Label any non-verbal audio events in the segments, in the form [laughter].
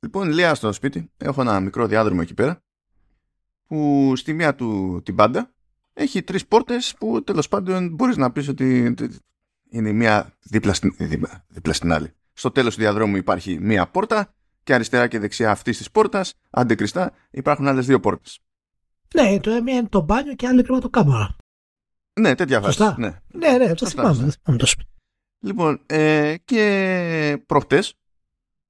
Λοιπόν, Λία στο σπίτι, έχω ένα μικρό διάδρομο εκεί πέρα, που στη μία του την πάντα έχει τρεις πόρτες που τέλος πάντων μπορείς να πεις ότι είναι μία δίπλα στην, δίπλα στην άλλη. Στο τέλος του διαδρόμου υπάρχει μία πόρτα και αριστερά και δεξιά αυτής της πόρτας, αντικριστά, υπάρχουν άλλες δύο πόρτες. Ναι, το μία είναι το μπάνιο και άλλη κρύβα το κάμαρα. Ναι, τέτοια βάση. Ναι, ναι, ναι, το θυμάμαι. Λοιπόν, ε, και προχτές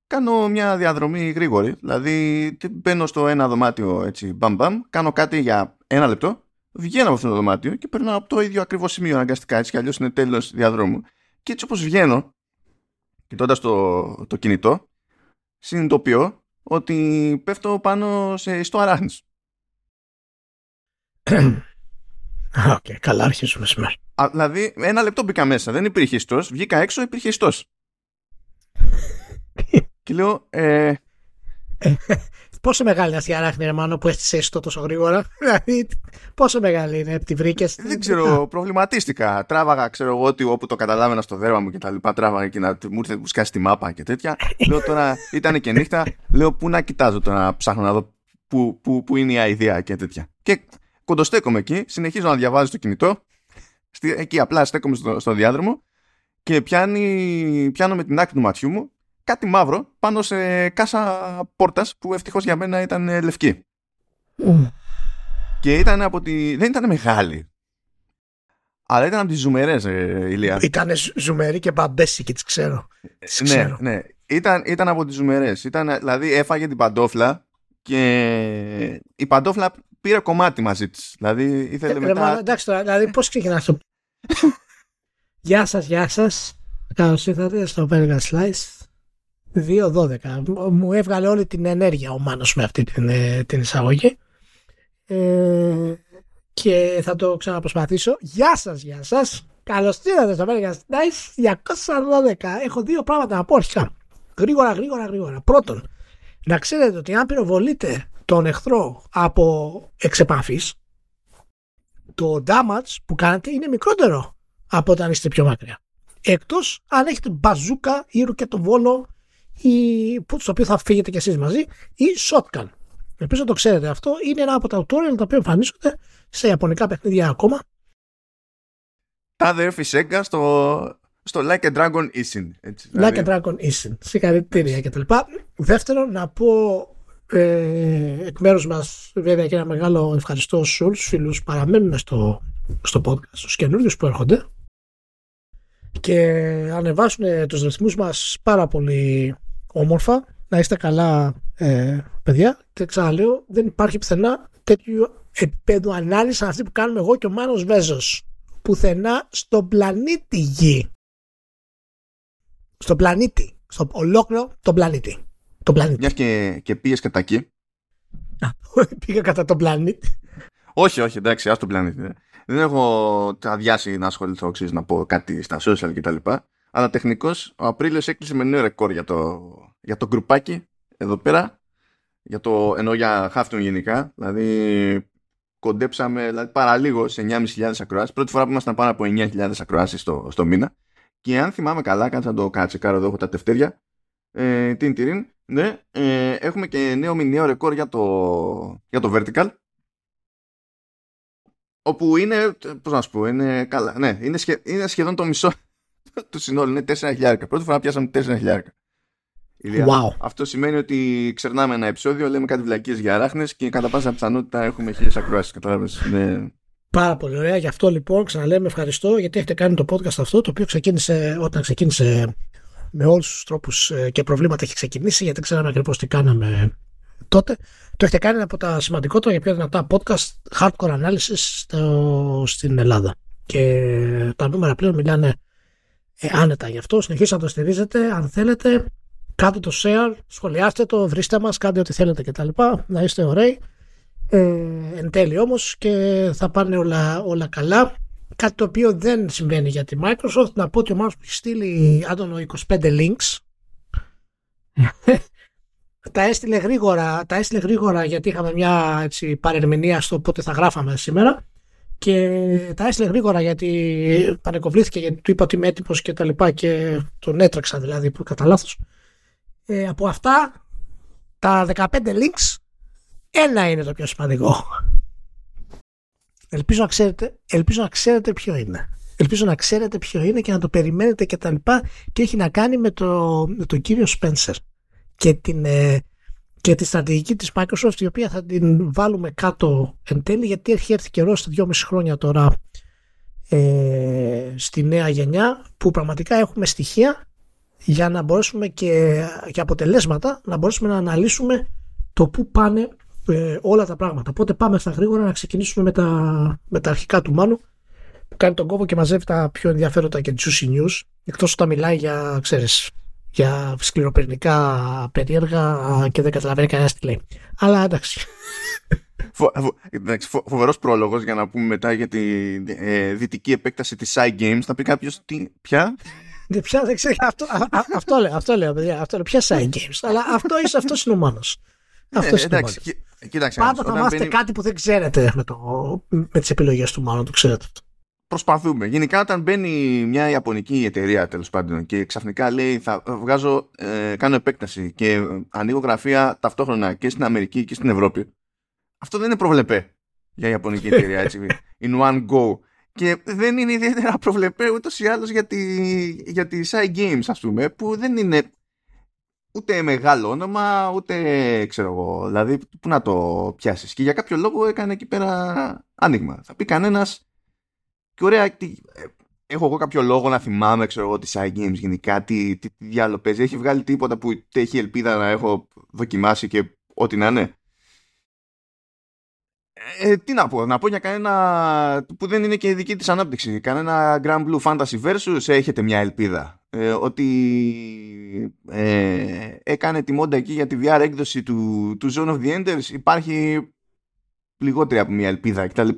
κάνω μια διαδρομή γρήγορη. Δηλαδή, μπαίνω στο ένα δωμάτιο έτσι, μπαμ μπαμ, κάνω κάτι για ένα λεπτό, βγαίνω από αυτό το δωμάτιο και περνάω από το ίδιο ακριβώς σημείο αναγκαστικά, έτσι κι αλλιώς είναι τέλος διαδρόμου. Και έτσι όπως βγαίνω, κοιτώντας το, το κινητό, συνειδητοποιώ ότι πέφτω πάνω σε ιστό αράχνης. [coughs] OK, okay, καλά αρχίσουμε σήμερα. Δηλαδή, ένα λεπτό μπήκα μέσα, δεν υπήρχε ιστός, βγήκα έξω, υπήρχε ιστός. [laughs] και λέω, ε, ε Πόσο μεγάλη είναι αυτή η αράχνη, ρε μάνα, που έστησε ιστό τόσο γρήγορα; [laughs] Δηλαδή, πόσο μεγάλη είναι, τη βρήκες. Δεν ξέρω, προβληματίστηκα. Τράβαγα, ξέρω εγώ, ότι όπου το καταλάβαινα στο δέρμα μου και τα λοιπά, τράβαγα και να μου ήρθε μου σκάσει τη μάπα και τέτοια. λέω τώρα, ήταν και νύχτα, λέω πού να κοιτάζω τώρα να ψάχνω να δω πού, πού, πού είναι η αηδία και τέτοια. Και κοντοστέκομαι εκεί, συνεχίζω να διαβάζω το κινητό. Εκεί απλά στέκομαι στο, στο διάδρομο και πιάνει, πιάνω με την άκρη του ματιού μου κάτι μαύρο πάνω σε κάσα πόρτας που ευτυχώς για μένα ήταν ε, λευκή. Και ήταν από τη... δεν ήταν μεγάλη. Αλλά ήταν από τις ζουμερές, ε, Ηλία. Ήταν ζουμερή και μπαμπέσικη, τις ξέρω. Τις ναι, ξέρω. ναι. Ήταν, ήταν από τις ζουμερές. Ήταν, δηλαδή έφαγε την παντόφλα και η παντόφλα πήρε κομμάτι μαζί της. Δηλαδή ήθελε ε, μετά... Ρε, εντάξει τώρα, δηλαδή πώς ξεκινάς αυτό. [laughs] γεια σας, γεια σας. Καλώς ήρθατε στο Burger Slice. 2-12. Μου έβγαλε όλη την ενέργεια ο Μάνος με αυτή την, ε, την εισαγωγή. Ε, και θα το ξαναπροσπαθήσω. Γεια σας, γεια σας. Καλώς ήρθατε στο American Nice 212. Έχω δύο πράγματα να πω αρχικά. Γρήγορα, γρήγορα, γρήγορα. Πρώτον, να ξέρετε ότι αν πυροβολείτε τον εχθρό από εξεπαφής, το damage που κάνετε είναι μικρότερο από όταν είστε πιο μακριά. Εκτός αν έχετε μπαζούκα ή ρουκετοβόλο ή στο οποίο θα φύγετε κι εσείς μαζί ή shotgun. Ελπίζω να το ξέρετε αυτό. Είναι ένα από τα tutorial τα οποία εμφανίζονται σε ιαπωνικά παιχνίδια ακόμα. Τα αδερφή Σέγγα στο, στο Like a Dragon Isin. Έτσι, δηλαδή. Like a Dragon Isin. Συγχαρητήρια κτλ. Δεύτερον, να πω ε, εκ μέρους μας βέβαια και ένα μεγάλο ευχαριστώ σε όλους τους φίλους παραμένουν στο, στο podcast, στους καινούριους που έρχονται και ανεβάσουν τους ρυθμούς μας πάρα πολύ όμορφα. Να είστε καλά, ε, παιδιά. Και ξαναλέω, δεν υπάρχει πουθενά τέτοιο επίπεδο ανάλυση αυτή που κάνουμε εγώ και ο Μάνος Βέζος. Πουθενά στον πλανήτη Γη. Στον πλανήτη. Στο ολόκληρο τον πλανήτη. Το πλανήτη. Μιας και, και πήγες κατά εκεί. [laughs] Πήγα κατά τον πλανήτη. όχι, όχι, εντάξει, ας τον πλανήτη. Δεν έχω αδειάσει να ασχοληθώ, ξέρεις να πω κάτι στα social κτλ. Αλλά τεχνικώ ο Απρίλιος έκλεισε με νέο ρεκόρ για το, για το γκρουπάκι εδώ πέρα. Για το, ενώ για Χάφτον γενικά. Δηλαδή κοντέψαμε δηλαδή, παραλίγο σε 9.500 ακροάσεις. Πρώτη φορά που ήμασταν πάνω από 9.000 ακροάσεις στο, στο μήνα. Και αν θυμάμαι καλά, κάτσε να το κάτσεκάρω εδώ, έχω τα τευτέρια. Ε, την τυρίν, ναι, ε, έχουμε και νέο μηνιαίο ρεκόρ για το, για το Vertical. Όπου είναι, πώς να σου πω, είναι καλά. Ναι, είναι, σχε, είναι σχεδόν το μισό [laughs] του συνόλου είναι 4.000. Πρώτη φορά πιάσαμε 4.000. Wow. Αυτό σημαίνει ότι ξερνάμε ένα επεισόδιο, λέμε κάτι βλακίες για αράχνες και κατά πάσα πιθανότητα έχουμε χίλιες ακροάσεις. Κατάλαβες. Ναι. Πάρα πολύ ωραία. Γι' αυτό λοιπόν ξαναλέμε ευχαριστώ γιατί έχετε κάνει το podcast αυτό το οποίο ξεκίνησε όταν ξεκίνησε με όλους τους τρόπους ε, και προβλήματα έχει ξεκινήσει γιατί ξέραμε ακριβώς τι κάναμε τότε. Το έχετε κάνει από τα σημαντικότερα για πιο δυνατά podcast hardcore analysis στο, στην Ελλάδα. Και τα νούμερα πλέον μιλάνε ε, άνετα γι' αυτό. Συνεχίστε να το στηρίζετε. Αν θέλετε, κάντε το share, σχολιάστε το, βρίστε μας, κάντε ό,τι θέλετε κτλ. Να είστε ωραίοι. Ε, εν τέλει όμως και θα πάνε όλα, όλα καλά. Κάτι το οποίο δεν συμβαίνει για τη Microsoft. Να πω ότι ο Μάρκος που έχει στείλει, άντωνο 25 links. [laughs] τα έστειλε γρήγορα, τα έστειλε γρήγορα γιατί είχαμε μια έτσι, παρερμηνία στο πότε θα γράφαμε σήμερα και τα έστειλε γρήγορα γιατί πανεκοβλήθηκε γιατί του είπα ότι είμαι έτοιμος και τα λοιπά και τον έτρεξα δηλαδή που κατά λάθος. Ε, από αυτά τα 15 links, ένα είναι το πιο σημαντικό. Ελπίζω να ξέρετε, ελπίζω να ξέρετε ποιο είναι. Ελπίζω να ξέρετε ποιο είναι και να το περιμένετε και τα λοιπά και έχει να κάνει με, το, με τον κύριο Spencer και την, ε, και τη στρατηγική της Microsoft η οποία θα την βάλουμε κάτω εν τέλει γιατί έχει έρθει καιρός στα δυόμιση χρόνια τώρα ε, στη νέα γενιά που πραγματικά έχουμε στοιχεία για να μπορέσουμε και, και αποτελέσματα να μπορέσουμε να αναλύσουμε το πού πάνε ε, όλα τα πράγματα. Οπότε πάμε στα γρήγορα να ξεκινήσουμε με τα, με τα αρχικά του Μάνου που κάνει τον κόπο και μαζεύει τα πιο ενδιαφέροντα και juicy news εκτός όταν μιλάει για, ξέρεις, για σκληροπυρηνικά περίεργα και δεν καταλαβαίνει κανένας τι λέει. Αλλά εντάξει. Φο, φο, εντάξει φο, φοβερός πρόλογος για να πούμε μετά για τη ε, δυτική επέκταση της Side Games. Θα πει κάποιος τι, ποια; Δεν πια δεν ξέρω. Αυτό, α, αυτό λέω, αυτό λέω, παιδιά. Αυτό λέω. Ποια Side Games. Αλλά αυτό, είσαι, αυτός είναι ο μόνος. Αυτός ε, εντάξει, κοίταξε, Πάντα θα μάθετε μπαίνει... κάτι που δεν ξέρετε με, το, με τις επιλογές του μάλλον, το ξέρετε αυτό. Προσπαθούμε. Γενικά, όταν μπαίνει μια Ιαπωνική εταιρεία τέλος πάντων και ξαφνικά λέει θα βγάζω, ε, κάνω επέκταση και ανοίγω γραφεία ταυτόχρονα και στην Αμερική και στην Ευρώπη. Αυτό δεν είναι προβλεπέ για Ιαπωνική εταιρεία έτσι. [laughs] In one go. Και δεν είναι ιδιαίτερα προβλεπέ ούτως ή άλλως για τη, για τη Side Games, ας πούμε, που δεν είναι ούτε μεγάλο όνομα, ούτε ξέρω εγώ. Δηλαδή, πού να το πιάσεις. Και για κάποιο λόγο έκανε εκεί πέρα άνοιγμα. Θα πει κανένας. Και ωραία, τι, ε, έχω εγώ κάποιο λόγο να θυμάμαι, ξέρω εγώ, τη Side Games γενικά, τι, τι, τι διάλογο παίζει. Έχει βγάλει τίποτα που έχει ελπίδα να έχω δοκιμάσει και ό,τι να είναι; Ε, τι να πω, να πω για κανένα που δεν είναι και η δική της ανάπτυξη. Κανένα Grand Blue Fantasy Versus έχετε μια ελπίδα. Ε, ότι ε, έκανε τη μόντα εκεί για τη VR έκδοση του, του Zone of the Enders υπάρχει λιγότερη από μια ελπίδα κτλ.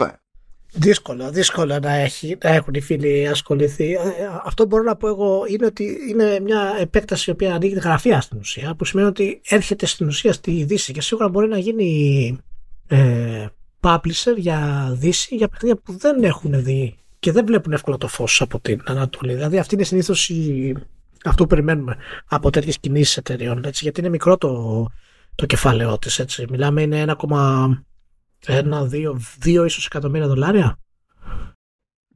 Δύσκολο, δύσκολο να, έχει, να έχουν οι φίλοι ασχοληθεί. Ε, αυτό μπορώ να πω εγώ είναι ότι είναι μια επέκταση η οποία ανοίγει γραφεία στην ουσία, που σημαίνει ότι έρχεται στην ουσία στη Δύση και σίγουρα μπορεί να γίνει ε, publisher για Δύση για παιχνίδια που δεν έχουν δει και δεν βλέπουν εύκολα το φως από την Ανατολή. Δηλαδή αυτή είναι συνήθως η... αυτό που περιμένουμε από τέτοιες κινήσεις εταιρεών. Έτσι, γιατί είναι μικρό το, το κεφάλαιό της. Μιλάμε είναι 1,1-2 2 ίσως εκατομμύρια δολάρια.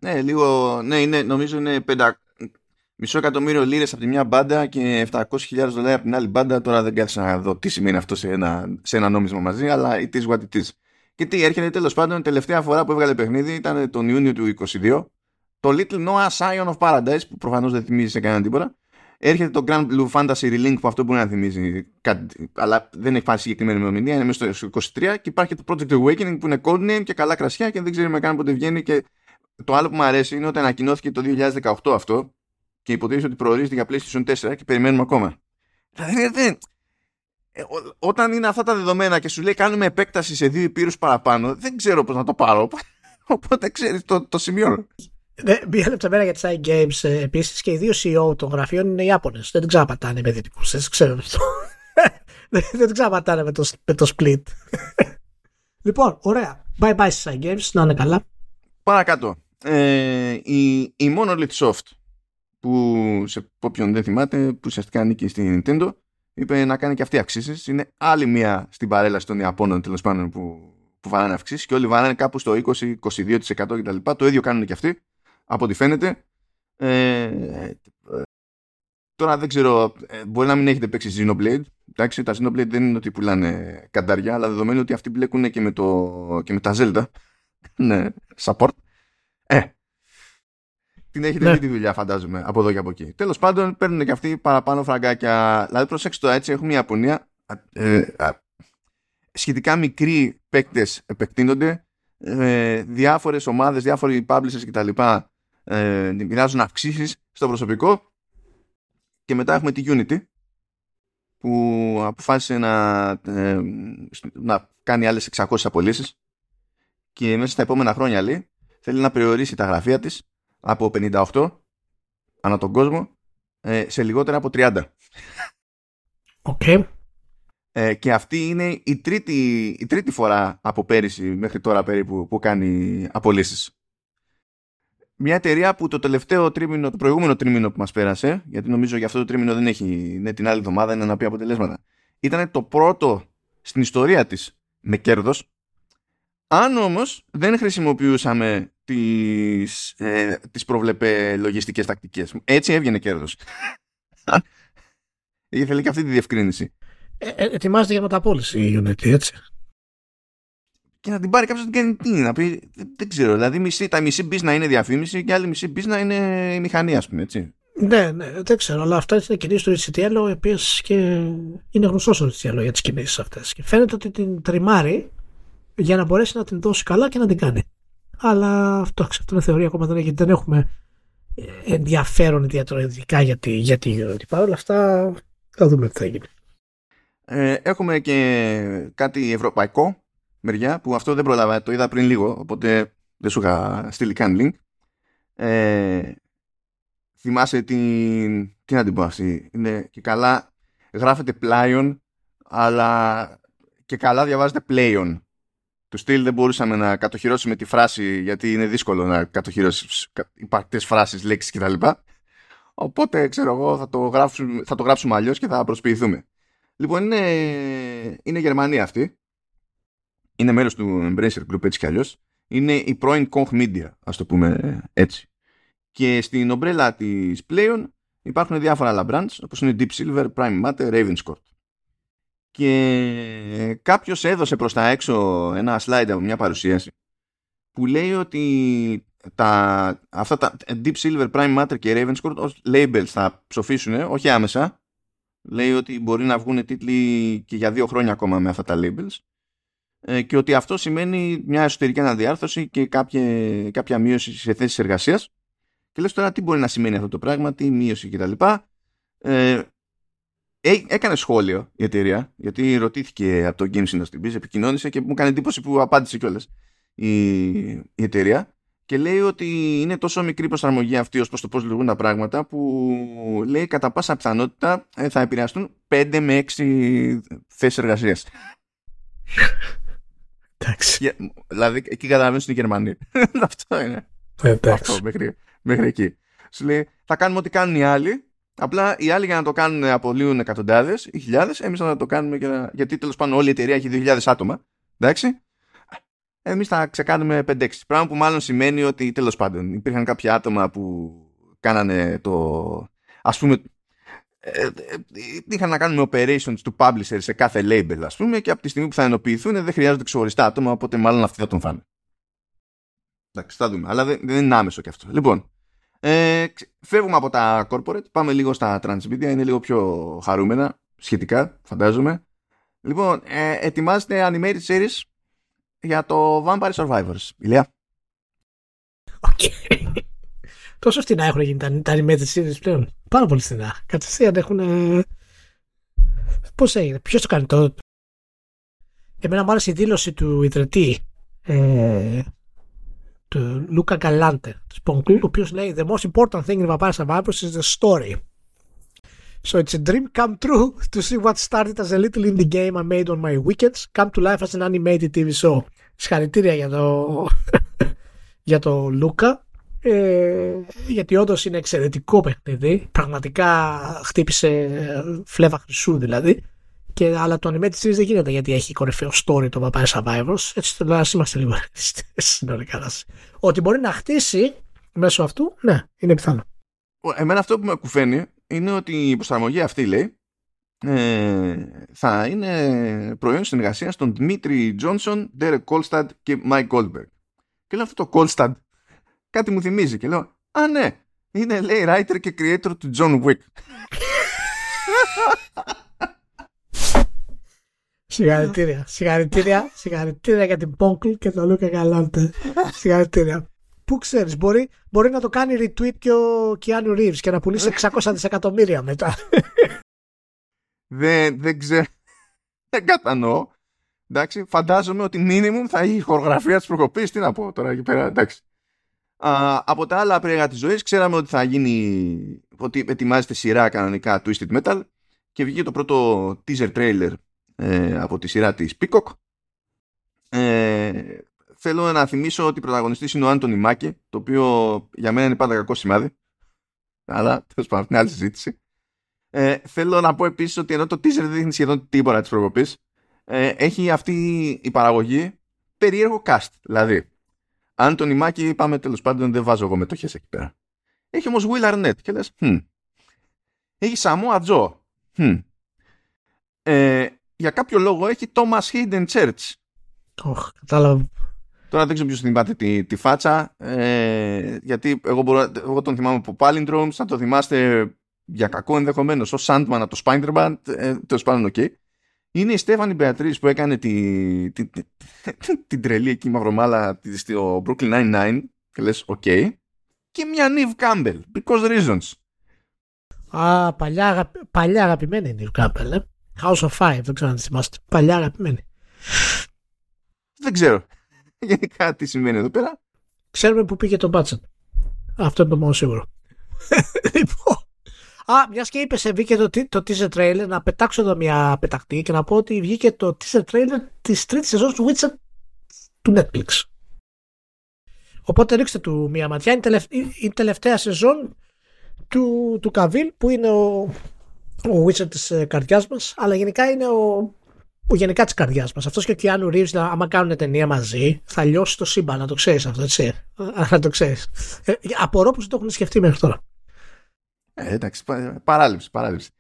Ναι, λίγο, ναι, είναι, νομίζω είναι 5, μισό εκατομμύριο λίρες από τη μια μπάντα και 700.000 δολάρια από την άλλη μπάντα. Τώρα δεν κάθισα να δω τι σημαίνει αυτό σε ένα, σε ένα νόμισμα μαζί, αλλά it is what it is. Και τι έρχεται τέλος πάντων, τελευταία φορά που έβγαλε παιχνίδι ήταν τον Ιούνιο του 2022. Το Little Noah Scion of Paradise, που προφανώς δεν θυμίζει σε κανέναν τίποτα. Έρχεται το Grand Blue Fantasy Relink, που αυτό μπορεί να θυμίζει κάτι, αλλά δεν έχει πάρει συγκεκριμένη ημερομηνία, είναι μέσα στο 23. Και υπάρχει το Project Awakening που είναι codename και καλά κρασιά και δεν ξέρουμε καν πότε βγαίνει. Και το άλλο που μου αρέσει είναι ότι ανακοινώθηκε το 2018 αυτό και υποτίθεται ότι προορίζεται για PlayStation 4 και περιμένουμε ακόμα. Δηλαδή δεν, ε, όταν είναι αυτά τα δεδομένα και σου λέει κάνουμε επέκταση σε δύο υπήρους παραπάνω, δεν ξέρω πώς να το πάρω. [laughs] Οπότε ξέρεις το, το σημείο. Ναι, μία λεπτομέρεια για τις iGames ε, επίσης και οι δύο CEO των γραφείων είναι Ιάπωνες. Δεν ξαπατάνε με δυτικούς. Δεν ξέρω αυτό. [laughs] δεν ξαπατάνε με το, με το split. [laughs] λοιπόν, ωραία. Bye bye στις iGames. Να είναι καλά. Παρακάτω. Ε, η, η Monolith Soft που σε όποιον δεν θυμάται που ουσιαστικά ανήκει στην Nintendo είπε να κάνει και αυτή αυξήσει. Είναι άλλη μία στην παρέλαση των Ιαπώνων τέλος πάντων που, που βαράνε αυξήσει και όλοι βαράνε κάπου στο 20-22% κτλ. Το ίδιο κάνουν και αυτοί από ό,τι φαίνεται. Ε, τώρα δεν ξέρω, ε, μπορεί να μην έχετε παίξει Xenoblade. Εντάξει, τα Xenoblade δεν είναι ότι πουλάνε κανταριά, αλλά δεδομένου ότι αυτοί μπλέκουν και με, το, και με τα Zelda. [laughs] ναι, support. Ε, την έχετε ναι. δει τη δουλειά, φαντάζομαι, από εδώ και από εκεί. Τέλος πάντων, παίρνουν και αυτοί παραπάνω φραγκάκια. Δηλαδή, προσέξτε το έτσι, έχουμε μια Ιαπωνία. Ε, σχετικά μικροί παίκτες επεκτείνονται. Ε, διάφορες ομάδες, διάφοροι publishers κτλ. Ε, μοιράζουν αυξήσεις στο προσωπικό. Και μετά έχουμε τη Unity που αποφάσισε να, ε, να κάνει άλλες 600 απολύσεις και μέσα στα επόμενα χρόνια λέει θέλει να περιορίσει τα γραφεία της από 58 ανά τον κόσμο ε, σε λιγότερα από 30. Okay. Ε, και αυτή είναι η τρίτη, η τρίτη φορά από πέρυσι μέχρι τώρα περίπου που κάνει απολύσεις. Μια εταιρεία που το τελευταίο τρίμηνο, το προηγούμενο τρίμηνο που μας πέρασε, γιατί νομίζω για αυτό το τρίμηνο δεν έχει, ναι, την άλλη εβδομάδα είναι να πει αποτελέσματα, ήταν το πρώτο στην ιστορία της με κέρδος αν όμως δεν χρησιμοποιούσαμε τις, ε, τις προβλεπε λογιστικές τακτικές. Έτσι έβγαινε κέρδος. [laughs] Ήθελε και αυτή τη διευκρίνηση. Ε, ε, ετοιμάζεται για μεταπόληση η Unity, έτσι. Και να την πάρει κάποιος να την κάνει τι, να πει. Δεν ξέρω. Δηλαδή, μισή, τα μισή μπει να είναι διαφήμιση και άλλη μισή μπει να είναι μηχανή, ας πούμε, έτσι. Ναι, ναι, δεν ξέρω, αλλά αυτά είναι κινήσεις του HTTL, οι οποίε και είναι γνωστός ο HTTL για τις κινήσεις αυτές. Και φαίνεται ότι την τριμάρει για να μπορέσει να την δώσει καλά και να την κάνει. Αλλά αυτό, αυτό είναι θεωρία ακόμα δεν, γιατί δεν έχουμε ενδιαφέρον ιδιαίτερα για τη, για τη Unity. Παρ' όλα αυτά θα δούμε τι θα γίνει. Ε, έχουμε και κάτι ευρωπαϊκό μεριά που αυτό δεν προλάβα, το είδα πριν λίγο οπότε δεν σου είχα στείλει καν link. Ε, θυμάσαι την... Τι να την πω αυτή. Είναι και καλά γράφεται πλάιον αλλά και καλά διαβάζεται πλέον του στυλ δεν μπορούσαμε να κατοχυρώσουμε τη φράση γιατί είναι δύσκολο να κατοχυρώσεις υπαρκτέ φράσεις, λέξεις κτλ. Οπότε ξέρω εγώ θα το γράψουμε, θα το γράψουμε αλλιώς και θα προσποιηθούμε. Λοιπόν, είναι, είναι Γερμανία αυτή. Είναι μέρο του Embracer Group έτσι κι αλλιώς. Είναι η πρώην Koch Media, ας το πούμε έτσι. Και στην ομπρέλα της πλέον υπάρχουν διάφορα άλλα brands όπως είναι Deep Silver, Prime Matter, Ravenscourt και κάποιος έδωσε προς τα έξω ένα slide από μια παρουσίαση που λέει ότι τα, αυτά τα Deep Silver, Prime Matter και Ravenscourt ως labels θα ψοφήσουν, όχι άμεσα. Λέει ότι μπορεί να βγουν τίτλοι και για δύο χρόνια ακόμα με αυτά τα labels ε, και ότι αυτό σημαίνει μια εσωτερική αναδιάρθρωση και κάποια, κάποια μείωση σε θέσεις εργασίας. Και λες τώρα τι μπορεί να σημαίνει αυτό το πράγμα, τι μείωση κτλ. Ε, έκανε σχόλιο η εταιρεία, γιατί ρωτήθηκε από το Games Industry Biz, επικοινώνησε και μου έκανε εντύπωση που απάντησε κιόλας η, η εταιρεία και λέει ότι είναι τόσο μικρή προσαρμογή αυτή ως προς το πώς λειτουργούν τα πράγματα που λέει κατά πάσα πιθανότητα ε, θα επηρεαστούν 5 με 6 θέσεις εργασίας. [laughs] Εντάξει. δηλαδή εκεί καταλαβαίνουν στην Γερμανία. [laughs] Αυτό είναι. Εντάξει. Αυτό μέχρι, μέχρι εκεί. Σου λέει θα κάνουμε ό,τι κάνουν οι άλλοι Απλά οι άλλοι για να το κάνουν απολύουν εκατοντάδες ή χιλιάδες. Εμείς θα το κάνουμε για... γιατί τέλος πάντων όλη η εταιρεία έχει 2.000 άτομα. Εντάξει. Εμείς θα ξεκάνουμε 5-6. Πράγμα που μάλλον σημαίνει ότι τέλος πάντων υπήρχαν κάποια άτομα που κάνανε το. ας πούμε. Ε, ε, είχαν να κάνουν operations του publisher σε κάθε label, ας πούμε, και από τη στιγμή που θα ενοποιηθούν δεν χρειάζονται ξεχωριστά άτομα, οπότε μάλλον αυτοί θα τον φάνε. Εντάξει, θα δούμε. Αλλά δεν, δεν είναι άμεσο κι αυτό. Λοιπόν, ε, φεύγουμε από τα corporate, πάμε λίγο στα transmedia, είναι λίγο πιο χαρούμενα, σχετικά, φαντάζομαι. Λοιπόν, ε, ετοιμάζεται animated series για το Vampire Survivors. Ηλία. Okay. Τόσο φθηνά έχουν γίνει τα, τα animated series πλέον. Πάρα πολύ φθηνά. Κατευθείαν έχουν... Ε... Πώς έγινε, ποιος το κάνει το... Εμένα μου άρεσε η δήλωση του ιδρυτή ε, του Λούκα Γκαλάντε του Σπονκλού, ο οποίος λέει The most important thing in Vampire Survivors is the story. So it's a dream come true to see what started as a little indie game I made on my weekends come to life as an animated TV show. Συγχαρητήρια για το, [laughs] για το Λούκα. Ε, γιατί όντως είναι εξαιρετικό παιχνίδι. Πραγματικά χτύπησε φλέβα χρυσού δηλαδή. Και, αλλά το animated series δεν γίνεται γιατί έχει κορυφαίο story το Vampire Survivors. Έτσι τώρα είμαστε λίγο συνολικά. Ότι μπορεί να χτίσει μέσω αυτού, ναι, είναι πιθανό. Εμένα αυτό που με κουφαίνει είναι ότι η προσαρμογή αυτή λέει ε, θα είναι προϊόν συνεργασίας των Δημήτρη Τζόνσον, Derek Kolstad και Mike Goldberg. Και λέω αυτό το Kolstad κάτι μου θυμίζει και λέω Α ναι, είναι λέει writer και creator του John Wick. Συγχαρητήρια. Συγχαρητήρια, συγχαρητήρια για την Πόκλ και τον Λούκα Καλάντε. Συγχαρητήρια. Πού ξέρεις, μπορεί, μπορεί να το κάνει retweet και ο Κιάνου Ρίβ και να πουλήσει 600 δισεκατομμύρια μετά. Δεν, δεν ξέρω. Δεν κατανοώ. Εντάξει, φαντάζομαι ότι minimum θα έχει χορογραφία της προκοπής. Τι να πω τώρα εκεί πέρα. Εντάξει. Α, από τα άλλα πρέγα της ζωής, ξέραμε ότι θα γίνει. ότι ετοιμάζεται σειρά κανονικά Twisted Metal και βγήκε το πρώτο teaser trailer ε, από τη σειρά της Peacock. Ε, θέλω να θυμίσω ότι η πρωταγωνιστής είναι ο Άντωνι Μάκε, το οποίο για μένα είναι πάντα κακό σημάδι. Αλλά τέλος πάντων, είναι άλλη συζήτηση. Ε, θέλω να πω επίσης ότι ενώ το teaser δεν δείχνει σχεδόν τίποτα της προκοπής, ε, έχει αυτή η παραγωγή περίεργο cast. Δηλαδή, αν τον Ιμάκη είπαμε τέλος πάντων δεν βάζω εγώ μετοχές εκεί πέρα. Έχει όμως Will Arnett και λες, hm. Έχει Samoa Joe. Hm. Ε, για κάποιο λόγο έχει Thomas Hayden Church. Oh, κατάλαβα. Τώρα δεν ξέρω ποιος θυμάται τη, τη φάτσα, ε, γιατί εγώ, μπορώ, εγώ τον θυμάμαι από Palindromes, θα το θυμάστε για κακό ενδεχομένως ως Sandman από το Spider-Man, ε, τέλος πάντων, οκ. Είναι η Stephanie Beatriz που έκανε τη, τη, τη, την τρελή εκεί μαυρομάλλα στο Brooklyn Nine-Nine και λες, οκ. Και μια Neve Campbell, because reasons. Α, παλιά, αγαπη... παλιά αγαπημένη η Neve Campbell, ε. House of Five, δεν ξέρω αν τη θυμάστε. Παλιά αγαπημένη. Δεν ξέρω. [laughs] Γενικά τι σημαίνει εδώ πέρα. Ξέρουμε που πήγε το budget. Αυτό είναι το μόνο σίγουρο. [laughs] λοιπόν, Α, μιας και είπες, βγήκε το, το teaser trailer, να πετάξω εδώ μια πετακτή και να πω ότι βγήκε το teaser trailer της τρίτης σεζόν του Witcher του Netflix. Οπότε ρίξτε του μια ματιά. Είναι η τελευταία σεζόν του, του Καβίλ που είναι ο, ο Witcher της ε, καρδιάς μας αλλά γενικά είναι ο, ο γενικά της καρδιάς μας. Αυτός και ο Κιάνου Ρίβς άμα κάνουν ταινία μαζί θα λιώσει το σύμπαν να το ξέρεις αυτό έτσι. Να το ξέρεις. Ε, απορώ πως το έχουν σκεφτεί μέχρι τώρα. Ε, εντάξει, παράληψη, παράληψη.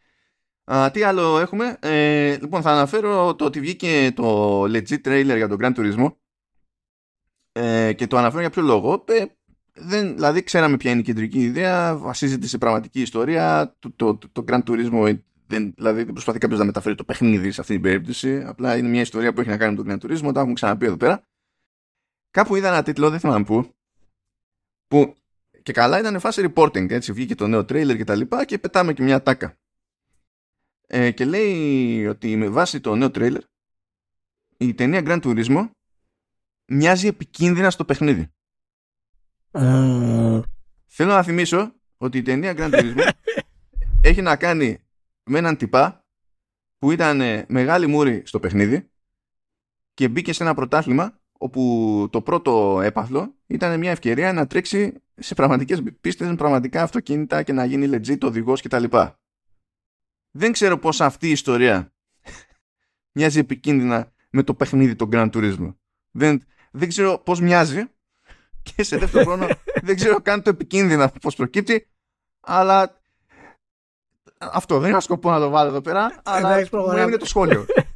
Α, τι άλλο έχουμε; Ε, λοιπόν, θα αναφέρω το ότι βγήκε το legit trailer για τον Grand Turismo ε, και το αναφέρω για ποιο λόγο. Ε, δεν, δηλαδή, ξέραμε ποια είναι η κεντρική ιδέα, βασίζεται σε πραγματική ιστορία. Το, το, το, το Grand Turismo δεν, δηλαδή δεν προσπαθεί κάποιος να μεταφέρει το παιχνίδι σε αυτή την περίπτωση. Απλά είναι μια ιστορία που έχει να κάνει με τον Grand Turismo. Τα έχουμε ξαναπεί εδώ πέρα. Κάπου είδα ένα τίτλο, δεν θυμάμαι πού, που και καλά ήταν φάση reporting, έτσι βγήκε το νέο trailer και τα λοιπά και πετάμε και μια τάκα. Ε, και λέει ότι με βάση το νέο trailer η ταινία Grand Turismo μοιάζει επικίνδυνα στο παιχνίδι. Uh... Θέλω να θυμίσω ότι η ταινία Grand Turismo [laughs] έχει να κάνει με έναν τυπά που ήταν μεγάλη μούρη στο παιχνίδι και μπήκε σε ένα πρωτάθλημα όπου το πρώτο έπαθλο ήταν μια ευκαιρία να τρέξει σε πραγματικές πίστες με πραγματικά αυτοκίνητα και να γίνει legit οδηγός κτλ. Δεν ξέρω πώς αυτή η ιστορία [laughs] μοιάζει επικίνδυνα με το παιχνίδι των Grand Turismo. Δεν, δεν ξέρω πώς μοιάζει και σε δεύτερο [laughs] χρόνο δεν ξέρω καν το επικίνδυνα πώς προκύπτει αλλά αυτό δεν είχα σκοπό να το βάλω εδώ πέρα αλλά μου έμεινε το σχόλιο. [laughs]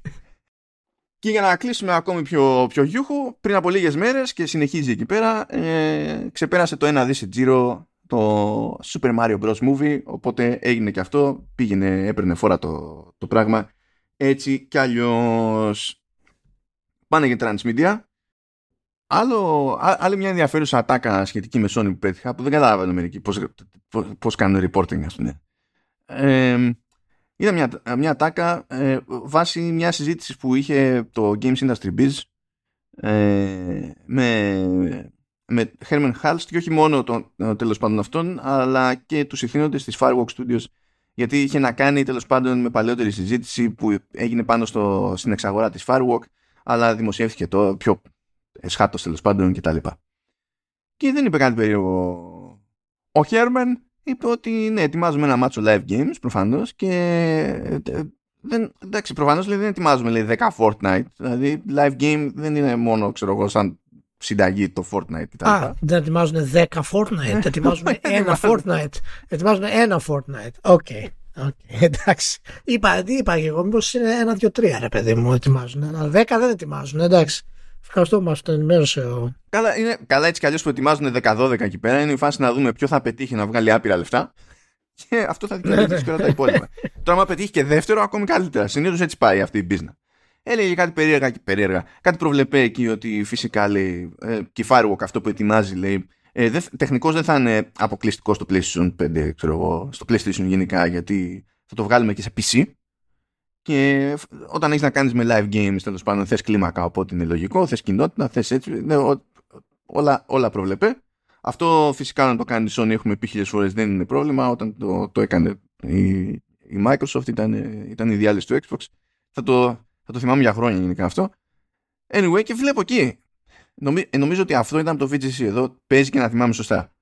Και για να κλείσουμε ακόμη πιο, πιο γιούχο, πριν από λίγες μέρες και συνεχίζει εκεί πέρα, ε, ξεπέρασε το ένα δίση τζίρο το Super Mario Bros. Movie, οπότε έγινε και αυτό, πήγαινε, έπαιρνε φόρα το, το πράγμα, έτσι κι αλλιώς. Πάνε για Transmedia. Άλλο, άλλη μια ενδιαφέρουσα ατάκα σχετική με Sony που πέτυχα, που δεν καταλάβαινε μερικοί πώς, πώς, πώς κάνουν reporting, ας πούμε. Ε, Είδα μια, μια τάκα ε, βάσει μια συζήτηση που είχε το Games Industry Biz ε, με, με Herman Hulst και όχι μόνο τον, τέλος πάντων αυτόν αλλά και τους ηθήνοντες της Firewalk Studios γιατί είχε να κάνει τέλος πάντων με παλαιότερη συζήτηση που έγινε πάνω στο, στην εξαγορά της Firewalk αλλά δημοσιεύθηκε το πιο εσχάτως τέλος πάντων κτλ. Και, και δεν είπε κάτι περίεργο ο Herman είπε ότι ναι, ετοιμάζουμε ένα μάτσο live games προφανώς και ε, δεν, εντάξει, προφανώς δεν ετοιμάζουμε λέει, 10 Fortnite. Δηλαδή, live game δεν είναι μόνο, ξέρω εγώ, σαν συνταγή το Fortnite Α, δεν ετοιμάζουν 10 Fortnite, ετοιμάζουν [laughs] ένα Fortnite. Ετοιμάζουν ένα Fortnite. OK. Okay. Okay, εντάξει. Είπα, είπα και εγώ, μήπως είναι ένα, δύο, τρία ρε παιδί μου ετοιμάζουν. Αλλά δέκα δεν ετοιμάζουν, εντάξει. Ευχαριστώ που μας το ενημέρωσε ο. Καλά, είναι, καλά έτσι κι αλλιώς που ετοιμάζουν 10-12 εκεί πέρα. Είναι η φάση να δούμε ποιο θα πετύχει να βγάλει άπειρα λεφτά. Και αυτό θα δικαιολογήσει και όλα τα υπόλοιπα. Τώρα, άμα πετύχει και δεύτερο, ακόμη καλύτερα. Συνήθως έτσι πάει αυτή η business. Έλεγε κάτι περίεργα και περίεργα. Κάτι προβλεπέ εκεί ότι φυσικά λέει ε, και η Firewalk αυτό που ετοιμάζει λέει ε, δε, τεχνικώς δεν θα είναι αποκλειστικός στο PlayStation 5, ξέρω εγώ, στο PlayStation γενικά, γιατί θα το βγάλουμε και σε PC. Και όταν έχεις να κάνεις με live games, τέλος πάντων, θες κλίμακα, οπότε είναι λογικό, θες κοινότητα, θες έτσι. Ναι, όλα, όλα προβλεπέ. Αυτό φυσικά να το κάνεις η Sony, έχουμε πει χίλιες φορές, δεν είναι πρόβλημα. Όταν το, το έκανε η, η Microsoft, ήταν, ήταν η διάλυση του Xbox. Θα το, θα το θυμάμαι για χρόνια γενικά αυτό. Anyway, και βλέπω εκεί. Νομι, νομίζω ότι αυτό ήταν το VGC εδώ. Παίζει και να θυμάμαι σωστά.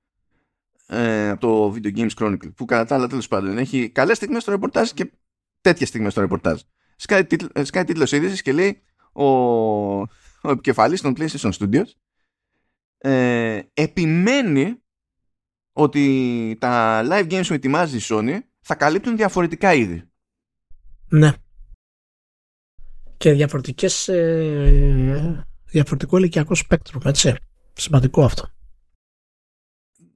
ε, από το Video Games Chronicle που κατά τα άλλα τέλος πάντων έχει καλές στιγμές στο ρεπορτάζ και τέτοιες στιγμές στο ρεπορτάζ. Σκάει, τίτλ, σκάει τίτλος είδησης και λέει ο, ο επικεφαλής των PlayStation Studios ε, επιμένει ότι τα live games που ετοιμάζει η Sony θα καλύπτουν διαφορετικά είδη. Ναι. Και διαφορετικές, ε, διαφορετικό ηλικιακό σπέκτρο, έτσι. Σημαντικό αυτό.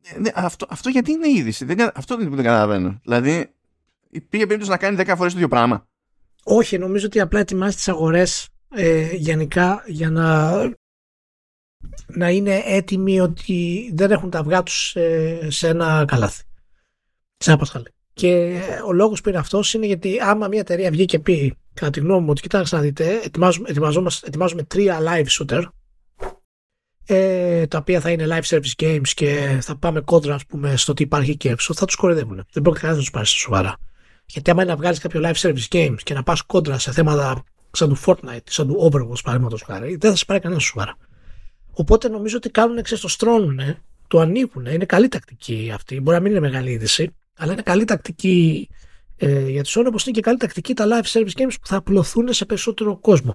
Ε, ναι, αυτό, αυτό γιατί είναι είδηση. Δεν, αυτό δεν, δεν καταλαβαίνω. Δηλαδή, πήγε περίπτωση να κάνει 10 φορές το ίδιο πράγμα. Όχι, νομίζω ότι απλά ετοιμάζει τις αγορές ε, γενικά για να να είναι έτοιμοι ότι δεν έχουν τα αυγά τους σε, σε ένα καλάθι. Σε ένα πασχαλί. Και ο λόγος που είναι αυτός είναι γιατί άμα μια εταιρεία βγει και πει κατά τη γνώμη μου ότι κοιτάξτε να δείτε ετοιμάζουμε, ετοιμάζουμε τρία live shooter ε, τα οποία θα είναι live service games και θα πάμε κόντρα ας πούμε, στο τι υπάρχει και έξω, θα τους κορεδεύουν. Δεν πρόκειται κανένας να τους πάρει σοβαρά. Γιατί άμα είναι να βγάλεις κάποιο live service games και να πας κόντρα σε θέματα σαν του Fortnite, σαν του Overwatch παραδείγματος χάρη, δεν θα σε πάρει κανένας σοβαρά. Οπότε νομίζω ότι κάνουν στρώνουν, το ανοίγουν. Είναι καλή τακτική αυτή. Μπορεί να μην είναι μεγάλη είδηση, αλλά είναι καλή τακτική ε, για τη Sony, όπω είναι και καλή τακτική τα live service games που θα απλωθούν σε περισσότερο κόσμο.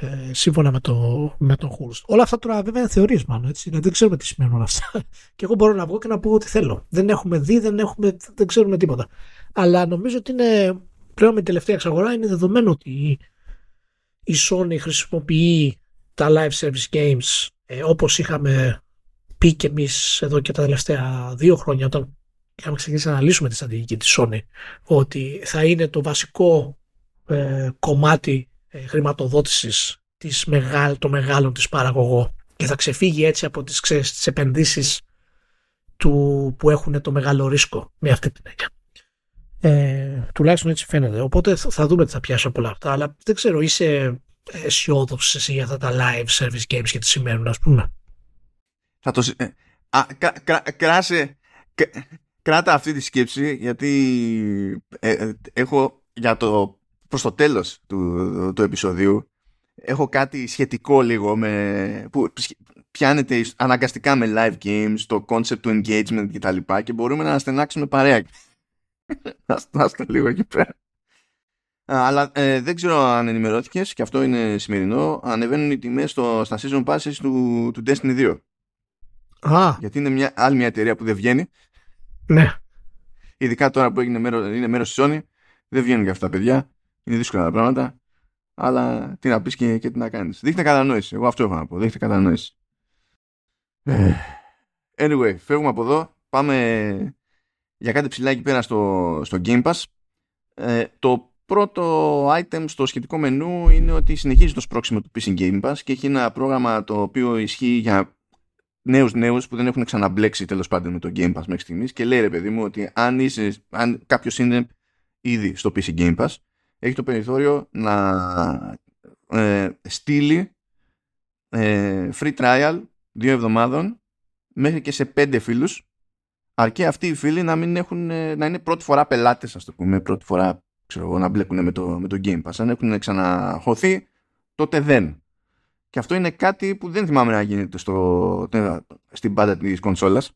Ε, σύμφωνα με, το, με τον Χούρστ. Όλα αυτά τώρα βέβαια είναι θεωρίες μάλλον. Έτσι, δηλαδή δεν ξέρουμε τι σημαίνουν όλα αυτά. [laughs] και εγώ μπορώ να βγω και να πω ό,τι θέλω. Δεν έχουμε δει, δεν, έχουμε, δεν ξέρουμε τίποτα. Αλλά νομίζω ότι είναι πλέον με την τελευταία εξαγορά είναι δεδομένο ότι η Sony χρησιμοποιεί τα live service games ε, όπως είχαμε πει και εμείς εδώ και τα τελευταία δύο χρόνια όταν είχαμε ξεκινήσει να αναλύσουμε τη στρατηγική της Sony ότι θα είναι το βασικό ε, κομμάτι ε, χρηματοδότησης της μεγάλ, των μεγάλων της παραγωγό και θα ξεφύγει έτσι από τις, ξέρεις, τις επενδύσεις του, που έχουν το μεγάλο ρίσκο με αυτή την έννοια. Ε, τουλάχιστον έτσι φαίνεται. Οπότε θα δούμε τι θα πιάσει από όλα αυτά. Αλλά δεν ξέρω, είσαι αισιόδοξος εσύ για αυτά τα live service games και τι σημαίνουν, ας πούμε; Θα το. Ε, α, κράσε. κράτα αυτή τη σκέψη γιατί ε, ε, έχω για το προς το τέλος του, του επεισοδίου έχω κάτι σχετικό λίγο με, που πιάνεται αναγκαστικά με live games, το concept του engagement κτλ. Και, και μπορούμε να στενάξουμε παρέα. Να είστε λίγο εκεί πέρα. Αλλά ε, δεν ξέρω αν ενημερώθηκες και αυτό είναι σημερινό. Ανεβαίνουν οι τιμές στα season passes του, του Destiny 2. Α. Γιατί είναι μια, άλλη μια εταιρεία που δεν βγαίνει. Ναι. Ειδικά τώρα που έγινε μέρος, είναι μέρος της Sony. Δεν βγαίνουν και αυτά τα παιδιά. Είναι δύσκολα τα πράγματα. Αλλά τι να πεις και, και τι να κάνεις. Δείχνει κατανόηση. Εγώ αυτό έχω να πω. Δείχνει κατανόηση. Ε, anyway, φεύγουμε από εδώ. Πάμε για κάτι ψηλά εκεί πέρα στο, στο Game Pass. Ε, το πρώτο item στο σχετικό μενού είναι ότι συνεχίζει το σπρώξιμο του PC Game Pass και έχει ένα πρόγραμμα το οποίο ισχύει για νέους νέους που δεν έχουν ξαναμπλέξει τέλος πάντων με το Game Pass μέχρι στιγμής και λέει ρε παιδί μου ότι αν, είσαι, αν κάποιος είναι ήδη στο PC Game Pass έχει το περιθώριο να ε, στείλει ε, free trial δύο εβδομάδων μέχρι και σε πέντε φίλους αρκεί αυτοί οι φίλοι να, μην έχουν, ε, να είναι πρώτη φορά πελάτες ας το πούμε πρώτη φορά ξέρω να μπλέκουν με το, με το Game Pass. Αν έχουν ξαναχωθεί, τότε δεν. Και αυτό είναι κάτι που δεν θυμάμαι να γίνεται στο, στην πάντα της κονσόλας.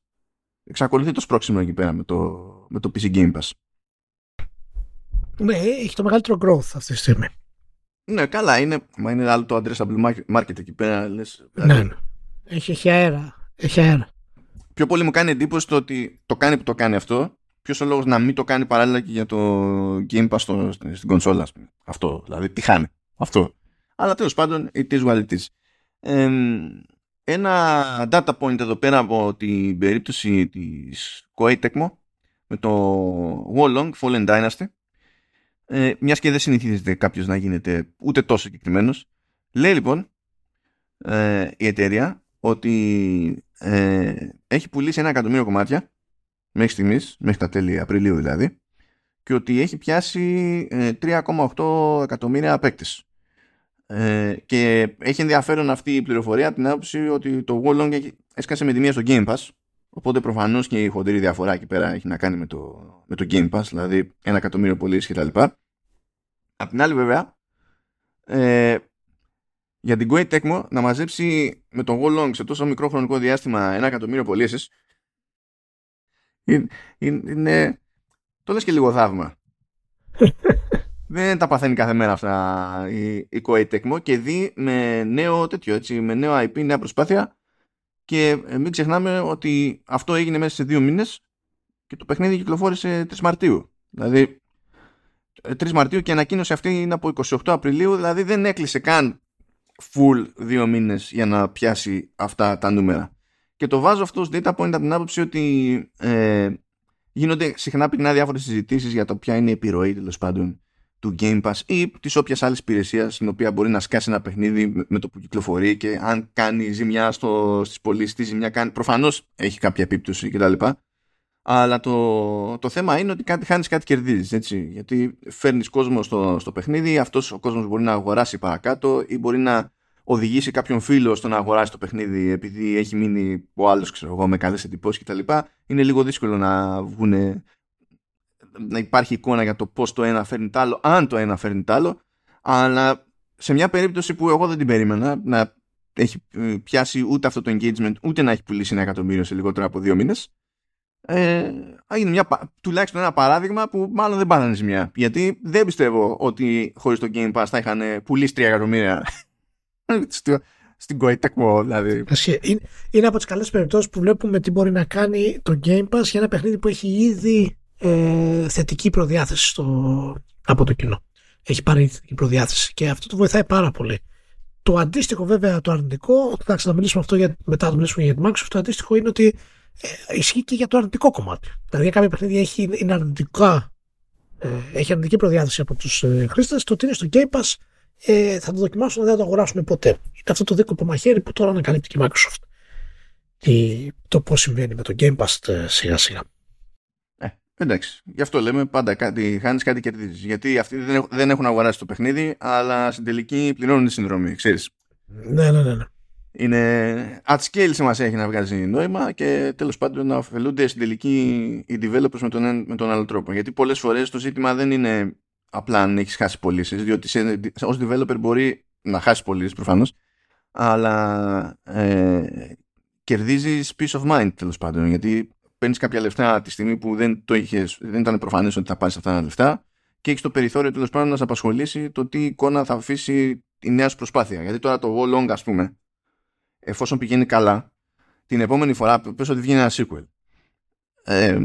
Εξακολουθεί το σπρώξιμο εκεί πέρα με το, με το PC Game Pass. Ναι, έχει το μεγαλύτερο growth αυτή τη στιγμή. Ναι, καλά, είναι, μα είναι άλλο το addressable market εκεί πέρα. Λες, δηλαδή. ναι, ναι. Έχει, έχει αέρα. Έχει αέρα. Πιο πολύ μου κάνει εντύπωση το ότι το κάνει που το κάνει αυτό ποιος ο λόγος να μην το κάνει παράλληλα και για το Game Pass στο, στην κονσόλα. Αυτό, δηλαδή, τι χάνει. Αυτό. Αλλά τέλος πάντων, it is what it is. ένα data point εδώ πέρα από την περίπτωση της Koei Tecmo με το Wolong Fallen Dynasty ε, μιας και δεν συνηθίζεται κάποιος να γίνεται ούτε τόσο συγκεκριμένος. λέει λοιπόν ε, η εταιρεία ότι ε, έχει πουλήσει ένα εκατομμύριο κομμάτια μέχρι στιγμής, μέχρι τα τέλη Απριλίου δηλαδή, και ότι έχει πιάσει 3,8 ε, εκατομμύρια παίκτες. Ε, και έχει ενδιαφέρον αυτή η πληροφορία από την άποψη ότι το Wallong έσκασε με τη μία στο Game Pass, οπότε προφανώς και η χοντρή διαφορά εκεί πέρα έχει να κάνει με το, με το Game Pass, δηλαδή ένα εκατομμύριο πωλήσει κτλ. Απ' την άλλη βέβαια, ε, για την Koei Tecmo να μαζέψει με το Wallong σε τόσο μικρό χρονικό διάστημα ένα εκατομμύριο πωλήσεις Είναι, είναι, το λες και λίγο θαύμα. [laughs] Δεν τα παθαίνει κάθε μέρα αυτά η, η Koei Tecmo και δει με νέο τέτοιο, έτσι, με νέο IP, νέα προσπάθεια και μην ξεχνάμε ότι αυτό έγινε μέσα σε δύο μήνες και το παιχνίδι κυκλοφόρησε 3 Μαρτίου. Δηλαδή 3 Μαρτίου και η ανακοίνωση αυτή είναι από 28 Απριλίου, δηλαδή δεν έκλεισε καν full δύο μήνες για να πιάσει αυτά τα νούμερα. Και το βάζω αυτό ως data point από την άποψη ότι ε, γίνονται συχνά πυκνά διάφορες συζητήσεις για το ποια είναι η επιρροή τέλος πάντων του Game Pass ή της όποιας άλλης υπηρεσίας στην οποία μπορεί να σκάσει ένα παιχνίδι με το που κυκλοφορεί και αν κάνει ζημιά στις πωλήσεις, τι ζημιά κάνει. Προφανώς έχει κάποια επίπτωση κτλ. Αλλά το, το θέμα είναι ότι κάτι χάνεις, κάτι κερδίζεις. Γιατί φέρνεις κόσμο στο, στο παιχνίδι, αυτός ο κόσμος μπορεί να αγοράσει παρακάτω ή μπορεί να οδηγήσει κάποιον φίλο στο να αγοράσει το παιχνίδι επειδή έχει μείνει ο άλλος, ξέρω εγώ, με καλές εντυπώσεις κτλ. Είναι λίγο δύσκολο να βγουν να υπάρχει εικόνα για το πώς το ένα φέρνει το άλλο, αν το ένα φέρνει το άλλο. Αλλά σε μια περίπτωση που εγώ δεν την περίμενα να έχει ε, πιάσει ούτε αυτό το engagement, ούτε να έχει πουλήσει ένα εκατομμύριο σε λιγότερο από δύο μήνες. Ε, είναι μια, τουλάχιστον ένα παράδειγμα που μάλλον δεν πάνε ζημιά. Γιατί δεν πιστεύω ότι χωρίς το Game Pass θα είχαν πουλήσει 3 εκατομμύρια [laughs] στην Koei Tecmo δηλαδή. Είναι, είναι από τις καλές περιπτώσεις που βλέπουμε τι μπορεί να κάνει το Game Pass για ένα παιχνίδι που έχει ήδη ε, θετική προδιάθεση στο, από το κοινό. Έχει πάρει θετική προδιάθεση και αυτό το βοηθάει πάρα πολύ. Το αντίστοιχο βέβαια το αρνητικό, θα μιλήσουμε αυτό για, μετά το μιλήσουμε για τη Microsoft, το αντίστοιχο είναι ότι ε, ισχύει και για το αρνητικό κομμάτι. Δηλαδή, για κάποια παιχνίδια έχει, είναι αρνητικά, ε, έχει αρνητική προδιάθεση από τους ε, χρήστες. Το ότι είναι στο Game Pass ε, θα το δοκιμάσουν, δεν θα το αγοράσουν ποτέ. Είναι αυτό το δίκοπο μαχαίρι που τώρα ανακαλύπτει και η Microsoft. Και το πώς συμβαίνει με το Game Pass ε, σιγά σιγά. Ε, εντάξει. Γι' αυτό λέμε πάντα κάτι χάνεις, κάτι κερδίζεις. Γιατί αυτοί δεν, δεν έχουν αγοράσει το παιχνίδι, αλλά στην τελική πληρώνουν τη συνδρομή, ξέρεις. Ναι, ναι, ναι. ναι είναι at scale σημασία έχει να βγάζει νόημα και τέλος πάντων να ωφελούνται στην τελική οι developers με τον, με τον άλλο τρόπο. Γιατί πολλές φορές το ζήτημα δεν είναι απλά αν έχεις χάσει πωλήσεις, διότι σε, ως developer μπορεί να χάσεις πωλήσεις προφανώς, αλλά ε, κερδίζεις peace of mind τέλος πάντων, γιατί παίρνεις κάποια λεφτά τη στιγμή που δεν, το είχες, δεν ήταν προφανές ότι θα πάρεις αυτά τα λεφτά και έχεις το περιθώριο τέλος πάντων να σε απασχολήσει το τι εικόνα θα αφήσει η νέα σου προσπάθεια. Γιατί τώρα το Wall Long, ας πούμε, εφόσον πηγαίνει καλά, την επόμενη φορά πες ότι βγαίνει ένα sequel. Ε,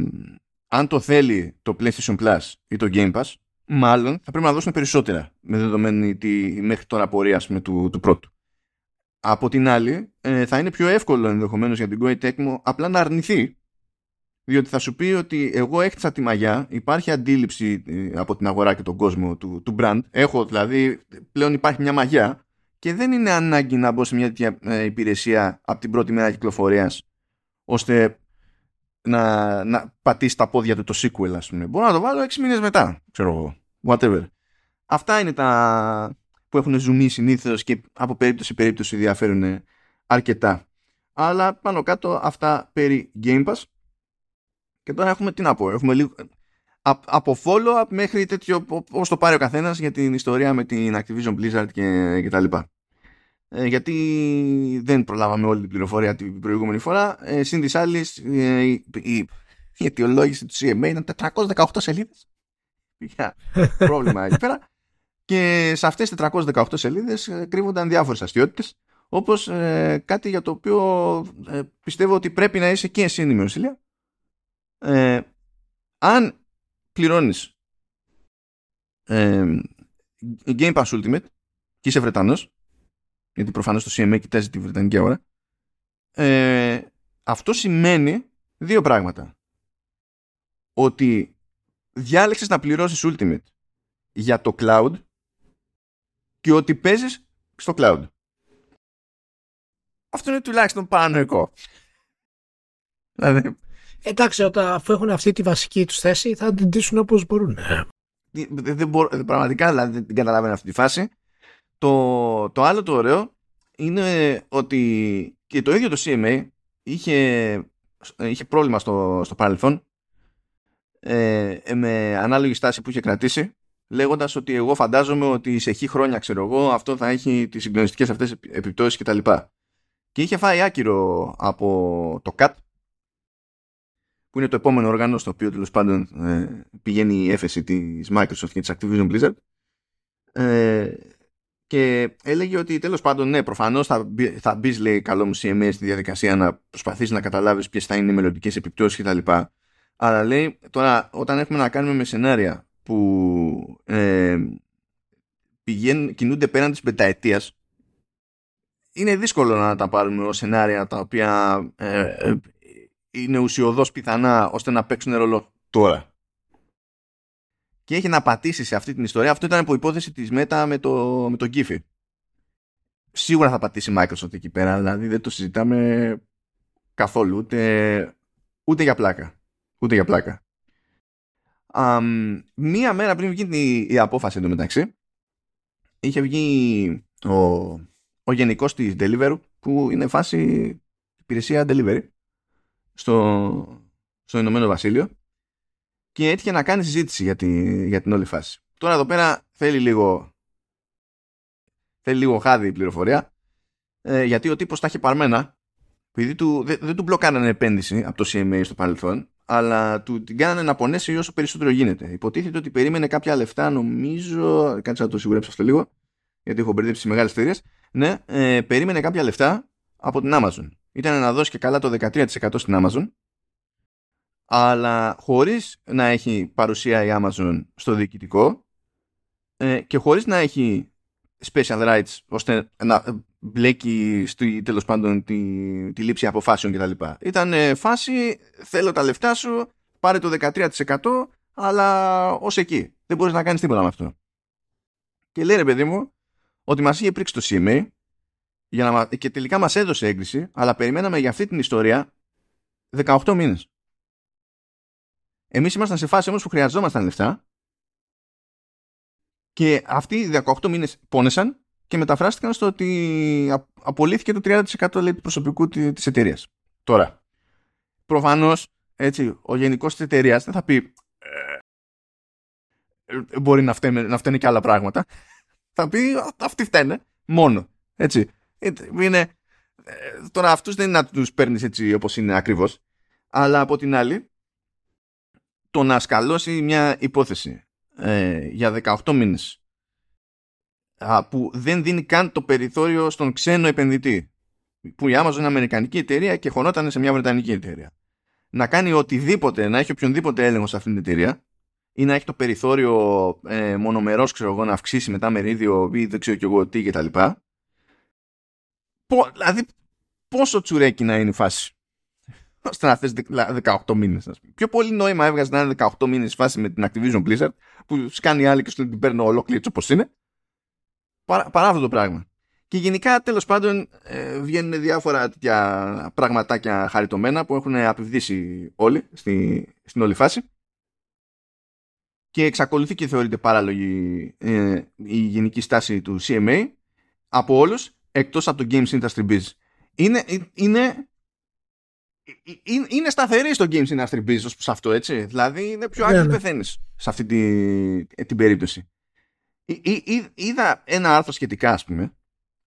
αν το θέλει το PlayStation Plus ή το Game Pass, μάλλον θα πρέπει να δώσουν περισσότερα με δεδομένη τη μέχρι τώρα πορεία με του, του πρώτου. Από την άλλη, ε, θα είναι πιο εύκολο ενδεχομένως για την Koei Tecmo απλά να αρνηθεί. Διότι θα σου πει ότι εγώ έχτισα τη μαγιά, υπάρχει αντίληψη ε, από την αγορά και τον κόσμο του, του brand. Έχω δηλαδή, πλέον υπάρχει μια μαγιά και δεν είναι ανάγκη να μπω σε μια τέτοια ε, υπηρεσία από την πρώτη μέρα κυκλοφορίας ώστε να, να πατήσει τα πόδια του το sequel ας πούμε. Μπορώ να το βάλω 6 μήνες μετά, ξέρω εγώ, whatever. Αυτά είναι τα που έχουν ζουμί συνήθως και από περίπτωση περίπτωση διαφέρουν αρκετά. Αλλά πάνω κάτω αυτά περί Game Pass. Και τώρα έχουμε τι να πω. Έχουμε λίγο, από follow-up μέχρι τέτοιο όπως το πάρει ο καθένας για την ιστορία με την Activision Blizzard και, και τα λοιπά. Ε, γιατί δεν προλάβαμε όλη την πληροφορία την προηγούμενη φορά. Ε, Συν της άλλης, ε, η, η, η αιτιολόγηση του CMA ήταν 418 σελίδες. Για [laughs] πρόβλημα εκεί πέρα. Και σε αυτές τις 418 σελίδες ε, κρύβονταν διάφορες αστείωτες όπως ε, κάτι για το οποίο ε, πιστεύω ότι πρέπει να είσαι και εσύ ενημερωσίλια. Ε, αν πληρώνεις ε, Game Pass Ultimate και είσαι Βρετανός γιατί προφανώς το CMA κοιτάζει τη Βρετανική αγορά ε, αυτό σημαίνει δύο πράγματα ότι διάλεξες να πληρώσεις Ultimate για το cloud και ότι παίζεις στο cloud. Αυτό είναι τουλάχιστον παρανοϊκό. Δηλαδή, Εντάξει, όταν, αφού έχουν αυτή τη βασική τους θέση, θα την τύσουν όπως μπορούν. Δεν, πραγματικά δηλαδή, δεν την καταλαβαίνω αυτή τη φάση. Το, το άλλο το ωραίο είναι ότι και το ίδιο το CMA είχε, είχε πρόβλημα στο, στο παρελθόν ε, με ανάλογη στάση που είχε κρατήσει λέγοντας ότι εγώ φαντάζομαι ότι σε χι χρόνια ξέρω εγώ αυτό θα έχει τις συγκλονιστικές αυτές επιπτώσεις κτλ. Και, και είχε φάει άκυρο από το CAT που είναι το επόμενο όργανο στο οποίο τέλος πάντων ε, πηγαίνει η έφεση της Microsoft και της Activision Blizzard ε, και έλεγε ότι τέλος πάντων ναι προφανώς θα, μπει, θα μπεις λέει καλό μου CMS στη διαδικασία να προσπαθείς να καταλάβεις ποιες θα είναι οι μελλοντικές επιπτώσεις κτλ. Αλλά λέει τώρα όταν έχουμε να κάνουμε με σενάρια που ε, πηγαίνουν, κινούνται πέραν της πενταετίας είναι δύσκολο να τα πάρουμε ως σενάρια τα οποία ε, ε, είναι ουσιοδός πιθανά ώστε να παίξουν ρόλο τώρα. Και έχει να πατήσει σε αυτή την ιστορία. Αυτό ήταν από υπόθεση της Meta με το, με το Giphy. Σίγουρα θα πατήσει Microsoft εκεί πέρα, δηλαδή δεν το συζητάμε καθόλου, ούτε, ούτε για πλάκα. Ούτε για πλάκα. Um, μία μέρα πριν βγει η, η απόφαση εντωμεταξύ, είχε βγει ο, ο γενικός της Deliveroo, που είναι φάση υπηρεσία delivery, στο, στο Ηνωμένο Βασίλειο και έτυχε να κάνει συζήτηση για, τη, για την όλη φάση. Τώρα εδώ πέρα θέλει λίγο θέλει λίγο χάδι η πληροφορία ε, γιατί ο τύπος τα έχει παρμένα επειδή του, δεν, δεν του μπλοκάρανε επένδυση από το CMA στο παρελθόν αλλά του την κάνανε να πονέσει όσο περισσότερο γίνεται. Υποτίθεται ότι περίμενε κάποια λεφτά, νομίζω. Κάτσε να το σιγουρέψω αυτό λίγο, γιατί έχω μπερδέψει μεγάλες εταιρείες. Ναι, ε, περίμενε κάποια λεφτά από την Amazon ήταν να δώσει και καλά το 13% στην Amazon αλλά χωρίς να έχει παρουσία η Amazon στο διοικητικό ε, και χωρίς να έχει special rights ώστε να μπλέκει στη, τέλος πάντων τη, τη λήψη αποφάσεων κτλ. Ήταν ε, φάση, θέλω τα λεφτά σου, πάρε το 13% αλλά ως εκεί. Δεν μπορείς να κάνεις τίποτα με αυτό. Και λέει ρε παιδί μου ότι μας είχε πρίξει το CMA για να, και τελικά μας έδωσε έγκριση, αλλά περιμέναμε για αυτή την ιστορία 18 μήνες. Εμείς ήμασταν σε φάση όμως που χρειαζόμασταν λεφτά και αυτοί οι 18 μήνες πόνεσαν και μεταφράστηκαν στο ότι απολύθηκε το 30% λέει, του προσωπικού της εταιρείας. Τώρα, προφανώς, έτσι, ο γενικός της εταιρείας δεν θα πει «Ε, ε, μπορεί να φταίνε, να φταίνε και άλλα πράγματα. θα πει αυτοί φταίνε μόνο. Έτσι. Είναι, ε, τώρα αυτούς δεν είναι να τους παίρνεις έτσι όπως είναι ακριβώς. Αλλά από την άλλη, το να σκαλώσει μια υπόθεση ε, για 18 μήνες που δεν δίνει καν το περιθώριο στον ξένο επενδυτή που η Amazon είναι αμερικανική εταιρεία και χωνόταν σε μια βρετανική εταιρεία να κάνει οτιδήποτε, να έχει οποιονδήποτε έλεγχο σε αυτήν την εταιρεία ή να έχει το περιθώριο ε, μονομερός ξέρω εγώ να αυξήσει μετά μερίδιο ή δεν ξέρω και εγώ τι κτλ δηλαδή, πόσο τσουρέκι να είναι η φάση. ώστε να θες 18 μήνες. Ας πούμε. Πιο πολύ νόημα έβγαζε να είναι 18 μήνες η φάση με την Activision Blizzard που σκάνει άλλη και σου την παίρνω ολόκληρη έτσι όπως είναι. Παρά, παρά αυτό το πράγμα. Και γενικά τέλος πάντων ε, βγαίνουν διάφορα τέτοια πραγματάκια χαριτωμένα που έχουν απευδίσει όλοι στη, στην όλη φάση. Και εξακολουθεί και θεωρείται παράλογη ε, η γενική στάση του CMA από όλους εκτός από το Games Industry Biz. Είναι, είναι, είναι σταθερή στο Games Industry Biz ως προς αυτό, έτσι. Δηλαδή είναι πιο άκρη ναι, ναι. πεθαίνεις σε αυτή τη, την περίπτωση. είδα ένα άρθρο σχετικά, ας πούμε,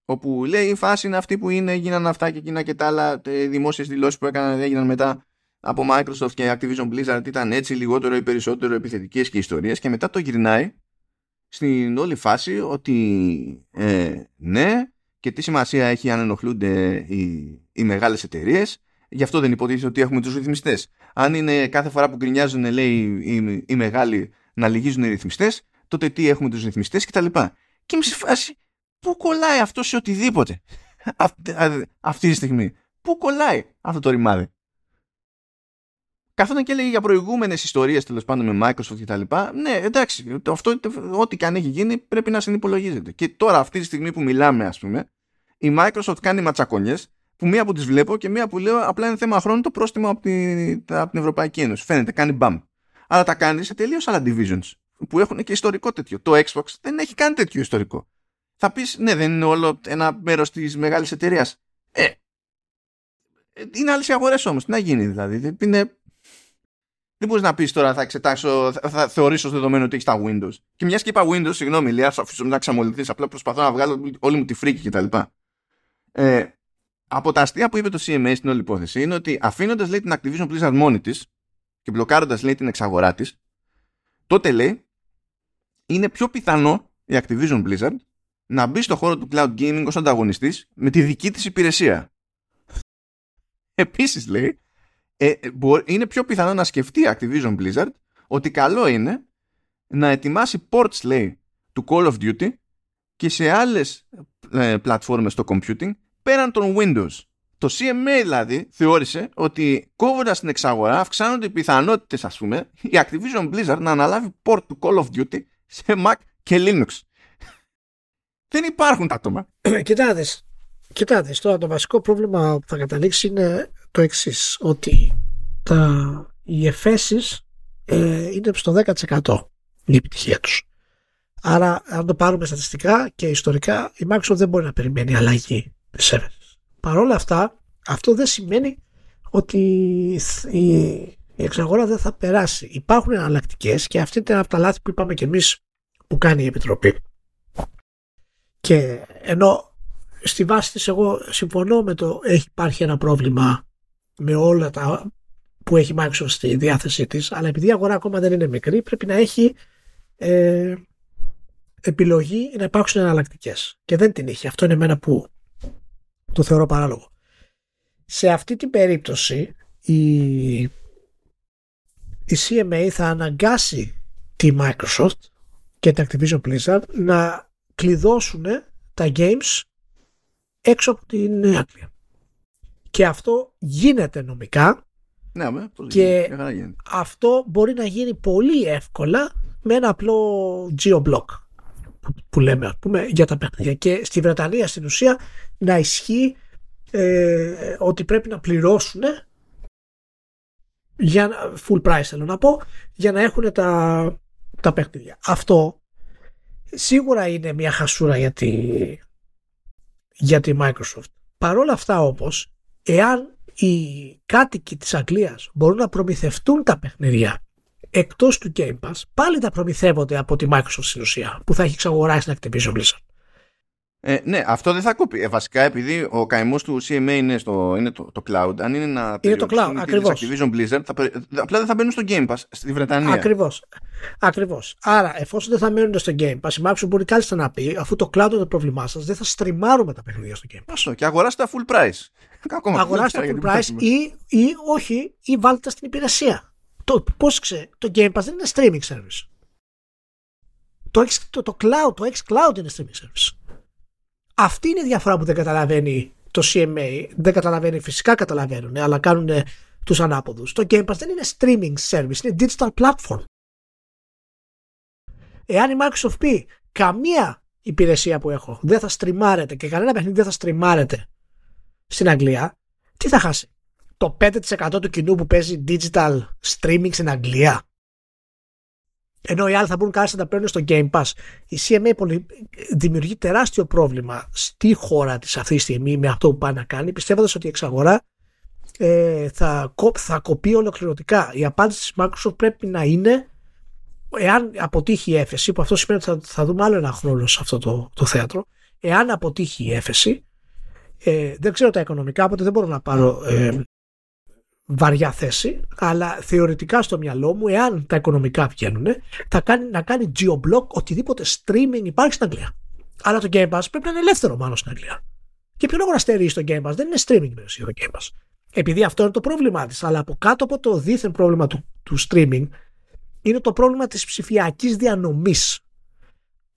όπου λέει η φάση είναι αυτή που είναι, έγιναν αυτά και εκείνα και τα άλλα δημόσιες δηλώσεις που έκαναν, έγιναν μετά από Microsoft και Activision Blizzard ήταν έτσι λιγότερο ή περισσότερο επιθετικές και ιστορίες και μετά το γυρνάει στην όλη φάση ότι ε, ναι και τι σημασία έχει αν ενοχλούνται οι, οι μεγάλες εταιρείες; Γι' αυτό δεν υποτίθεται ότι έχουμε τους ρυθμιστές. Αν είναι κάθε φορά που γκρινιάζουν λέει οι, οι, μεγάλοι να λυγίζουν οι ρυθμιστές, τότε τι έχουμε τους ρυθμιστές κτλ. Και είμαι σε φάση, πού κολλάει αυτό σε οτιδήποτε; [laughs] Αυτή τη στιγμή. Πού κολλάει αυτό το ρημάδι; Καθόταν και έλεγε για προηγούμενες ιστορίες τέλος πάντων με Microsoft κτλ. Ναι, εντάξει, αυτό, ό,τι και αν έχει γίνει πρέπει να συνυπολογίζεται. Και τώρα, αυτή τη στιγμή που μιλάμε, ας πούμε, η Microsoft κάνει ματσακονιές που μία που τις βλέπω και μία που λέω απλά είναι θέμα χρόνου το πρόστιμο από την, από την Ευρωπαϊκή Ένωση. Φαίνεται, κάνει μπαμ. Αλλά τα κάνει σε τελείως άλλα divisions που έχουν και ιστορικό τέτοιο. Το Xbox δεν έχει κάνει τέτοιο ιστορικό. Θα πεις, ναι, δεν είναι όλο ένα μέρος της μεγάλης εταιρείας. Ε, είναι άλλες οι αγορές όμως. Τι να γίνει δηλαδή. Είναι δεν μπορείς να πεις τώρα θα εξετάσω, θα, θα θεωρήσω ως δεδομένο ότι έχεις τα Windows. Και μιας και είπα Windows, συγγνώμη, Λία, θα αφήσω να ξαμολυθείς. Απλά προσπαθώ να βγάλω όλη μου τη φρίκη κτλ. Ε, από τα αστεία που είπε το CMA στην όλη υπόθεση είναι ότι αφήνοντας την Activision Blizzard μόνη της, και μπλοκάροντας λέει την εξαγορά της, τότε λέει είναι πιο πιθανό η Activision Blizzard να μπει στο χώρο του cloud gaming ως ανταγωνιστής με τη δική της υπηρεσία. Επίσης λέει, ε, είναι πιο πιθανό να σκεφτεί η Activision Blizzard ότι καλό είναι να ετοιμάσει ports λέει του Call of Duty και σε άλλες ε, πλατφόρμες στο computing πέραν των Windows. Το CMA δηλαδή θεώρησε ότι κόβοντας την εξαγορά αυξάνονται οι πιθανότητες ας πούμε η Activision Blizzard να αναλάβει port του Call of Duty σε Mac και Linux. Δεν υπάρχουν τα άτομα. Κοιτάτε, κοιτάτε, τώρα το βασικό πρόβλημα που θα καταλήξει είναι το εξής ότι τα, οι εφέσεις ε, είναι στο 10% η επιτυχία τους. Άρα, αν το πάρουμε στατιστικά και ιστορικά, η Microsoft δεν μπορεί να περιμένει αλλαγή της services. Παρ' όλα αυτά, αυτό δεν σημαίνει ότι η, η εξαγορά δεν θα περάσει. Υπάρχουν εναλλακτικές και αυτή είναι από τα λάθη που είπαμε κι εμείς που κάνει η Επιτροπή. Και ενώ στη βάση της εγώ συμφωνώ με το έχει υπάρχει ένα πρόβλημα με όλα τα που έχει Microsoft στη διάθεσή της αλλά επειδή η αγορά ακόμα δεν είναι μικρή πρέπει να έχει ε, επιλογή να υπάρξουν εναλλακτικές. Και δεν την είχε. Αυτό είναι εμένα που το θεωρώ παράλογο. Σε αυτή την περίπτωση η, η CMA θα αναγκάσει τη Microsoft και την Activision Blizzard να κλειδώσουν τα games έξω από την Αγγλία. Και αυτό γίνεται νομικά ναι, με, και αυτό μπορεί να γίνει πολύ εύκολα με ένα απλό geoblock που λέμε ας πούμε για τα παιχνίδια και στη Βρετανία στην ουσία να ισχύει ε, ότι πρέπει να πληρώσουν για full price θέλω να πω για να έχουν τα, τα παιχνίδια. Αυτό σίγουρα είναι μια χασούρα για τη, για τη Microsoft. Παρόλα αυτά όμως εάν οι κάτοικοι της Αγγλίας μπορούν να προμηθευτούν τα παιχνίδια εκτός του Game Pass πάλι τα προμηθεύονται από τη Microsoft στην ουσία που θα έχει εξαγοράσει την Activision Blizzard. Ε, ναι, αυτό δεν θα κοπεί. Ε, βασικά, επειδή ο καημός του CMA είναι, στο, είναι το, το cloud, αν είναι να είναι το cloud, ακριβώς. Activision Blizzard, θα, απλά δεν θα μπαίνουν στο Game Pass στη Βρετανία. Ακριβώς. Ακριβώς. Άρα, εφόσον δεν θα μένουν στο Game Pass, η Microsoft μπορεί κάλλιστα να πει, αφού το cloud είναι το πρόβλημά σας, δεν θα στριμάρουμε τα παιχνίδια στο Game Pass. Αυτό, και αγοράστε τα full price. αγοράστε τα full price ή, ή όχι, ή βάλτε στην υπηρεσία το, πώς ξέρει, το Game Pass δεν είναι streaming service. Το, το, το cloud, το xCloud είναι streaming service. Αυτή είναι η διαφορά που δεν καταλαβαίνει το CMA. Δεν καταλαβαίνει, φυσικά καταλαβαίνουν, αλλά κάνουν τους ανάποδους. Το Game Pass δεν είναι streaming service, είναι digital platform. Εάν η Microsoft πει καμία υπηρεσία που έχω δεν θα στριμάρεται και κανένα παιχνίδι δεν θα στριμάρεται στην Αγγλία, τι θα χάσει; Το 5% του κοινού που παίζει digital streaming στην Αγγλία. Ενώ οι άλλοι θα μπορούν κάλλιστα να τα παίρνουν στο Game Pass. Η CMA δημιουργεί τεράστιο πρόβλημα στη χώρα της αυτή τη στιγμή με αυτό που πάει να κάνει, πιστεύοντας ότι η εξαγορά ε, θα, θα κοπεί ολοκληρωτικά. Η απάντηση της Microsoft πρέπει να είναι εάν αποτύχει η έφεση, που αυτό σημαίνει ότι θα, θα δούμε άλλο ένα χρόνο σε αυτό το, το θέατρο, εάν αποτύχει η έφεση, ε, δεν ξέρω τα οικονομικά, οπότε δεν μπορώ να πάρω ε, βαριά θέση, αλλά θεωρητικά στο μυαλό μου, εάν τα οικονομικά βγαίνουν, θα κάνει, να κάνει geoblock οτιδήποτε streaming υπάρχει στην Αγγλία. Αλλά το Game Pass πρέπει να είναι ελεύθερο μάλλον στην Αγγλία. Και ποιο λόγο να στερεί στο Game Pass, δεν είναι streaming υπηρεσία το Game Pass. Επειδή αυτό είναι το πρόβλημά της. Αλλά από κάτω από το δίθεν πρόβλημα του, του streaming είναι το πρόβλημα της ψηφιακής διανομής.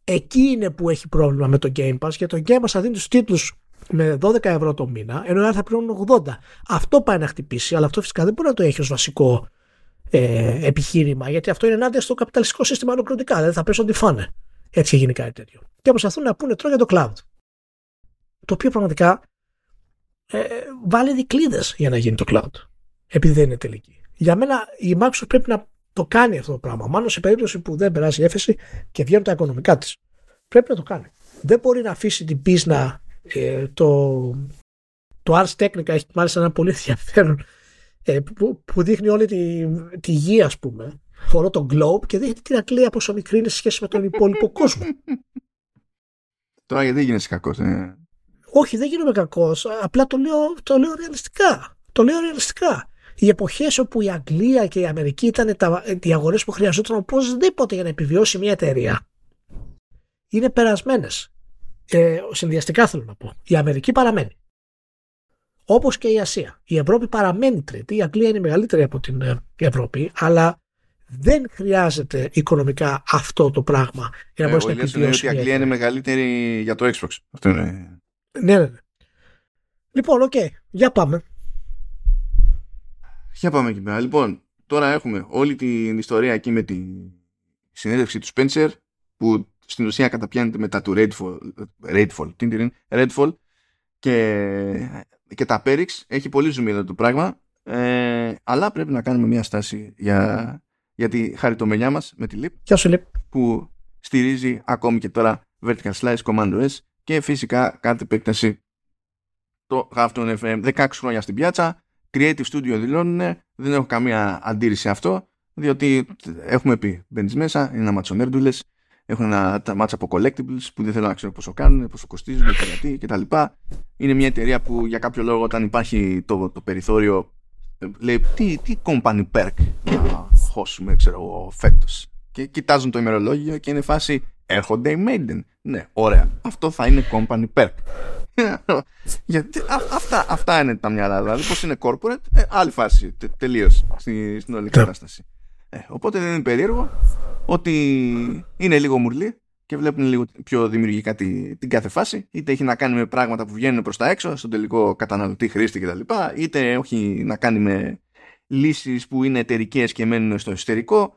Εκεί είναι που έχει πρόβλημα με το Game Pass και το Game Pass θα δίνει τους τίτλους με 12 ευρώ το μήνα, ενώ οι θα πληρώνουν 80. Αυτό πάει να χτυπήσει, αλλά αυτό φυσικά δεν μπορεί να το έχει ως βασικό ε, επιχείρημα, γιατί αυτό είναι ενάντια στο καπιταλιστικό σύστημα ολοκληρωτικά. Δηλαδή θα πέσουν ό,τι φάνε. Έτσι γίνει κάτι τέτοιο. Και προσπαθούν να πούνε τώρα για το cloud. Το οποίο πραγματικά ε, βάλει δικλείδες για να γίνει το cloud. Επειδή δεν είναι τελική. Για μένα η Microsoft πρέπει να το κάνει αυτό το πράγμα. Μάλλον σε περίπτωση που δεν περάσει η έφεση και βγαίνουν τα οικονομικά της. Πρέπει να το κάνει. Δεν μπορεί να αφήσει την πίσνα ε, το, το Ars Technica έχει μάλιστα ένα πολύ ενδιαφέρον ε, που, που, δείχνει όλη τη, τη γη ας πούμε φορώ το globe και δείχνει την Αγγλία πόσο μικρή είναι σε σχέση με τον υπόλοιπο κόσμο. Τώρα γιατί δεν γίνεσαι κακός. Όχι δεν γίνομαι κακός απλά το λέω, το λέω ρεαλιστικά. Το λέω ρεαλιστικά. οι εποχές όπου η Αγγλία και η Αμερική ήταν τα, οι αγορές που χρειαζόταν οπωσδήποτε για να επιβιώσει μια εταιρεία είναι περασμένες. Ε, συνδυαστικά θέλω να πω. Η Αμερική παραμένει. Όπως και η Ασία. Η Ευρώπη παραμένει τρίτη. Η Αγγλία είναι μεγαλύτερη από την ε, Ευρώπη, αλλά δεν χρειάζεται οικονομικά αυτό το πράγμα για να ε, μπορέσει να επιβιώσεις. ότι η Αγγλία είναι μεγαλύτερη για το Xbox. Αυτό είναι. Ναι, ναι, ναι. Λοιπόν, OK. Okay. Για πάμε. Για πάμε εκεί πέρα. Λοιπόν, τώρα έχουμε όλη την ιστορία εκεί με τη συνέντευξη του Spencer που στην ουσία καταπιάνεται μετά του Redfall, Redfall, Redfall και, και τα πέριξ. Έχει πολύ ζουμί εδώ το πράγμα. Ε, αλλά πρέπει να κάνουμε μια στάση για, για τη χαριτωμενιά μας με τη LIP. Γεια σου, LIP. Που στηρίζει ακόμη και τώρα Vertical Slice Commando S και φυσικά κάτι επέκταση το Halftone FM 16 χρόνια στην πιάτσα. Creative Studio δηλώνουν, δεν έχω καμία αντίρρηση σε αυτό, διότι έχουμε πει, μπαίνεις μέσα, είναι ένα ματσονέρντουλες, έχουν ένα μάτσα από collectibles που δεν θέλω να ξέρω πόσο κάνουν, πόσο κοστίζουν, γιατί κτλ. Είναι μια εταιρεία που για κάποιο λόγο όταν υπάρχει το, το περιθώριο λέει τι, τι company perk να χώσουμε ξέρω εγώ φέτος. Και κοιτάζουν το ημερολόγιο και είναι φάση έρχονται οι Maiden. Ναι, ωραία. Αυτό θα είναι company perk. [laughs] Γιατί αυτά, αυτά είναι τα μυαλά. Δηλαδή, πώς είναι corporate, ε, άλλη φάση τελείως στη, στην όλη κατάσταση. Ε, οπότε δεν είναι περίεργο ότι είναι λίγο μουρλή και βλέπουν λίγο πιο δημιουργικά τη, την κάθε φάση. Είτε έχει να κάνει με πράγματα που βγαίνουν προς τα έξω, στον τελικό καταναλωτή, χρήστη κτλ. Είτε έχει να κάνει με λύσεις που είναι εταιρικές και μένουν στο εσωτερικό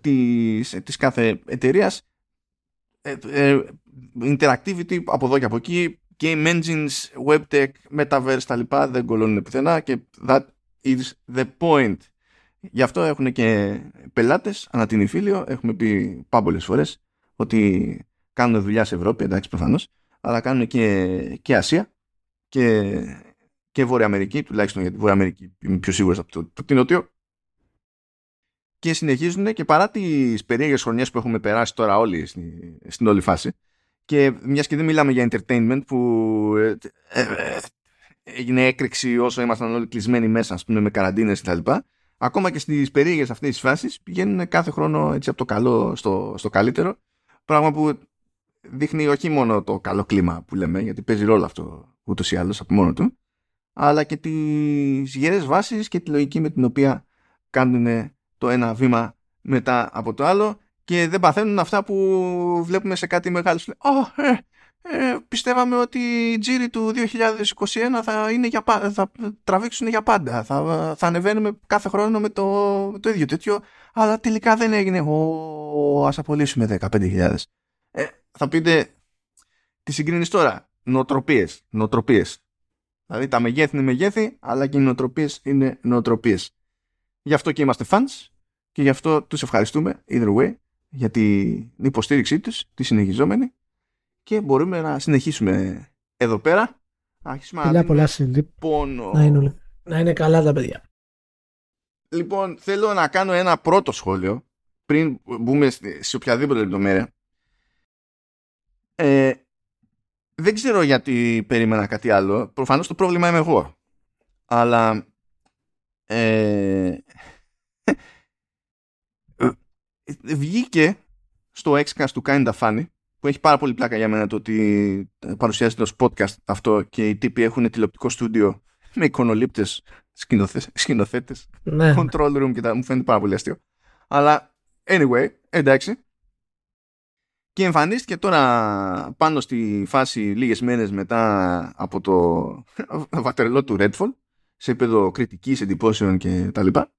της κάθε εταιρείας. Ε, ε, interactivity από εδώ και από εκεί, game engines, webtech, metaverse τα λοιπά δεν κολλώνουν πουθενά και that is the point. Γι' αυτό έχουν και πελάτες ανά την Ιφίλιο, έχουμε πει πάμπολες φορές ότι κάνουν δουλειά σε Ευρώπη, εντάξει προφανώς, αλλά κάνουν και, και Ασία και, και Βόρεια Αμερική, τουλάχιστον γιατί Βόρεια Αμερική είμαι πιο σίγουρος από, το, από την Νότιο. Και συνεχίζουν και παρά τις περίεργες χρονιές που έχουμε περάσει τώρα όλοι στην, στην όλη φάση, και μιας και δεν μιλάμε για entertainment που ε, ε, ε, έγινε έκρηξη όσο ήμασταν όλοι κλεισμένοι μέσα, ας πούμε, με καραντίνες κτλ. Ακόμα και στις περίεργες αυτές τις φάσεις πηγαίνουν κάθε χρόνο έτσι από το καλό στο, στο καλύτερο. Πράγμα που δείχνει όχι μόνο το καλό κλίμα που λέμε, γιατί παίζει ρόλο αυτό ούτως ή άλλως από μόνο του, αλλά και τις γερές βάσεις και τη λογική με την οποία κάνουν το ένα βήμα μετά από το άλλο και δεν παθαίνουν αυτά που βλέπουμε σε κάτι μεγάλο. Oh, ε, ε, πιστεύαμε ότι οι τζίροι του 2021 θα, είναι για, θα τραβήξουν για πάντα. Θα, θα ανεβαίνουμε κάθε χρόνο με το, με το ίδιο τέτοιο, αλλά τελικά δεν έγινε. Ο, ας απολύσουμε 15.000. Ε, θα πείτε, τι συγκρίνεις τώρα; Νοοτροπίες. Νοοτροπίες. Δηλαδή τα μεγέθη είναι μεγέθη, αλλά και οι νοοτροπίες είναι νοοτροπίες. Γι' αυτό και είμαστε fans και γι' αυτό τους ευχαριστούμε, either way για την υποστήριξή τους, τη συνεχιζόμενη και μπορούμε να συνεχίσουμε εδώ πέρα. Πολλά πολλά πόνο. Να είναι, να είναι καλά τα παιδιά. Λοιπόν, θέλω να κάνω ένα πρώτο σχόλιο πριν μπούμε σε οποιαδήποτε λεπτομέρεια. Ε, δεν ξέρω γιατί περίμενα κάτι άλλο. Προφανώς το πρόβλημα είμαι εγώ. Αλλά ε, [laughs] βγήκε στο Xcast του Kinda Funny που έχει πάρα πολύ πλάκα για μένα το ότι παρουσιάζεται ως podcast αυτό και οι τύποι έχουν τηλεοπτικό στούντιο με εικονολήπτες σκηνοθέτες, ναι. control room και τα μου φαίνεται πάρα πολύ αστείο. Αλλά anyway, εντάξει. Και εμφανίστηκε τώρα πάνω στη φάση λίγες μέρες μετά από το [laughs] βατερελό του Redfall σε επίπεδο κριτικής, εντυπώσεων και τα λοιπά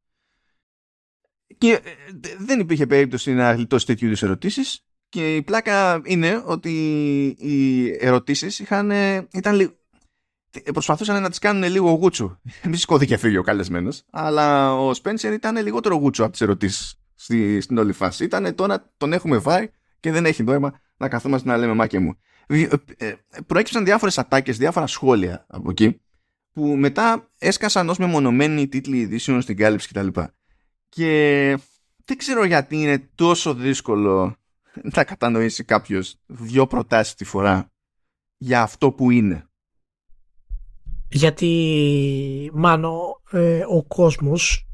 και ε, δεν υπήρχε περίπτωση να γλιτώσει τέτοιου είδους ερωτήσεις. Και η πλάκα είναι ότι οι ερωτήσεις ήταν προσπαθούσαν να τις κάνουν λίγο γούτσου. [laughs] Μη σηκώθηκε φύγει ο καλεσμένος, αλλά ο Σπένσερ ήταν λιγότερο γούτσου από τις ερωτήσεις στη, στην όλη φάση. Ήταν τώρα τον έχουμε φάει και δεν έχει νόημα να καθόμαστε να λέμε μάκε μου. Ε, ε, προέκυψαν διάφορες ατάκες, διάφορα σχόλια από εκεί που μετά έσκασαν ως μεμονωμένοι τίτλοι ειδήσεων στην κάλυψη κτλ. Και δεν ξέρω γιατί είναι τόσο δύσκολο να κατανοήσει κάποιος δύο προτάσεις τη φορά για αυτό που είναι. Γιατί, μάνο, ε, ο κόσμος,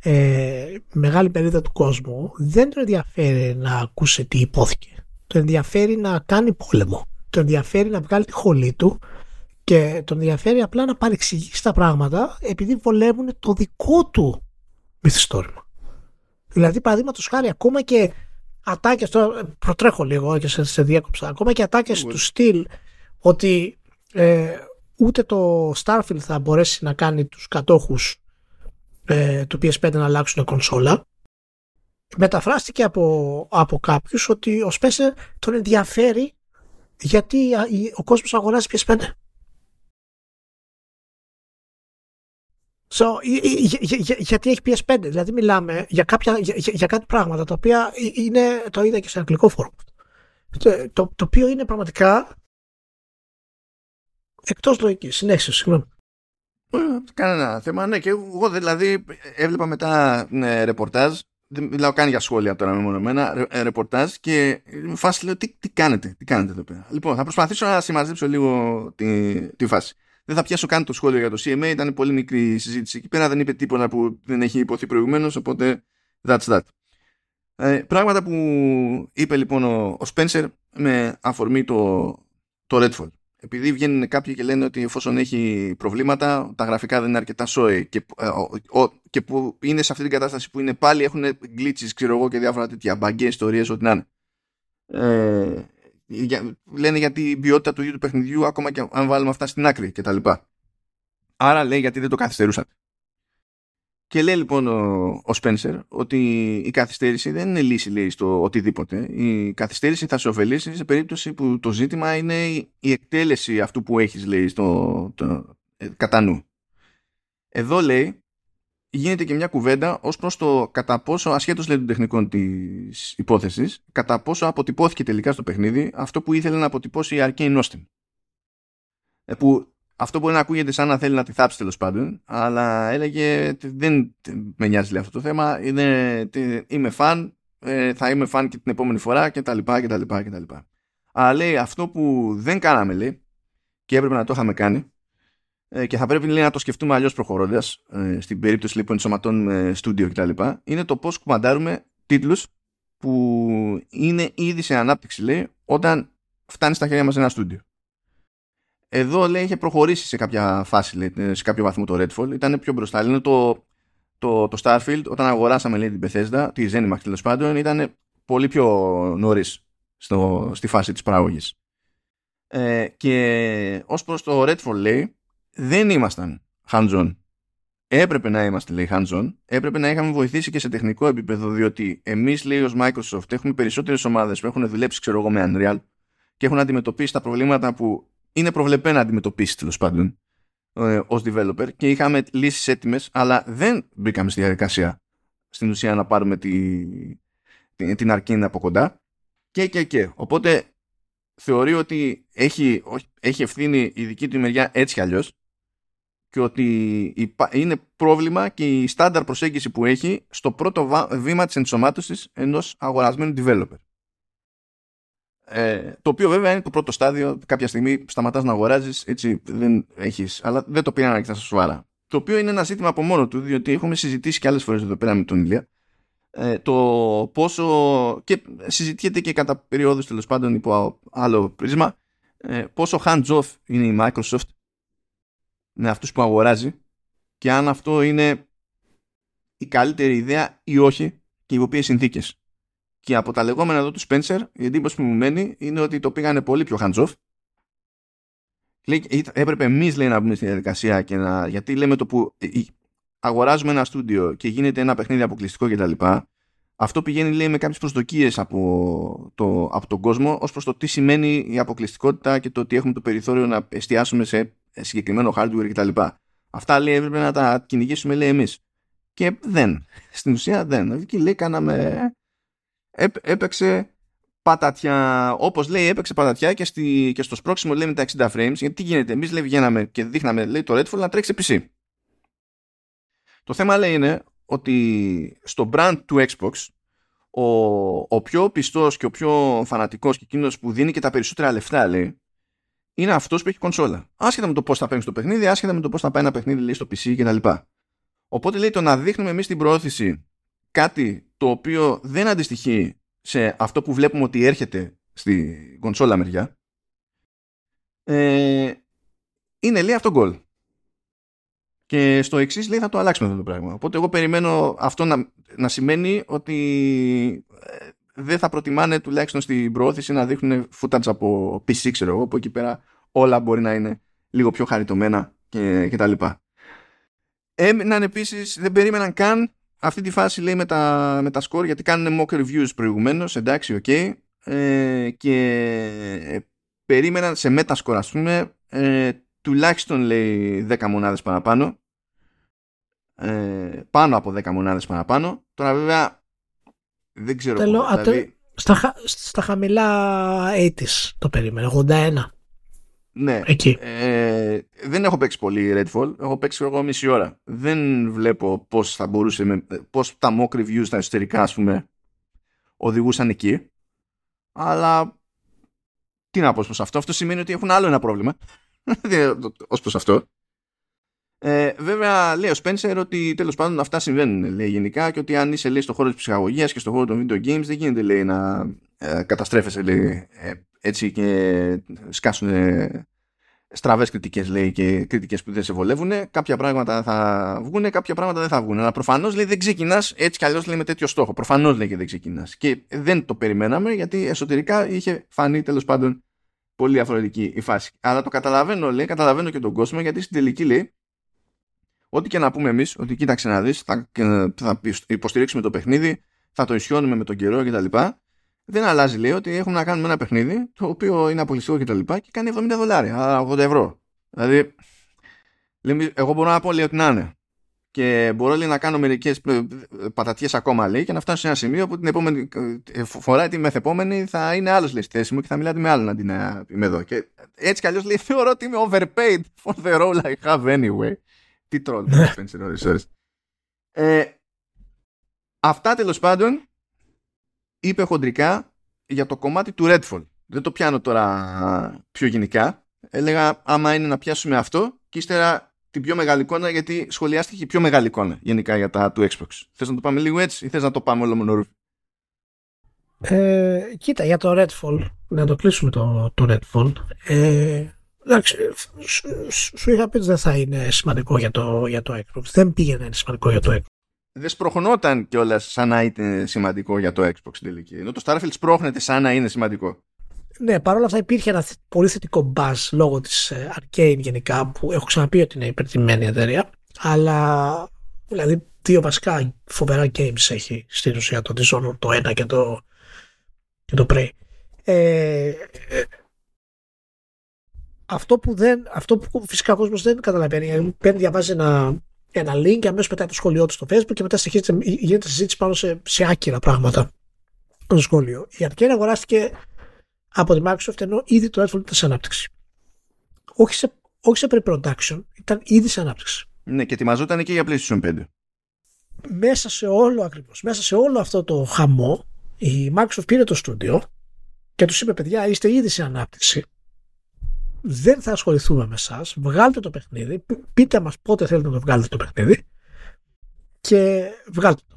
ε, μεγάλη περίοδο του κόσμου, δεν τον ενδιαφέρει να ακούσει τι υπόθηκε. Τον ενδιαφέρει να κάνει πόλεμο. Τον ενδιαφέρει να βγάλει τη χολή του και τον ενδιαφέρει απλά να παρεξηγήσει τα πράγματα επειδή βολεύουν το δικό του μυθιστόρημα. Δηλαδή, παραδείγματος χάρη, ακόμα και ατάκες. Τώρα προτρέχω λίγο και σε, σε διέκοψα. Ακόμα και ατάκες του στυλ ότι ε, ούτε το Starfield θα μπορέσει να κάνει τους κατόχους ε, του PS5 να αλλάξουν κονσόλα μεταφράστηκε από, από κάποιους ότι ο Spencer τον ενδιαφέρει γιατί ο κόσμος αγοράζει PS5 So, γιατί έχει PS5, δηλαδή μιλάμε για, κάποια, για, για κάτι πράγματα τα οποία είναι, το είδα και σε αγγλικό φόρμα. Το, το, το οποίο είναι πραγματικά εκτός λογικής. Συνέχισε, συγγνώμη. Ε, κανένα θέμα. Ναι, και εγώ δηλαδή έβλεπα μετά ναι, ρεπορτάζ. Δεν μιλάω καν για σχόλια τώρα μεμονωμένα. Ε, ρεπορτάζ και με φάση λέω τι, τι κάνετε, τι κάνετε εδώ πέρα. Λοιπόν, θα προσπαθήσω να συμμαζέψω λίγο τη, τη φάση. Δεν θα πιάσω καν το σχόλιο για το CMA, ήταν πολύ μικρή η συζήτηση εκεί πέρα. Δεν είπε τίποτα που δεν έχει υποθεί προηγουμένως, οπότε that's that. Ε, πράγματα που είπε λοιπόν ο, ο Spencer με αφορμή το, το Redfall επειδή βγαίνουν κάποιοι και λένε ότι εφόσον έχει προβλήματα, τα γραφικά δεν είναι αρκετά σόι και, ε, και που είναι σε αυτή την κατάσταση που είναι πάλι έχουν glitches, ξέρω εγώ και διάφορα τέτοια μπαγκέ ιστορίες, ό,τι να είναι. Ε, για, λένε για την ποιότητα του ίδιου του παιχνιδιού, ακόμα και αν βάλουμε αυτά στην άκρη κτλ. Άρα λέει γιατί δεν το καθυστερούσατε. Και λέει λοιπόν ο, ο Spencer ότι η καθυστέρηση δεν είναι λύση λέει στο οτιδήποτε. Η καθυστέρηση θα σε ωφελήσει σε περίπτωση που το ζήτημα είναι η εκτέλεση αυτού που έχεις λέει στο, το, ε, κατά νου. Εδώ λέει γίνεται και μια κουβέντα ως προς το κατά πόσο ασχέτως λέει των τεχνικών της υπόθεσης κατά πόσο αποτυπώθηκε τελικά στο παιχνίδι αυτό που ήθελε να αποτυπώσει η Arcane Austin. Ε, που αυτό μπορεί να ακούγεται σαν να θέλει να τη θάψει τέλος πάντων, αλλά έλεγε δεν με νοιάζει λέει, αυτό το θέμα. Είναι, είμαι φαν, ε, θα είμαι φαν και την επόμενη φορά κτλ. κτλ, κτλ. Αλλά λέει αυτό που δεν κάναμε λέει και έπρεπε να το είχαμε κάνει ε, και θα πρέπει λέει, να το σκεφτούμε αλλιώς προχωρώντας ε, στην περίπτωση λοιπόν ενσωματώνουμε στούντιο κτλ. είναι το πώς κουμαντάρουμε τίτλους που είναι ήδη σε ανάπτυξη λέει όταν φτάνει στα χέρια μας ένα στούντιο. Εδώ λέει είχε προχωρήσει σε κάποια φάση, λέει, σε κάποιο βαθμό το Redfall. Ήταν πιο μπροστά. Είναι το, το, το Starfield, όταν αγοράσαμε λέει, την Bethesda, τη Zenimax τέλος πάντων, ήταν πολύ πιο νωρίς στη φάση της παραγωγής. Ε, και ως προς το Redfall λέει, δεν ήμασταν hands-on. Έπρεπε να είμαστε λέει hands-on, έπρεπε να είχαμε βοηθήσει και σε τεχνικό επίπεδο, διότι εμείς λέει ως Microsoft έχουμε περισσότερες ομάδες που έχουν δουλέψει ξέρω εγώ με Unreal και έχουν αντιμετωπίσει τα προβλήματα που είναι προβλεπέ να αντιμετωπίσει τέλος πάντων ε, ως developer και είχαμε λύσεις έτοιμες, αλλά δεν μπήκαμε στη διαδικασία στην ουσία να πάρουμε τη, την, την αρκίνη από κοντά και και και. Οπότε θεωρεί ότι έχει, έχει ευθύνη η δική του μεριά έτσι κι αλλιώς και ότι είναι πρόβλημα και η στάνταρ προσέγγιση που έχει στο πρώτο βήμα της ενσωμάτωσης ενός αγορασμένου developer. Ε, το οποίο βέβαια είναι το πρώτο στάδιο. Κάποια στιγμή σταματάς να αγοράζεις, έτσι δεν έχεις. Αλλά δεν το πήραν αρκετά σοβαρά. Το οποίο είναι ένα ζήτημα από μόνο του, διότι έχουμε συζητήσει και άλλες φορές εδώ πέρα με τον Ηλία. Ε, το πόσο. και συζητιέται και κατά περιόδους τέλος πάντων υπό άλλο πρίσμα. Ε, πόσο hands off είναι η Microsoft με αυτούς που αγοράζει και αν αυτό είναι η καλύτερη ιδέα ή όχι και υπό ποιες συνθήκες. Και από τα λεγόμενα εδώ του Spencer, η εντύπωση που μου μένει είναι ότι το πήγανε πολύ πιο hands-off. Λέει, έπρεπε εμείς να μπούμε στη διαδικασία και να. Γιατί λέμε το που αγοράζουμε ένα στούντιο και γίνεται ένα παιχνίδι αποκλειστικό κτλ. Αυτό πηγαίνει λέει με κάποιες προσδοκίες από, το, από τον κόσμο ως προς το τι σημαίνει η αποκλειστικότητα και το ότι έχουμε το περιθώριο να εστιάσουμε σε συγκεκριμένο hardware κτλ. Αυτά λέει έπρεπε να τα κυνηγήσουμε λέει εμείς. Και δεν. Στην ουσία δεν. Εκεί λέει κάναμε έπαιξε πατατιά. Όπως λέει, έπαιξε πατατιά και, στη, και στο σπρώξιμο λέει με τα 60 frames. Γιατί τι γίνεται, εμείς λέει βγαίναμε και δείχναμε λέει, το Redfall να τρέξει PC. Το θέμα λέει είναι ότι στο brand του Xbox ο, ο πιο πιστός και ο πιο φανατικός και εκείνος που δίνει και τα περισσότερα λεφτά λέει είναι αυτός που έχει κονσόλα. Άσχετα με το πώς θα παίρνεις το παιχνίδι, άσχετα με το πώς θα πάει ένα παιχνίδι λέει, στο PC κτλ. Οπότε λέει το να δείχνουμε εμείς την προώθηση κάτι το οποίο δεν αντιστοιχεί σε αυτό που βλέπουμε ότι έρχεται στη κονσόλα μεριά ε, είναι λέει αυτό γκολ. Και στο εξής λέει θα το αλλάξουμε αυτό το πράγμα. Οπότε εγώ περιμένω αυτό να, να σημαίνει ότι ε, δεν θα προτιμάνε τουλάχιστον στην προώθηση να δείχνουν footage από PC ξέρω εγώ, που εκεί πέρα όλα μπορεί να είναι λίγο πιο χαριτωμένα και, και τα λοιπά. Έμειναν επίσης, δεν περίμεναν καν αυτή τη φάση λέει με τα, με τα score γιατί κάνουν mock reviews προηγουμένως, εντάξει, OK. Okay, ε, και περίμεναν σε metascore ας πούμε ε, τουλάχιστον λέει 10 μονάδες παραπάνω ε, πάνω από 10 μονάδες παραπάνω τώρα βέβαια δεν ξέρω Τελώ, δηλαδή... στα, στα χαμηλά 80's το περίμενα 81 ναι, Εκεί. Ε, δεν έχω παίξει πολύ Redfall. Έχω παίξει εγώ μισή ώρα. Δεν βλέπω πώς θα μπορούσε, πώς τα mock reviews στα εσωτερικά, ας πούμε, οδηγούσαν εκεί. Αλλά τι να πω προς αυτό. Αυτό σημαίνει ότι έχουν άλλο ένα πρόβλημα. [laughs] Ω προς αυτό. Ε, βέβαια, λέει ο Spencer ότι τέλος πάντων αυτά συμβαίνουν λέει, γενικά και ότι αν είσαι λέει, στο χώρο της ψυχαγωγίας και στο χώρο των video games, δεν γίνεται λέει, να ε, καταστρέφεσαι λέει, ε, έτσι και σκάσουν στραβές κριτικές λέει και κριτικές που δεν σε βολεύουν. Κάποια πράγματα θα βγουν, κάποια πράγματα δεν θα βγουν. Αλλά προφανώς λέει δεν ξεκινάς έτσι κι αλλιώς με τέτοιο στόχο. Προφανώς λέει και δεν ξεκινάς. Και δεν το περιμέναμε γιατί εσωτερικά είχε φανεί τέλος πάντων πολύ διαφορετική η φάση. Αλλά το καταλαβαίνω, λέει, καταλαβαίνω και τον κόσμο γιατί στην τελική λέει ό,τι και να πούμε εμείς, ότι κοίταξε να δεις, θα, θα υποστηρίξουμε το παιχνίδι, θα το ισιώνουμε με τον καιρό κτλ δεν αλλάζει λέει ότι έχουμε να κάνουμε ένα παιχνίδι το οποίο είναι απολυστικό και τα λοιπά και κάνει 70 δολάρια, άρα 80 ευρώ. Δηλαδή, εγώ μπορώ να πω λέει ότι να είναι. Και μπορώ λέει, να κάνω μερικές πατατιές ακόμα λέει και να φτάσω σε ένα σημείο που την επόμενη ε, φορά τη μεθεπόμενη θα είναι άλλος λέει στη θέση μου και θα μιλάτε με άλλον αντί να είμαι εδώ. Και έτσι κι αλλιώς λέει θεωρώ ότι είμαι overpaid for the role I have anyway. Τι τρόλ, ε, Αυτά τέλος πάντων είπε χοντρικά για το κομμάτι του Redfall. Δεν το πιάνω τώρα πιο γενικά. Έλεγα άμα είναι να πιάσουμε αυτό και ύστερα την πιο μεγάλη εικόνα γιατί σχολιάστηκε η πιο μεγάλη εικόνα γενικά για τα του Xbox. Θες να το πάμε λίγο έτσι ή θες να το πάμε όλο μονορούφι. Ε, κοίτα, για το Redfall, να το κλείσουμε το, το Redfall. Ε, εντάξει, σου, είχα πει ότι δεν θα είναι σημαντικό για το, για το Xbox. Δεν πήγαινε να είναι σημαντικό για το Xbox δεν σπροχνόταν κιόλας σαν να είναι σημαντικό για το Xbox στην τελική. Ενώ το Starfield σπρώχνεται σαν να είναι σημαντικό. Ναι, παρόλα αυτά υπήρχε ένα πολύ θετικό buzz λόγω της ε, Arcane γενικά που έχω ξαναπεί ότι είναι υπερτιμένη εταιρεία. Αλλά δηλαδή δύο βασικά φοβερά games έχει στην ουσία το Dishonored το ένα και το, και το Prey. Ε, ε, αυτό που δεν, αυτό που φυσικά ο κόσμος δεν καταλαβαίνει, παίρνει, διαβάζει ένα, ένα link και αμέσως μετά το σχολείο του στο Facebook και μετά γίνεται συζήτηση πάνω σε, σε άκυρα πράγματα στο σχόλιο. Η Arcane αγοράστηκε από τη Microsoft ενώ ήδη το Redfall ήταν σε ανάπτυξη. Όχι σε, όχι σε pre-production, ήταν ήδη σε ανάπτυξη. Ναι, και ετοιμαζόταν και για PlayStation 5. Μέσα σε όλο ακριβώς, μέσα σε όλο αυτό το χαμό, η Microsoft πήρε το στούντιο και τους είπε: Παιδιά, είστε ήδη σε ανάπτυξη δεν θα ασχοληθούμε με εσάς. Βγάλτε το παιχνίδι. Πείτε μας πότε θέλετε να το βγάλετε το παιχνίδι. Και βγάλτε το.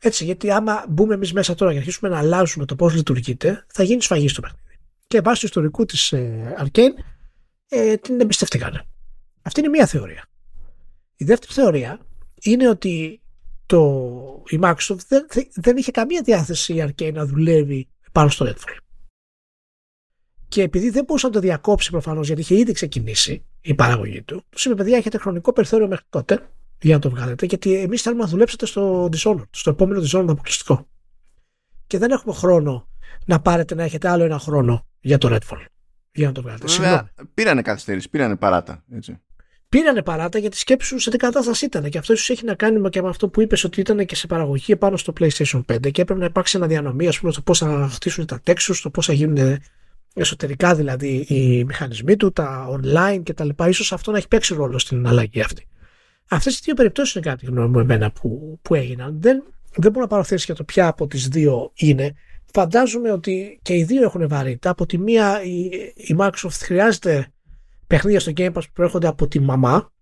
Έτσι, γιατί άμα μπούμε εμείς μέσα τώρα και αρχίσουμε να αλλάζουμε το πώς λειτουργείτε, θα γίνει σφαγή στο παιχνίδι. Και βάσει του ιστορικού της ε, Arcane, ε, την εμπιστευτήκανε. Αυτή είναι μία θεωρία. Η δεύτερη θεωρία είναι ότι το, η Microsoft δεν, δεν είχε καμία διάθεση η Arcane να δουλεύει πάνω στο Redfall. Και επειδή δεν μπορούσε να το διακόψει προφανώς γιατί είχε ήδη ξεκινήσει η παραγωγή του, του είπε: Παιδιά, έχετε χρονικό περιθώριο μέχρι τότε για να το βγάλετε, γιατί εμείς θέλουμε να δουλέψετε στο Dishonored, στο επόμενο Dishonored αποκλειστικό. Και δεν έχουμε χρόνο να πάρετε να έχετε άλλο ένα χρόνο για το Redfall. Για να το βγάλετε. Βέβαια, πήρανε καθυστέρηση, πήρανε παράτα. Έτσι. Πήρανε παράτα γιατί σκέψου σε τι κατάσταση ήταν. Και αυτό ίσως έχει να κάνει και με αυτό που είπες ότι ήταν και σε παραγωγή επάνω στο PlayStation 5 και έπρεπε να υπάρξει αναδιανομή, ας πούμε, στο πώς θα χτίσουν τα textures, το πώς θα γίνουν εσωτερικά δηλαδή οι μηχανισμοί του, τα online και τα λοιπά, ίσως αυτό να έχει παίξει ρόλο στην αλλαγή αυτή. Αυτές οι δύο περιπτώσεις είναι κάτι γνώμη μου εμένα που, που έγιναν. Δεν, δεν μπορώ να πάρω θέση για το ποια από τις δύο είναι. φαντάζομαι ότι και οι δύο έχουν βαρύτητα. Από τη μία η, η Microsoft χρειάζεται παιχνίδια στο Game Pass που προέρχονται από τη μαμά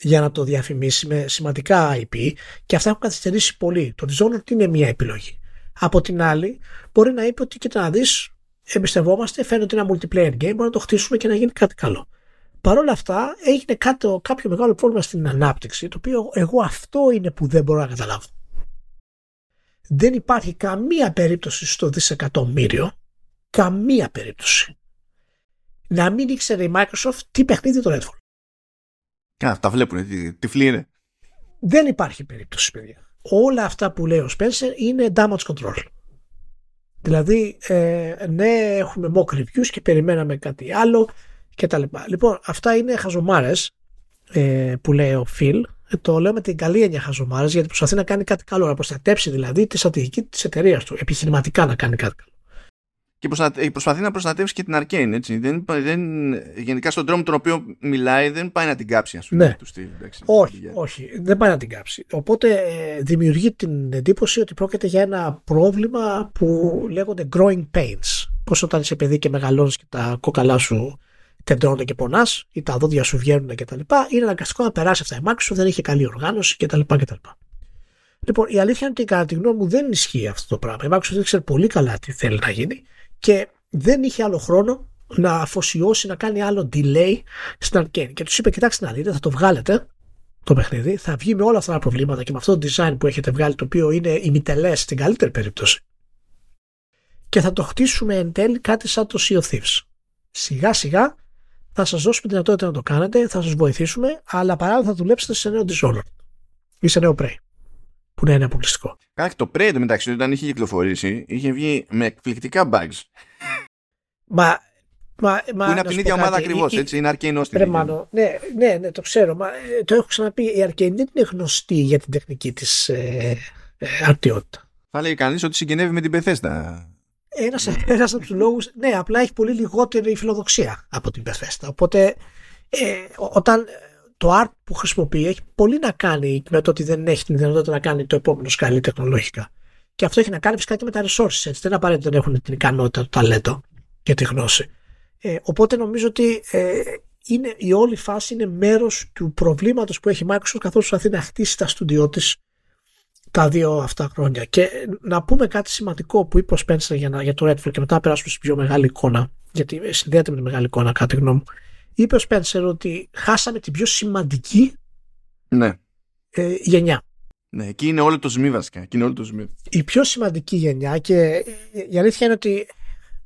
για να το διαφημίσει με σημαντικά IP και αυτά έχουν καθυστερήσει πολύ. Το Dishonored είναι μια επιλογή. Από την άλλη, μπορεί να είπε ότι κοίτα να δεις, εμπιστευόμαστε, φαίνεται ένα multiplayer game, μπορεί να το χτίσουμε και να γίνει κάτι καλό. Παρ' όλα αυτά, έγινε κάποιο, κάποιο μεγάλο πρόβλημα στην ανάπτυξη, το οποίο εγώ αυτό είναι που δεν μπορώ να καταλάβω. Δεν υπάρχει καμία περίπτωση στο δισεκατομμύριο, καμία περίπτωση, να μην ήξερε η Microsoft τι παιχνίδι το Redfall. Κα, τα βλέπουν, τι, τυφλοί είναι. Δεν υπάρχει περίπτωση, παιδιά. Όλα αυτά που λέει ο Spencer είναι damage control. Δηλαδή, ε, ναι, έχουμε mock reviews και περιμέναμε κάτι άλλο και τα λοιπά. Λοιπόν, αυτά είναι χαζομάρες ε, που λέει ο Phil. Ε, το λέω με την καλή έννοια χαζομάρες γιατί προσπαθεί να κάνει κάτι καλό, να προστατέψει δηλαδή τη στρατηγική της εταιρείας του, επιχειρηματικά να κάνει κάτι καλό και προσπαθεί να προστατεύσει και την Arcane. Έτσι. Δεν, δεν, γενικά στον τρόπο τον οποίο μιλάει δεν πάει να την κάψει ας πούμε, ναι. του στυλ, όχι, όχι, δεν πάει να την κάψει. Οπότε ε, δημιουργεί την εντύπωση ότι πρόκειται για ένα πρόβλημα που λέγονται growing pains. Πώς όταν είσαι παιδί και μεγαλώνεις και τα κόκαλά σου τεντρώνονται και πονάς ή τα δόντια σου βγαίνουν κτλ. Είναι αναγκαστικό να περάσει αυτά. Η Microsoft δεν είχε καλή οργάνωση κτλ. Λοιπόν, η αλήθεια είναι ότι κατά τη γνώμη μου δεν ισχύει αυτό το πράγμα. Η Microsoft δεν ξέρει πολύ καλά τι θέλει να γίνει και δεν είχε άλλο χρόνο να αφοσιώσει να κάνει άλλο delay στην Arcane. Και τους είπε: Κοιτάξτε να δείτε, θα το βγάλετε το παιχνίδι, θα βγει με όλα αυτά τα προβλήματα και με αυτό το design που έχετε βγάλει, το οποίο είναι ημιτελέ στην καλύτερη περίπτωση. Και θα το χτίσουμε εν τέλει κάτι σαν το Sea of Thieves. Σιγά σιγά θα σας δώσουμε τη δυνατότητα να το κάνετε, θα σας βοηθήσουμε, αλλά παράλληλα θα δουλέψετε σε νέο Dishonored ή σε νέο Prey που να είναι αποκλειστικό. Κάτι το Prey μεταξύ όταν είχε κυκλοφορήσει είχε βγει με εκπληκτικά bugs. Μα Μα, μα, που είναι από την ίδια ομάδα ακριβώς, έτσι. Είναι Arcane Austin. Ναι, ναι, ναι, το ξέρω. Μα, ε, το έχω ξαναπεί. Η Arcane δεν είναι γνωστή για την τεχνική της ε, ε, αρτιότητα. Θα λέει κανείς ότι συγγενεύει με την Bethesda. Ένας ένας από τους λόγους. Ναι, απλά έχει πολύ λιγότερη φιλοδοξία από την Bethesda. Οπότε ε, όταν το art που χρησιμοποιεί έχει πολύ να κάνει με το ότι δεν έχει την δυνατότητα να κάνει το επόμενο σκαλί τεχνολογικά. Και αυτό έχει να κάνει φυσικά και με τα resources. Έτσι. Δεν απαραίτητα δεν έχουν την ικανότητα, το ταλέντο και τη γνώση. Ε, οπότε νομίζω ότι ε, είναι, η όλη φάση είναι μέρος του προβλήματος που έχει η Microsoft καθώς προσπαθεί να χτίσει τα στούντιό της τα δύο αυτά χρόνια. Και να πούμε κάτι σημαντικό που είπε ο Spencer για, για το Redfall και μετά να περάσουμε στην πιο μεγάλη εικόνα, γιατί συνδέεται με τη μεγάλη εικόνα, κατά τη γνώμη μου είπε ο Σπένσερ ότι χάσαμε την πιο σημαντική ναι. ε, γενιά. Ναι, εκεί είναι όλο το ζημί βασικά. Εκεί είναι όλο το ζημί. Η πιο σημαντική γενιά και η αλήθεια είναι ότι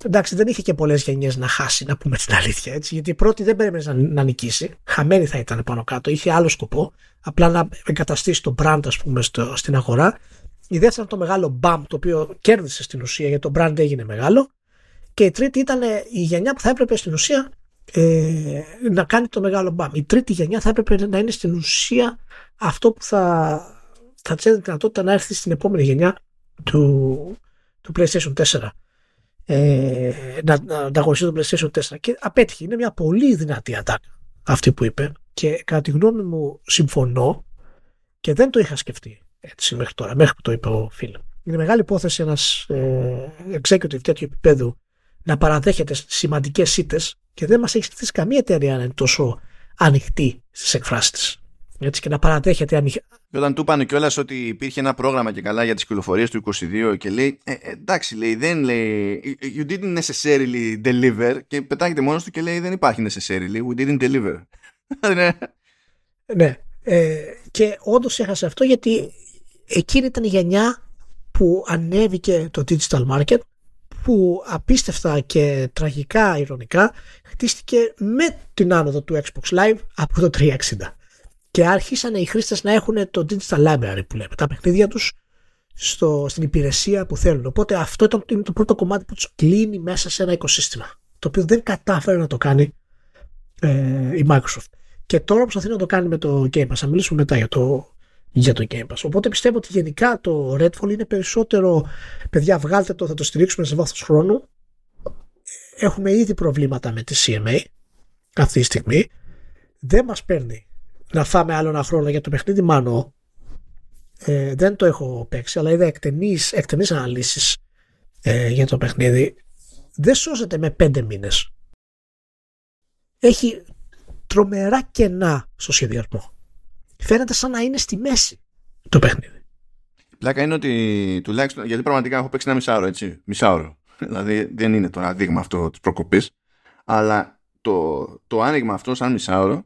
εντάξει δεν είχε και πολλές γενιές να χάσει να πούμε την αλήθεια έτσι γιατί η πρώτη δεν περίμενες να, να νικήσει χαμένη θα ήταν πάνω κάτω είχε άλλο σκοπό απλά να εγκαταστήσει το brand ας πούμε στο, στην αγορά η δεύτερη ήταν το μεγάλο BAM το οποίο κέρδισε στην ουσία γιατί το brand έγινε μεγάλο και η τρίτη ήταν η γενιά που θα έπρεπε στην ουσία ε, να κάνει το μεγάλο μπαμ. Η τρίτη γενιά θα έπρεπε να είναι στην ουσία αυτό που θα, θα της δυνατότητα να έρθει στην επόμενη γενιά του, του PlayStation 4. Ε, να, να ανταγωνιστεί το PlayStation 4 και απέτυχε. Είναι μια πολύ δυνατή ατάκα αυτή που είπε και κατά τη γνώμη μου συμφωνώ και δεν το είχα σκεφτεί έτσι μέχρι τώρα, μέχρι που το είπε ο φίλο. Είναι μεγάλη υπόθεση ένας ε, executive τέτοιου επίπεδου να παραδέχεται σημαντικές σίτες και δεν μας έχει στηθεί καμία εταιρεία να είναι τόσο ανοιχτή στις εκφράσεις της. Έτσι και να παραδέχεται ανοιχτή. Και όταν του είπαν κιόλας ότι υπήρχε ένα πρόγραμμα και καλά για τις κυκλοφορίες του 22 και λέει, ε, ε, εντάξει, λέει, δεν λέει, you didn't necessarily deliver και πετάγεται μόνος του και λέει, δεν υπάρχει necessarily, we didn't deliver. [laughs] ναι. ναι. Ε, και όντως έχασε αυτό γιατί εκείνη ήταν η γενιά που ανέβηκε το digital market που απίστευτα και τραγικά ηρωνικά χτίστηκε με την άνοδο του Xbox Live από το 360 και άρχισαν οι χρήστες να έχουν το digital library που λέμε τα παιχνίδια τους στο, στην υπηρεσία που θέλουν οπότε αυτό ήταν, είναι το πρώτο κομμάτι που τους κλείνει μέσα σε ένα οικοσύστημα το οποίο δεν κατάφερε να το κάνει ε, η Microsoft και τώρα προσπαθεί να το κάνει με το Game Pass θα μιλήσουμε μετά για το, για το Game Pass. Οπότε πιστεύω ότι γενικά το Redfall είναι περισσότερο παιδιά βγάλτε το, θα το στηρίξουμε σε βάθος χρόνου. Έχουμε ήδη προβλήματα με τη CMA αυτή τη στιγμή. Δεν μας παίρνει να φάμε άλλο ένα χρόνο για το παιχνίδι μάνο. Ε, δεν το έχω παίξει, αλλά είδα εκτενείς, εκτενείς αναλύσεις ε, για το παιχνίδι δεν σώζεται με πέντε μήνες. Έχει τρομερά κενά στο σχεδιασμό. Φαίνεται σαν να είναι στη μέση το παιχνίδι. Η πλάκα είναι ότι τουλάχιστον, γιατί πραγματικά έχω παίξει ένα μισάωρο, έτσι, μισάωρο. Δηλαδή δεν είναι το δείγμα αυτό της προκοπής, αλλά το, το άνοιγμα αυτό σαν μισάωρο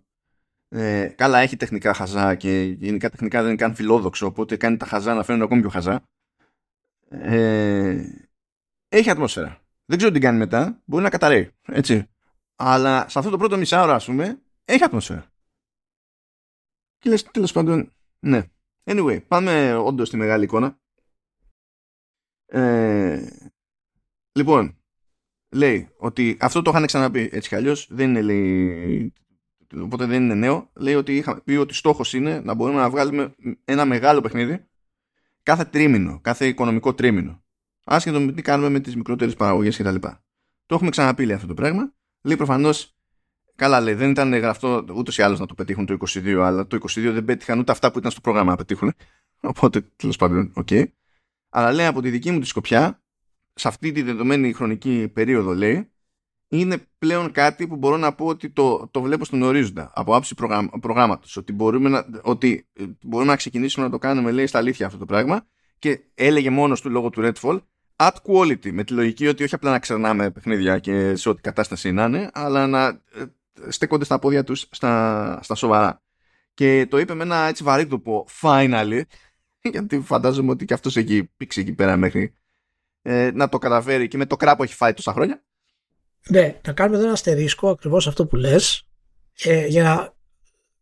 ε, καλά έχει τεχνικά χαζά και γενικά τεχνικά δεν είναι καν φιλόδοξο οπότε κάνει τα χαζά να φαίνονται ακόμη πιο χαζά. Ε, έχει ατμόσφαιρα. Δεν ξέρω τι κάνει μετά. Μπορεί να καταραίει έτσι. Αλλά σε αυτό το πρώτο μισάωρο ας πούμε έχει ατμόσφαιρα. Και λες τέλος πάντων ναι. Anyway πάμε όντως στη μεγάλη εικόνα. Ε, λοιπόν λέει ότι αυτό το είχαν ξαναπεί έτσι κι αλλιώς δεν είναι λέει οπότε δεν είναι νέο λέει ότι είχαμε πει ότι στόχος είναι να μπορούμε να βγάλουμε ένα μεγάλο παιχνίδι κάθε τρίμηνο, κάθε οικονομικό τρίμηνο άσχετο με τι κάνουμε με τις μικρότερες παραγωγές κτλ. Το έχουμε ξαναπεί λέει αυτό το πράγμα λέει προφανώς Καλά λέει, δεν ήταν γραφτό ούτως ή άλλως να το πετύχουν το 22, αλλά το 22 δεν πέτυχαν ούτε αυτά που ήταν στο πρόγραμμα να πετύχουν. Οπότε τέλος πάντων, OK. Okay. Αλλά λέει από τη δική μου τη σκοπιά, σε αυτή τη δεδομένη χρονική περίοδο λέει είναι πλέον κάτι που μπορώ να πω ότι το, το βλέπω στον ορίζοντα από άποψη προγράμμα, προγράμματος. Ότι μπορούμε, να, ότι μπορούμε να ξεκινήσουμε να το κάνουμε λέει στα αλήθεια αυτό το πράγμα και έλεγε μόνος του λόγω του Redfall at quality με τη λογική ότι όχι απλά να ξερνάμε παιχνίδια και σε ό,τι κατάσταση να είναι αλλά να ε, στέκονται στα πόδια τους στα, στα σοβαρά. Και το είπε με ένα έτσι βαρύτοπο finally [laughs] γιατί φαντάζομαι ότι και αυτός έχει πήξει εκεί πέρα μέχρι ε, να το καταφέρει και με το κράπο έχει φάει τόσα χρόνια. Ναι, να κάνουμε εδώ ένα αστερίσκο ακριβώς αυτό που λες ε, για να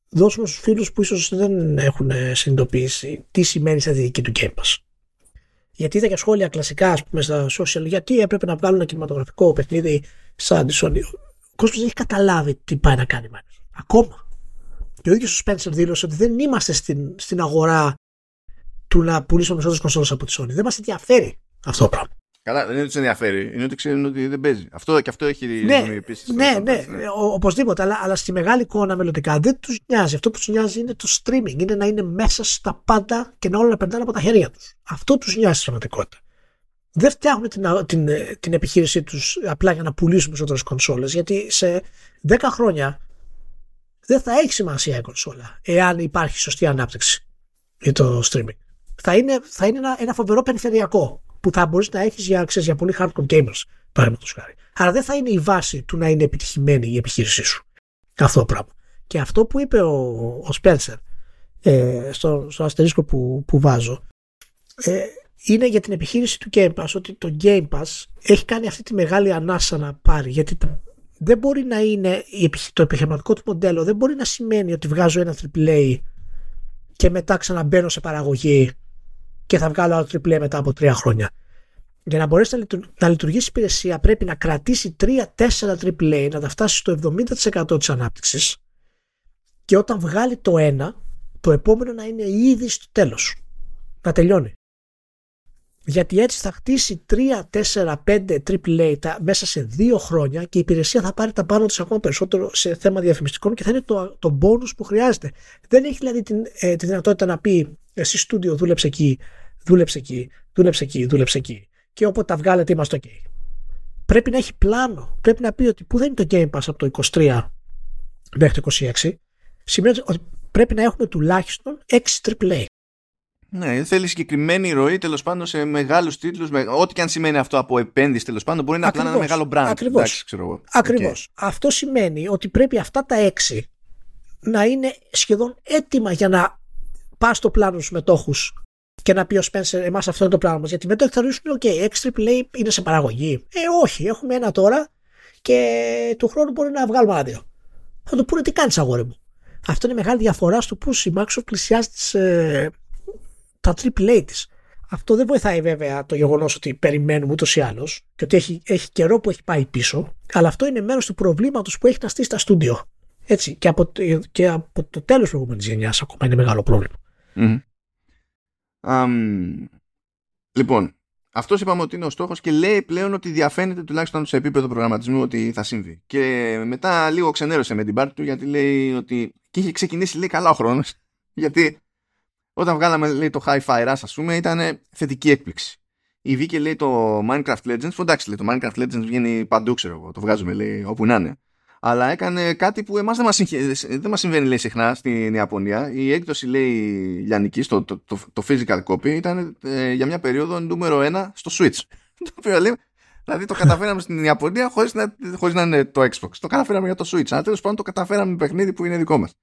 δώσουμε στους φίλους που ίσως δεν έχουν συνειδητοποιήσει τι σημαίνει στα δική του Game Pass. Γιατί είδα και σχόλια κλασικά ας πούμε, στα social γιατί έπρεπε να βγάλουν ένα κινηματογραφικό παιχνίδι σαν τη Sony. Ο κόσμος δεν έχει καταλάβει τι πάει να κάνει Ακόμα. Και ο ίδιος ο Spencer δήλωσε ότι δεν είμαστε στην, στην αγορά του να πουλήσουμε περισσότερες κονσόλες από τη Sony. Δεν μας ενδιαφέρει αυτό το πράγμα. Καλά, δεν είναι ότι του ενδιαφέρει, είναι ότι ξέρουν ότι δεν παίζει. Αυτό και αυτό έχει ναι, επίση. Ναι, ναι, ναι, οπωσδήποτε. Αλλά, αλλά στη μεγάλη εικόνα μελλοντικά δεν τους νοιάζει. Αυτό που τους νοιάζει είναι το streaming. Είναι να είναι μέσα στα πάντα και να όλα να περνάνε από τα χέρια τους. Αυτό τους νοιάζει στην πραγματικότητα. Δεν φτιάχνουν την, την, την επιχείρησή τους απλά για να πουλήσουν περισσότερες κονσόλες. Γιατί σε 10 χρόνια δεν θα έχει σημασία η κονσόλα εάν υπάρχει σωστή ανάπτυξη για το streaming θα είναι, θα είναι ένα, ένα φοβερό περιφερειακό που θα μπορείς να έχεις για, για πολύ hardcore gamers, παραδείγματος χάρη. Αλλά δεν θα είναι η βάση του να είναι επιτυχημένη η επιχείρησή σου. Αυτό το πράγμα. Και αυτό που είπε ο, ο Spencer ε, στο, στο αστερίσκο που, που βάζω ε, είναι για την επιχείρηση του Game Pass ότι το Game Pass έχει κάνει αυτή τη μεγάλη ανάσα να πάρει γιατί δεν μπορεί να είναι το επιχειρηματικό του μοντέλο δεν μπορεί να σημαίνει ότι βγάζω ένα AAA και μετά ξαναμπαίνω σε παραγωγή και θα βγάλω άλλο AAA μετά από τρία χρόνια. Για να μπορέσει να λειτουργήσει η υπηρεσία πρέπει να κρατήσει 3-4 AAA, να τα φτάσει στο 70% της ανάπτυξης και όταν βγάλει το ένα, το επόμενο να είναι ήδη στο τέλος. Να τελειώνει. Γιατί έτσι θα χτίσει 3, 4, 5 AAA μέσα σε δύο χρόνια και η υπηρεσία θα πάρει τα πάνω της ακόμα περισσότερο σε θέμα διαφημιστικών και θα είναι το, το bonus που χρειάζεται. Δεν έχει δηλαδή την, ε, τη δυνατότητα να πει εσύ στούντιο δούλεψε εκεί, δούλεψε εκεί, δούλεψε εκεί, δούλεψε εκεί. Και όποτε τα βγάλετε είμαστε ok. Πρέπει να έχει πλάνο. Πρέπει να πει ότι που δεν είναι το Game Pass από το 23 μέχρι το 26, σημαίνει ότι πρέπει να έχουμε τουλάχιστον 6 AAA. Ναι, θέλει συγκεκριμένη ροή τέλος πάντων σε μεγάλους τίτλους. Ό,τι και αν σημαίνει αυτό από επένδυση τέλος πάντων, μπορεί να είναι ένα μεγάλο brand. Ακριβώς. Okay. Αυτό σημαίνει ότι πρέπει αυτά τα έξι να είναι σχεδόν έτοιμα για να πας στο πλάνο στους μετόχους και να πει ο Spencer, εμάς αυτό είναι το πλάνο μας. Γιατί μετά θα ρωτήσουν, OK, XAA είναι σε παραγωγή. Ε, όχι, έχουμε ένα τώρα και του χρόνου μπορεί να βγάλουμε ένα δύο. Θα του πούνε τι κάνεις, αγόρι μου. Αυτό είναι μεγάλη διαφορά στο πώς η Microsoft πλησιάζει τις, ε, τα AAA της. Αυτό δεν βοηθάει βέβαια το γεγονός ότι περιμένουμε ούτως ή άλλως και ότι έχει, έχει καιρό που έχει πάει πίσω, αλλά αυτό είναι μέρος του προβλήματος που έχει να στήσει τα στούντιο. Έτσι, και από, και από το τέλος της προηγούμενης γενιάς ακόμα είναι μεγάλο πρόβλημα. Λοιπόν, αυτός είπαμε ότι είναι ο στόχος και λέει πλέον ότι διαφαίνεται τουλάχιστον σε επίπεδο προγραμματισμού ότι θα συμβεί. Και μετά λίγο ξενέρωσε με την πάρτη του γιατί λέει ότι. και είχε ξεκινήσει λέει καλά ο χρόνος. [laughs] Γιατί όταν βγάλαμε λέει, το High Fire, ας πούμε, ήταν θετική έκπληξη. η Βίκε λέει το Minecraft Legends, εντάξει λέει το Minecraft Legends βγαίνει παντού ξέρω εγώ, το βγάζουμε λέει όπου να είναι. Αλλά έκανε κάτι που εμάς δεν μας, δεν μας συμβαίνει λέει συχνά στην Ιαπωνία. Η έκδοση λέει λιανική, το, το, το, το physical copy ήταν ε, για μια περίοδο νούμερο ένα στο Switch. [laughs] το οποίο λέει, δηλαδή το καταφέραμε στην Ιαπωνία χωρίς να, χωρίς να είναι το Xbox. Το καταφέραμε για το Switch. Αλλά τέλος πάντων το καταφέραμε με παιχνίδι που είναι δικό μας.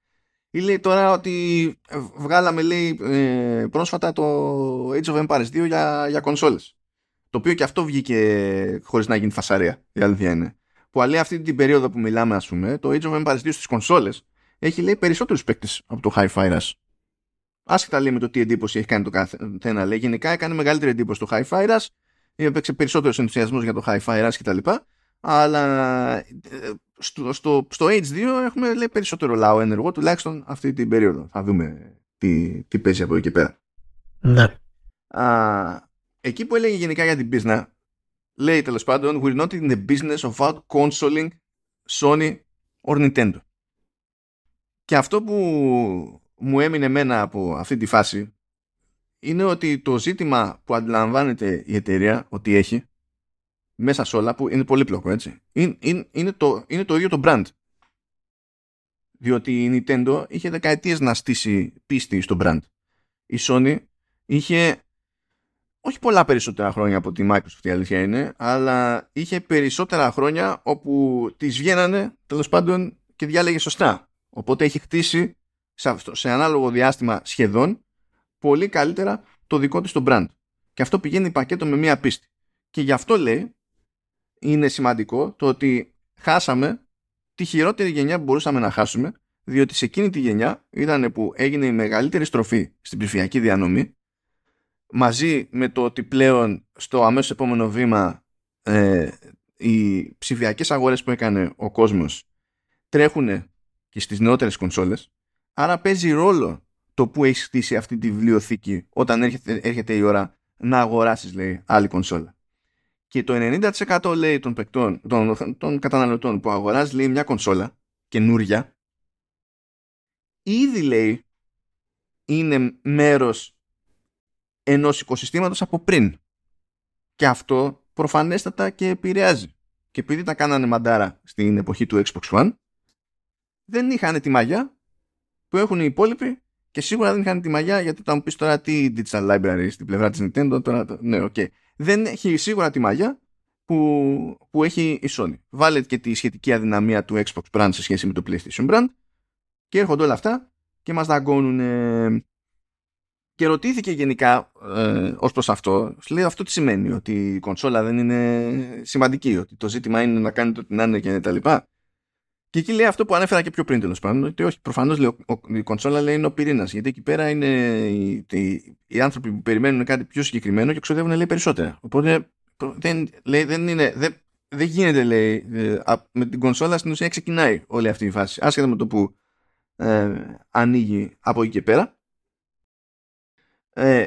Ή λέει τώρα ότι βγάλαμε λέει ε, πρόσφατα το Age of Empires 2 για, για κονσόλες. Το οποίο και αυτό βγήκε χωρίς να γίνει φασαρία. Η αλήθεια είναι. Που λέει αυτή την περίοδο που μιλάμε ας πούμε, το Age of Empires 2 στις κονσόλες έχει λέει περισσότερους παίκτες από το Hi-Fi Rush. Άσχετα λέει με το τι εντύπωση έχει κάνει το καθένα. Λέει γενικά έκανε μεγαλύτερη εντύπωση το Hi-Fi Rush. Έπαιξε περισσότερος ενθουσιασμός για το Hi-Fi Rush κτλ. Αλλά ε, στο, στο, στο H2 έχουμε λέει, περισσότερο λαό ενεργό, τουλάχιστον αυτή την περίοδο. Θα δούμε τι, τι παίζει από εκεί και πέρα. Ναι. Α, εκεί που έλεγε γενικά για την business, λέει τέλος πάντων, we're not in the business of out consoling Sony or Nintendo. Και αυτό που μου έμεινε εμένα από αυτή τη φάση είναι ότι το ζήτημα που αντιλαμβάνεται η εταιρεία ότι έχει μέσα σε όλα που είναι πολύπλοκο έτσι είναι, είναι, είναι, το, είναι το ίδιο το brand διότι η Nintendo είχε δεκαετίες να στήσει πίστη στο brand η Sony είχε όχι πολλά περισσότερα χρόνια από τη Microsoft η αλήθεια είναι αλλά είχε περισσότερα χρόνια όπου τις βγαίνανε τέλος πάντων και διάλεγε σωστά. Οπότε έχει χτίσει σε, σε ανάλογο διάστημα σχεδόν πολύ καλύτερα το δικό της το brand. Και αυτό πηγαίνει πακέτο με μία πίστη. Και γι' αυτό λέει είναι σημαντικό το ότι χάσαμε τη χειρότερη γενιά που μπορούσαμε να χάσουμε διότι σε εκείνη τη γενιά ήταν που έγινε η μεγαλύτερη στροφή στην ψηφιακή διανομή μαζί με το ότι πλέον στο αμέσως επόμενο βήμα ε, οι ψηφιακές αγορές που έκανε ο κόσμος τρέχουν και στις νεότερες κονσόλες άρα παίζει ρόλο το που έχει χτίσει αυτή τη βιβλιοθήκη όταν έρχεται, έρχεται η ώρα να αγοράσεις λέει άλλη κονσόλα. Και το 90% λέει των, παικτών, των, των καταναλωτών που αγοράζει λέει μια κονσόλα καινούρια ήδη λέει είναι μέρος ενός οικοσυστήματος από πριν. Και αυτό προφανέστατα και επηρεάζει. Και επειδή τα κάνανε μαντάρα στην εποχή του Xbox One δεν είχαν τη μαγιά που έχουν οι υπόλοιποι και σίγουρα δεν είχαν τη μαγιά γιατί θα μου πεις τώρα τι digital library στην πλευρά της Nintendo τώρα, ναι, okay δεν έχει σίγουρα τη μαγιά που, που έχει η Sony. Βάλε και τη σχετική αδυναμία του Xbox brand σε σχέση με το PlayStation brand και έρχονται όλα αυτά και μας δαγκώνουν και ρωτήθηκε γενικά ε, ως προς αυτό λέει αυτό τι σημαίνει ότι η κονσόλα δεν είναι σημαντική ότι το ζήτημα είναι να κάνει το την είναι και τα λοιπά και εκεί λέει αυτό που ανέφερα και πιο πριν τέλος πάντων, ότι όχι, προφανώς η κονσόλα λέει είναι ο πυρήνας. Γιατί εκεί πέρα είναι οι, οι, οι, άνθρωποι που περιμένουν κάτι πιο συγκεκριμένο και ξοδεύουν λέει περισσότερα. Οπότε δεν, λέει, δεν, είναι, δεν, δεν γίνεται λέει, ε, με την κονσόλα στην ουσία ξεκινάει όλη αυτή η φάση. Άσχετα με το που ε, ανοίγει από εκεί και πέρα. Ε,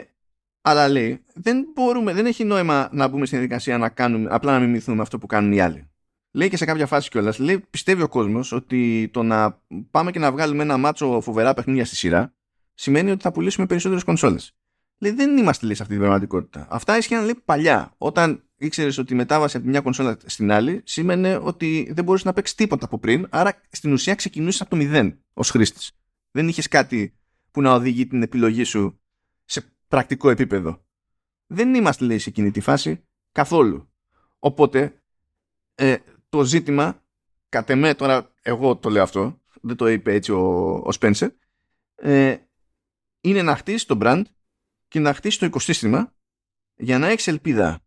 αλλά λέει, δεν μπορούμε, δεν έχει νόημα να μπούμε στην διαδικασία να κάνουμε, απλά να μιμηθούμε αυτό που κάνουν οι άλλοι. Λέει και σε κάποια φάση κιόλας, λέει, πιστεύει ο κόσμος ότι το να πάμε και να βγάλουμε ένα μάτσο φοβερά παιχνίδια στη σειρά σημαίνει ότι θα πουλήσουμε περισσότερες κονσόλες. Λέει, δεν είμαστε λέει, σε αυτή την πραγματικότητα. Αυτά ίσχυαν λέει παλιά. Όταν ήξερες ότι η μετάβαση από τη μια κονσόλα στην άλλη σήμαινε ότι δεν μπορούσες να παίξεις τίποτα από πριν, άρα στην ουσία ξεκινούσες από το μηδέν ως χρήστης. Δεν είχες κάτι που να οδηγεί την επιλογή σου σε πρακτικό επίπεδο. Δεν είμαστε λέει σε εκείνη τη φάση καθόλου. Οπότε ε, το ζήτημα, κατ' εμέ τώρα εγώ το λέω αυτό, δεν το είπε έτσι ο, ο Spencer, ε, είναι να χτίσει το brand και να χτίσει το οικοσύστημα για να έχει ελπίδα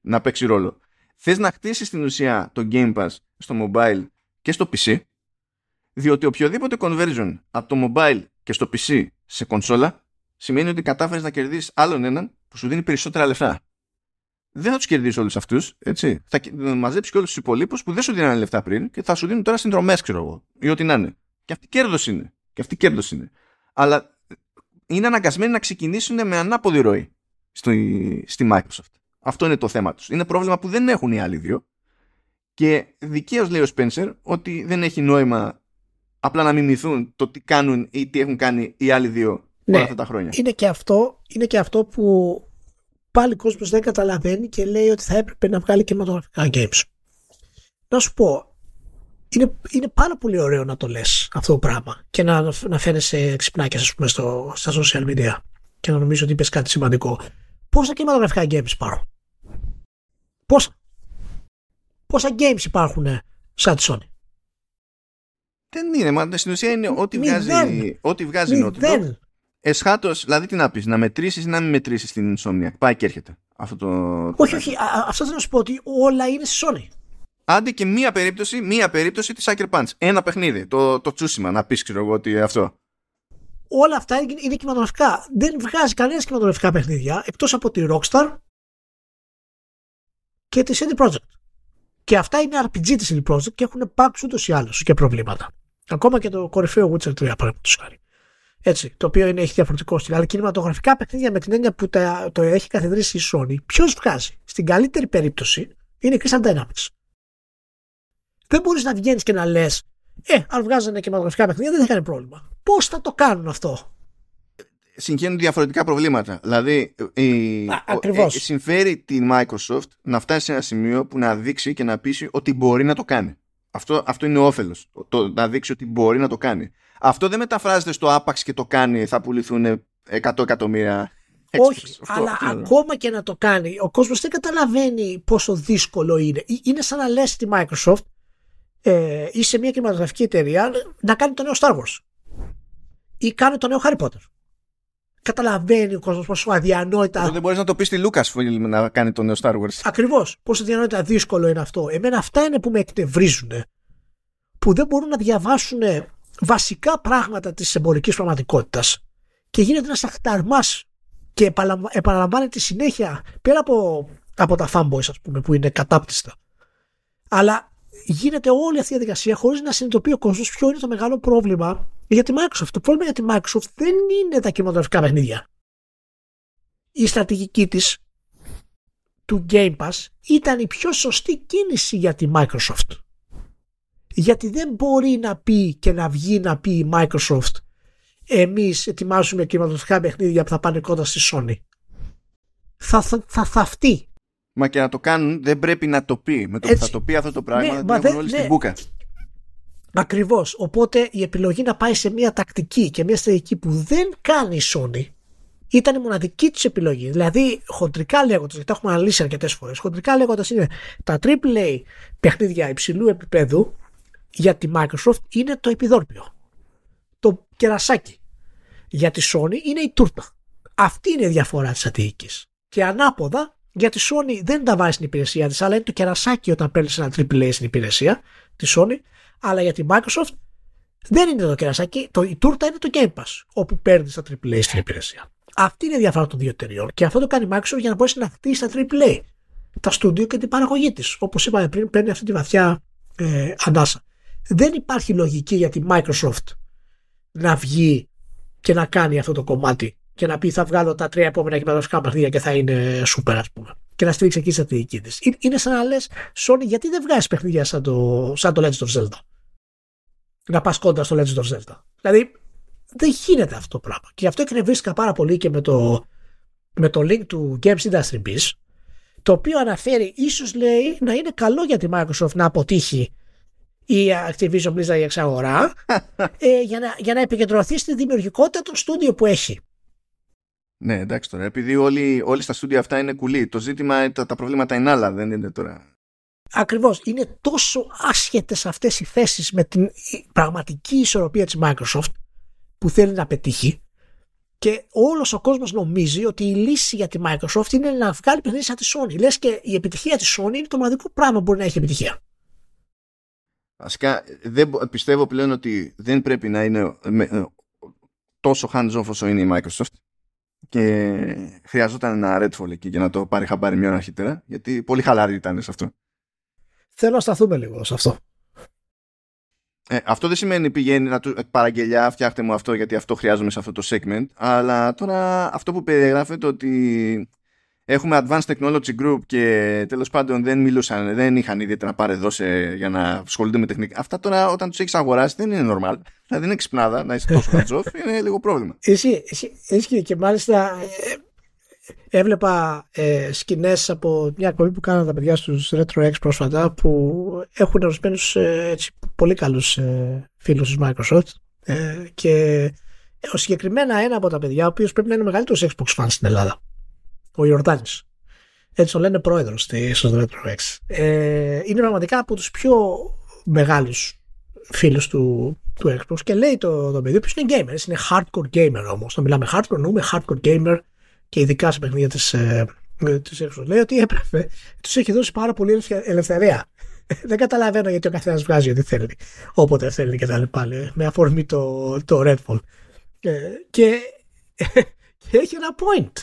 να παίξει ρόλο. Θες να χτίσει στην ουσία το Game Pass στο mobile και στο PC, διότι οποιοδήποτε conversion από το mobile και στο PC σε κονσόλα σημαίνει ότι κατάφερες να κερδίσεις άλλον έναν που σου δίνει περισσότερα λεφτά δεν θα τους κερδίσει όλους αυτούς. Θα μαζέψει και όλους τους υπολείπους που δεν σου δίνανε λεφτά πριν και θα σου δίνουν τώρα συνδρομές, ξέρω εγώ, ή ό,τι να είναι. Και αυτή κέρδος είναι. Και αυτή κέρδος είναι. Αλλά είναι αναγκασμένοι να ξεκινήσουν με ανάποδη ροή στη, στη Microsoft. Αυτό είναι το θέμα τους. Είναι πρόβλημα που δεν έχουν οι άλλοι δύο. Και δικαίως λέει ο Spencer ότι δεν έχει νόημα απλά να μιμηθούν το τι κάνουν ή τι έχουν κάνει οι άλλοι δύο ναι, όλα αυτά τα χρόνια. Είναι και αυτό, είναι και αυτό που πάλι ο κόσμος δεν καταλαβαίνει και λέει ότι θα έπρεπε να βγάλει κινηματογραφικά games. Να σου πω, είναι, είναι πάρα πολύ ωραίο να το λες αυτό το πράγμα και να, να φαίνεσαι ξυπνάκιας ας πούμε στο, στα social media και να νομίζω ότι είπες κάτι σημαντικό. Πόσα κινηματογραφικά games υπάρχουν; Πόσα. Πόσα games υπάρχουν σαν τη Sony; Δεν είναι, μα στην ουσία είναι ό,τι βγάζει, ό,τι βγάζει Naughty Εσχάτως, δηλαδή τι να πεις, να μετρήσεις ή να μην μετρήσεις την Insomniac. Πάει και έρχεται. Αυτό το... Όχι, όχι. Α, αυτό θέλω να σου πω ότι όλα είναι στη Sony. Άντε και μία περίπτωση, μία περίπτωση της Sucker Punch. Ένα παιχνίδι. Το, το τσούσιμα, να πεις, ξέρω εγώ ότι αυτό. Όλα αυτά είναι, είναι κινηματογραφικά. Δεν βγάζει κανένας κινηματογραφικά παιχνίδια εκτός από τη Rockstar και τη CD Projekt. Και αυτά είναι RPG της CD Projekt και έχουν υπάρξει ούτως ή άλλως και προβλήματα. Ακόμα και το κορυφαίο Witcher 3 παραδείγματος χάρη. Έτσι, το οποίο είναι, έχει διαφορετικό στυλ. Αλλά κινηματογραφικά παιχνίδια με την έννοια που τα, το έχει καθιδρύσει η Sony, ποιος βγάζει; Στην καλύτερη περίπτωση είναι η Crystal Dynamics. Δεν μπορείς να βγαίνεις και να λες, Ε, αν βγάζανε κινηματογραφικά παιχνίδια δεν θα κάνει πρόβλημα. Πώς θα το κάνουν αυτό; Συγχαίνουν διαφορετικά προβλήματα. Δηλαδή, η, Α, ε, συμφέρει τη Microsoft να φτάσει σε ένα σημείο που να δείξει και να πείσει ότι μπορεί να το κάνει. Αυτό, αυτό είναι όφελος. Το, να δείξει ότι μπορεί να το κάνει. Αυτό δεν μεταφράζεται στο άπαξ και το κάνει, θα πουληθούν 100 εκατομμύρια. Όχι, αλλά ακόμα και να το κάνει, ο κόσμος δεν καταλαβαίνει πόσο δύσκολο είναι. Είναι σαν να λες στη Microsoft ε, ή σε μια κινηματογραφική εταιρεία να κάνει το νέο Star Wars ή κάνει το νέο Harry Potter. Καταλαβαίνει ο κόσμος πόσο αδιανόητα. δεν μπορείς να το πεις στη Λούκα να κάνει το νέο Star Wars. Ακριβώς. Πόσο αδιανόητα δύσκολο είναι αυτό. Εμένα αυτά είναι που με εκτευρίζουν. Που δεν μπορούν να διαβάσουν βασικά πράγματα της εμπορικής πραγματικότητας και γίνεται ένας αχταρμάς και επαναλαμβάνεται συνέχεια πέρα από, από τα fanboys ας πούμε που είναι κατάπτυστα αλλά γίνεται όλη αυτή η διαδικασία χωρίς να συνειδητοποιεί ο κόσμος ποιο είναι το μεγάλο πρόβλημα για τη Microsoft. Το πρόβλημα για τη Microsoft δεν είναι τα κινηματογραφικά παιχνίδια. Η στρατηγική της του Game Pass ήταν η πιο σωστή κίνηση για τη Microsoft γιατί δεν μπορεί να πει και να βγει να πει η Microsoft εμείς ετοιμάζουμε κινηματογραφικά παιχνίδια που θα πάνε κοντά στη Sony. Θα, θα, θα θαυτεί. Μα και να το κάνουν δεν πρέπει να το πει. Με το που θα το πει αυτό το πράγμα ναι, δεν όλοι ναι. στην μπουκα. Ακριβώς. Οπότε η επιλογή να πάει σε μια τακτική και μια στρατηγική που δεν κάνει η Sony ήταν η μοναδική της επιλογή. Δηλαδή, χοντρικά λέγοντας, γιατί τα έχουμε αναλύσει αρκετές φορές, χοντρικά λέγοντας είναι τα AAA παιχνίδια υψηλού επίπεδου για τη Microsoft είναι το επιδόρπιο. Το κερασάκι. Για τη Sony είναι η τούρτα. Αυτή είναι η διαφορά της αττικής. Και ανάποδα, για τη Sony δεν τα βάζει στην υπηρεσία της, αλλά είναι το κερασάκι όταν παίρνει ένα AAA στην υπηρεσία της Sony, αλλά για τη Microsoft δεν είναι το κερασάκι, το, η τούρτα είναι το Game Pass, όπου παίρνει τα AAA στην υπηρεσία. Αυτή είναι η διαφορά των δύο εταιριών και αυτό το κάνει η Microsoft για να μπορέσει να χτίσει τα AAA, τα στούντιο και την παραγωγή της. Όπως είπαμε πριν, παίρνει αυτή τη βαθιά ε, ανάσα δεν υπάρχει λογική για τη Microsoft να βγει και να κάνει αυτό το κομμάτι και να πει θα βγάλω τα τρία επόμενα κινηματογραφικά παιχνίδια και θα είναι super ας πούμε και να στηρίξει εκεί τη στρατηγική τη. Είναι σαν να λες, Sony, γιατί δεν βγάζει παιχνίδια σαν το, σαν το Legend of Zelda; Να πας κόντρα στο Legend of Zelda. Δηλαδή, δεν γίνεται αυτό το πράγμα. Και γι' αυτό εκνευρίστηκα πάρα πολύ και με το, με το link του Games Industry Biz, το οποίο αναφέρει, ίσως λέει, να είναι καλό για τη Microsoft να αποτύχει η Activision Blizzard η εξαγορά [laughs] ε, για, να, για να επικεντρωθεί στη δημιουργικότητα των στούντιο που έχει. Ναι, εντάξει τώρα. Επειδή όλοι, όλοι στα στούντιο αυτά είναι κουλή. Το ζήτημα, τα, τα προβλήματα είναι άλλα, δεν είναι τώρα. Ακριβώς. Είναι τόσο άσχετες αυτές οι θέσεις με την πραγματική ισορροπία της Microsoft που θέλει να πετύχει. Και όλος ο κόσμος νομίζει ότι η λύση για τη Microsoft είναι να βγάλει παιχνίδια σαν τη Sony. Λες και η επιτυχία της Sony είναι το μοναδικό πράγμα που μπορεί να έχει επιτυχία. Βασικά δεν, πιστεύω πλέον ότι δεν πρέπει να είναι με, τόσο hands-off όσο είναι η Microsoft και χρειαζόταν ένα Redfall εκεί για να το πάρει χαμπάρι μια ώρα αρχίτερα γιατί πολύ χαλάρη ήταν σε αυτό. Θέλω να σταθούμε λίγο σε αυτό. Ε, αυτό δεν σημαίνει πηγαίνει να του παραγγελιά, φτιάχτε μου αυτό γιατί αυτό χρειάζομαι σε αυτό το segment. Αλλά τώρα αυτό που περιγράφεται ότι έχουμε Advanced Technology Group και τέλος πάντων δεν μιλούσαν, δεν είχαν ιδιαίτερα παρεδώσει για να ασχολούνται με τεχνική. Αυτά τώρα όταν τους έχεις αγοράσει δεν είναι normal. Δηλαδή είναι ξυπνάδα να είσαι τόσο χατζόφ, [laughs] είναι λίγο πρόβλημα. Εσύ, εσύ, και μάλιστα έβλεπα ε, σκηνές από μια εκπομπή που κάνανε τα παιδιά στους Retro X πρόσφατα που έχουν ορισμένους ε, πολύ καλούς ε, φίλους της Microsoft ε, και ο συγκεκριμένα ένα από τα παιδιά ο οποίος πρέπει να είναι ο μεγαλύτερος Xbox fan στην Ελλάδα ο Ιορδάνης έτσι το λένε πρόεδρος στο Retro X ε, είναι πραγματικά από τους πιο μεγάλους φίλους του, του Xbox και λέει το, το παιδί που είναι gamer, είναι hardcore gamer όμως. Να μιλάμε hardcore, νοούμε hardcore gamer και ειδικά σε παιχνίδια της, ε, της Xbox. Λέει ότι έπρεπε, τους έχει δώσει πάρα πολύ ελευθερία. [laughs] Δεν καταλαβαίνω γιατί ο καθένας βγάζει ό,τι θέλει, όποτε θέλει και τα λοιπά, με αφορμή το, το Redfall. Ε, και, [laughs] και έχει ένα point.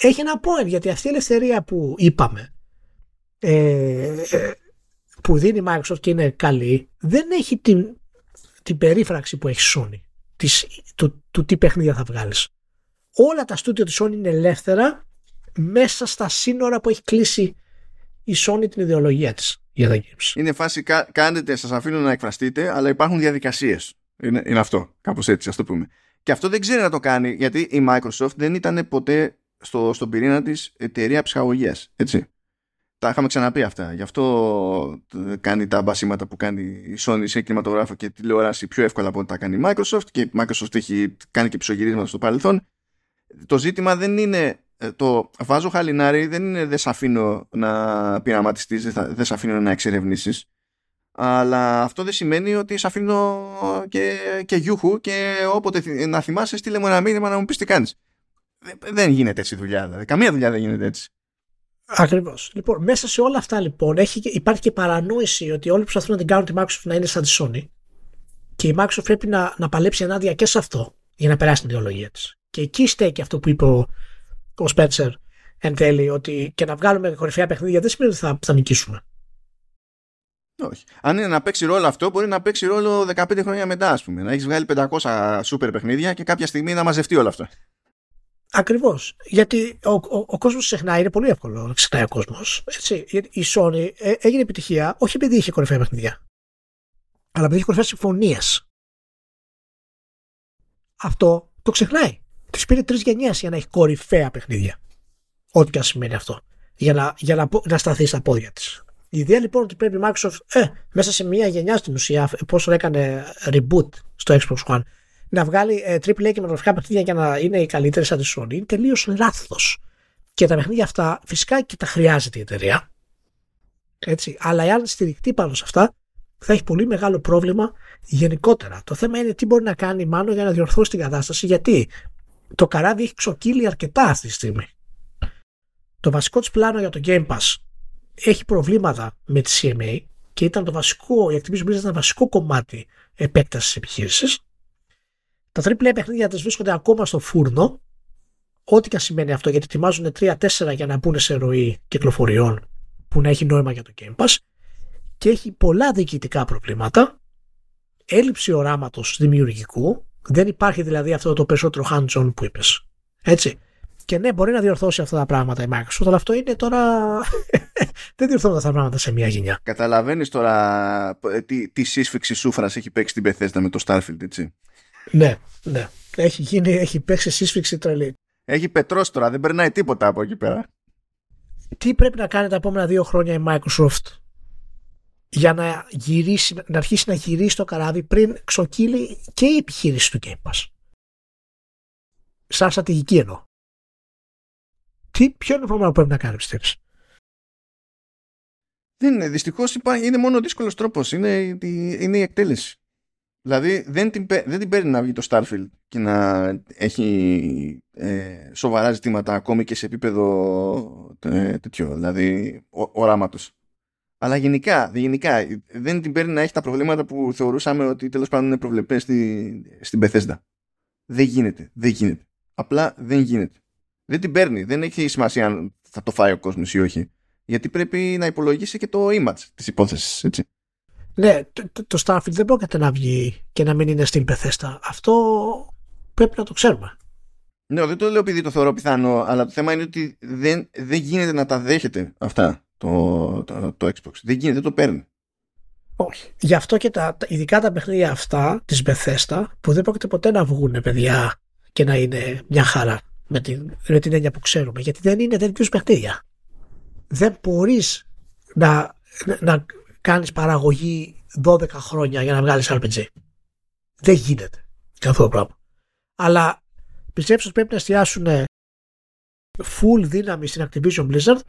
Έχει ένα point γιατί αυτή η ελευθερία που είπαμε ε, ε που δίνει η Microsoft και είναι καλή δεν έχει την, την περίφραξη που έχει Sony της, του, του τι παιχνίδια θα βγάλεις. Όλα τα στούντιο της Sony είναι ελεύθερα μέσα στα σύνορα που έχει κλείσει η Sony την ιδεολογία της για τα games. Είναι φάση κάνετε, σας αφήνω να εκφραστείτε αλλά υπάρχουν διαδικασίες. Είναι, είναι αυτό, κάπως έτσι ας το πούμε. Και αυτό δεν ξέρει να το κάνει γιατί η Microsoft δεν ήταν ποτέ στο, στον πυρήνα της εταιρεία ψυχαγωγίας. Έτσι τα είχαμε ξαναπεί αυτά. Γι' αυτό ε, κάνει τα μπασίματα που κάνει η Sony σε κινηματογράφο και τηλεόραση πιο εύκολα από ό,τι τα κάνει η Microsoft και η Microsoft έχει κάνει και ψωγυρίσματα στο παρελθόν. Το ζήτημα δεν είναι ε, το βάζω χαλινάρι, δεν είναι δεν σε αφήνω να πειραματιστείς, δεν σε αφήνω να εξερευνήσεις. Αλλά αυτό δεν σημαίνει ότι σε αφήνω και, και γιούχου και όποτε να θυμάσαι στείλε μου ένα μήνυμα να μου πεις τι κάνεις. Δεν γίνεται έτσι δουλειά. Δηλαδή. Καμία δουλειά δεν γίνεται έτσι. Ακριβώς. Λοιπόν, μέσα σε όλα αυτά λοιπόν έχει, υπάρχει και παρανόηση ότι όλοι προσπαθούν να την κάνουν τη Microsoft να είναι σαν τη Sony. Και η Microsoft πρέπει να, να παλέψει ενάντια και σε αυτό για να περάσει την ιδεολογία της. Και εκεί στέκει αυτό που είπε ο, ο Spencer εν τέλει, ότι και να βγάλουμε κορυφαία παιχνίδια δεν σημαίνει ότι θα, θα νικήσουμε. Όχι. Αν είναι να παίξει ρόλο αυτό, μπορεί να παίξει ρόλο 15 χρόνια μετά, ας πούμε. Να έχεις βγάλει 500 σούπερ παιχνίδια και κάποια στιγμή να μαζευτεί όλο αυτό. Ακριβώς. Γιατί ο, ο, ο κόσμος ξεχνάει, είναι πολύ εύκολο να ξεχνάει ο κόσμος. Η Sony ε, έγινε επιτυχία όχι επειδή είχε κορυφαία παιχνιδιά, αλλά επειδή είχε κορυφαία συμφωνίες. Αυτό το ξεχνάει. Τη πήρε τρεις γενιές για να έχει κορυφαία παιχνίδια. Ό,τι και αν σημαίνει αυτό. Για να, για να, να σταθεί στα πόδια της. Η ιδέα λοιπόν ότι πρέπει η Microsoft ε, μέσα σε μία γενιά στην ουσία, πόσο έκανε reboot στο Xbox One, να βγάλει ε, AAA και με γραφικά παιχνίδια για να είναι οι καλύτερε σαν τη Sony είναι τελείως λάθος. Και τα παιχνίδια αυτά φυσικά και τα χρειάζεται η εταιρεία. Έτσι, αλλά εάν στηριχτεί πάνω σε αυτά, θα έχει πολύ μεγάλο πρόβλημα γενικότερα. Το θέμα είναι τι μπορεί να κάνει μάλλον για να διορθώσει την κατάσταση, γιατί το καράβι έχει ξοκύλει αρκετά αυτή τη στιγμή. Το βασικό της πλάνο για το Game Pass έχει προβλήματα με τη CMA και ήταν το βασικό, η Activision Blizzard ήταν βασικό κομμάτι επέκτασης της επιχείρησης τα AAA παιχνίδια της βρίσκονται ακόμα στο φούρνο, ό,τι και σημαίνει αυτό, γιατί ετοιμάζουν 3-4 για να μπουν σε ροή κυκλοφοριών που να έχει νόημα για το Game Pass και έχει πολλά διοικητικά προβλήματα, έλλειψη οράματος δημιουργικού, δεν υπάρχει δηλαδή αυτό το περισσότερο hands-on που είπες. Έτσι. Και ναι, μπορεί να διορθώσει αυτά τα πράγματα η Microsoft, αλλά αυτό είναι τώρα. [laughs] δεν διορθώνουν αυτά τα πράγματα σε μια γενιά. Καταλαβαίνεις τώρα ε, τι, τι σύσφυξη σούφρας έχει παίξει την Bethesda με το Starfield, έτσι. Ναι, ναι. Έχει, γίνει, έχει παίξει σύσφυξη τρελή. Έχει πετρός τώρα, δεν περνάει τίποτα από εκεί πέρα. Τι πρέπει να κάνει τα επόμενα δύο χρόνια η Microsoft για να, γυρίσει, να αρχίσει να γυρίσει το καράβι πριν ξοκύλει και η επιχείρηση του Game Pass; Σαν στρατηγική εννοώ. Τι, ποιο είναι το πρόβλημα που πρέπει να κάνει, πιστεύεις; Δεν είναι. Δυστυχώς είναι μόνο ο δύσκολος τρόπος. Είναι, είναι η εκτέλεση. Δηλαδή δεν την, δεν την παίρνει να βγει το Starfield και να έχει ε, σοβαρά ζητήματα ακόμη και σε επίπεδο ε, τέτοιο, δηλαδή οράματος. Αλλά γενικά, γενικά δεν την παίρνει να έχει τα προβλήματα που θεωρούσαμε ότι τέλος πάντων είναι προβλεπές στη, στην Bethesda. Δεν γίνεται, δεν γίνεται. Απλά δεν γίνεται. Δεν την παίρνει, δεν έχει σημασία αν θα το φάει ο κόσμος ή όχι. Γιατί πρέπει να υπολογίσει και το image της υπόθεσης, έτσι. Ναι, το, το Starfield δεν πρόκειται να βγει και να μην είναι στην Bethesda. Αυτό πρέπει να το ξέρουμε. Ναι, δεν το λέω επειδή το θεωρώ πιθανό, αλλά το θέμα είναι ότι δεν, δεν γίνεται να τα δέχεται αυτά το, το, το Xbox. Δεν γίνεται, δεν το παίρνει. Όχι. Γι' αυτό και τα, ειδικά τα παιχνίδια αυτά της Bethesda που δεν πρόκειται ποτέ να βγουν παιδιά και να είναι μια χαρά. με την, με την έννοια που ξέρουμε, γιατί δεν είναι τέτοιους παιχνίδια. Δεν μπορείς να, να κάνεις παραγωγή 12 χρόνια για να βγάλεις RPG. Δεν γίνεται αυτό το πράγμα. Αλλά πιστέψω ότι πρέπει να εστιάσουν full δύναμη στην Activision Blizzard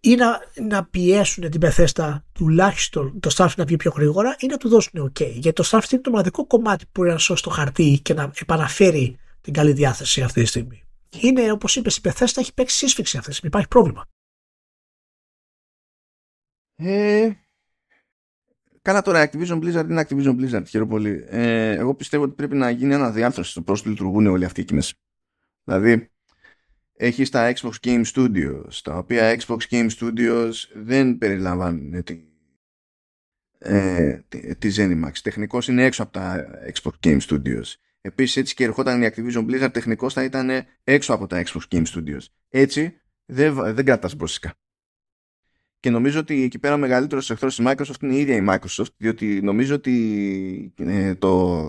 ή να, να πιέσουν την πεθέστα τουλάχιστον το Starfield να βγει πιο γρήγορα ή να του δώσουν OK. Γιατί το Starfield είναι το μοναδικό κομμάτι που μπορεί να σώσει το χαρτί και να επαναφέρει την καλή διάθεση αυτή τη στιγμή. Είναι όπως είπες, η πεθέστα έχει παίξει σύσφυξη αυτή τη στιγμή. Υπάρχει πρόβλημα. Ε, Καλά τώρα, Activision Blizzard είναι Activision Blizzard, χαίρομαι πολύ. Ε, εγώ πιστεύω ότι πρέπει να γίνει ένα διάρθρωση στο πώς λειτουργούν όλοι αυτοί εκεί μέσα. Δηλαδή, έχει τα Xbox Game Studios, τα οποία Xbox Game Studios δεν περιλαμβάνουν τη, ε, τη, τη Zenimax. Τεχνικώς είναι έξω από τα Xbox Game Studios. Επίσης έτσι και ερχόταν η Activision Blizzard τεχνικώς θα ήταν έξω από τα Xbox Game Studios. Έτσι δεν, δεν κρατάς μπροσικά. Και νομίζω ότι εκεί πέρα ο μεγαλύτερος εχθρός της Microsoft είναι η ίδια η Microsoft, διότι νομίζω ότι ε, το,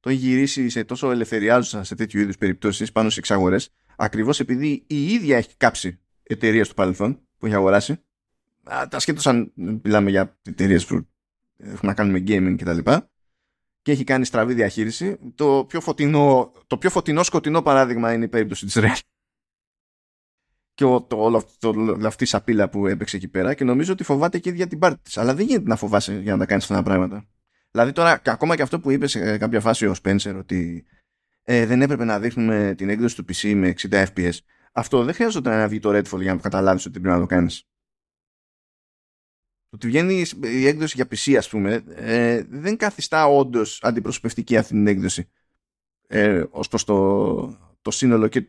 το έχει γυρίσει σε τόσο ελευθεριάζουσα σε τέτοιου είδους περιπτώσεις πάνω σε εξαγορές, ακριβώς επειδή η ίδια έχει κάψει εταιρείες στο παρελθόν που έχει αγοράσει. Ασχέτω αν μιλάμε για εταιρείες που έχουν να κάνουν με gaming κτλ. Και έχει κάνει στραβή διαχείριση. Το πιο φωτεινό, το πιο φωτεινό σκοτεινό παράδειγμα είναι η περίπτωση της Real και το, όλο αυτό, αυτή η σαπίλα που έπαιξε εκεί πέρα και νομίζω ότι φοβάται και για την πάρτη της. Αλλά δεν γίνεται να φοβάσαι για να τα κάνεις αυτά τα πράγματα. Δηλαδή τώρα, ακόμα και αυτό που είπες σε κάποια φάση ο Σπένσερ ότι ε, δεν έπρεπε να δείχνουμε την έκδοση του PC με 60 FPS. Αυτό δεν χρειάζεται να βγει το Redfall για να το καταλάβεις ότι πρέπει να το κάνεις. Το ότι βγαίνει η έκδοση για PC, ας πούμε, ε, δεν καθιστά όντως αντιπροσωπευτική αυτή την έκδοση ε, ως προς το, το σύνολο και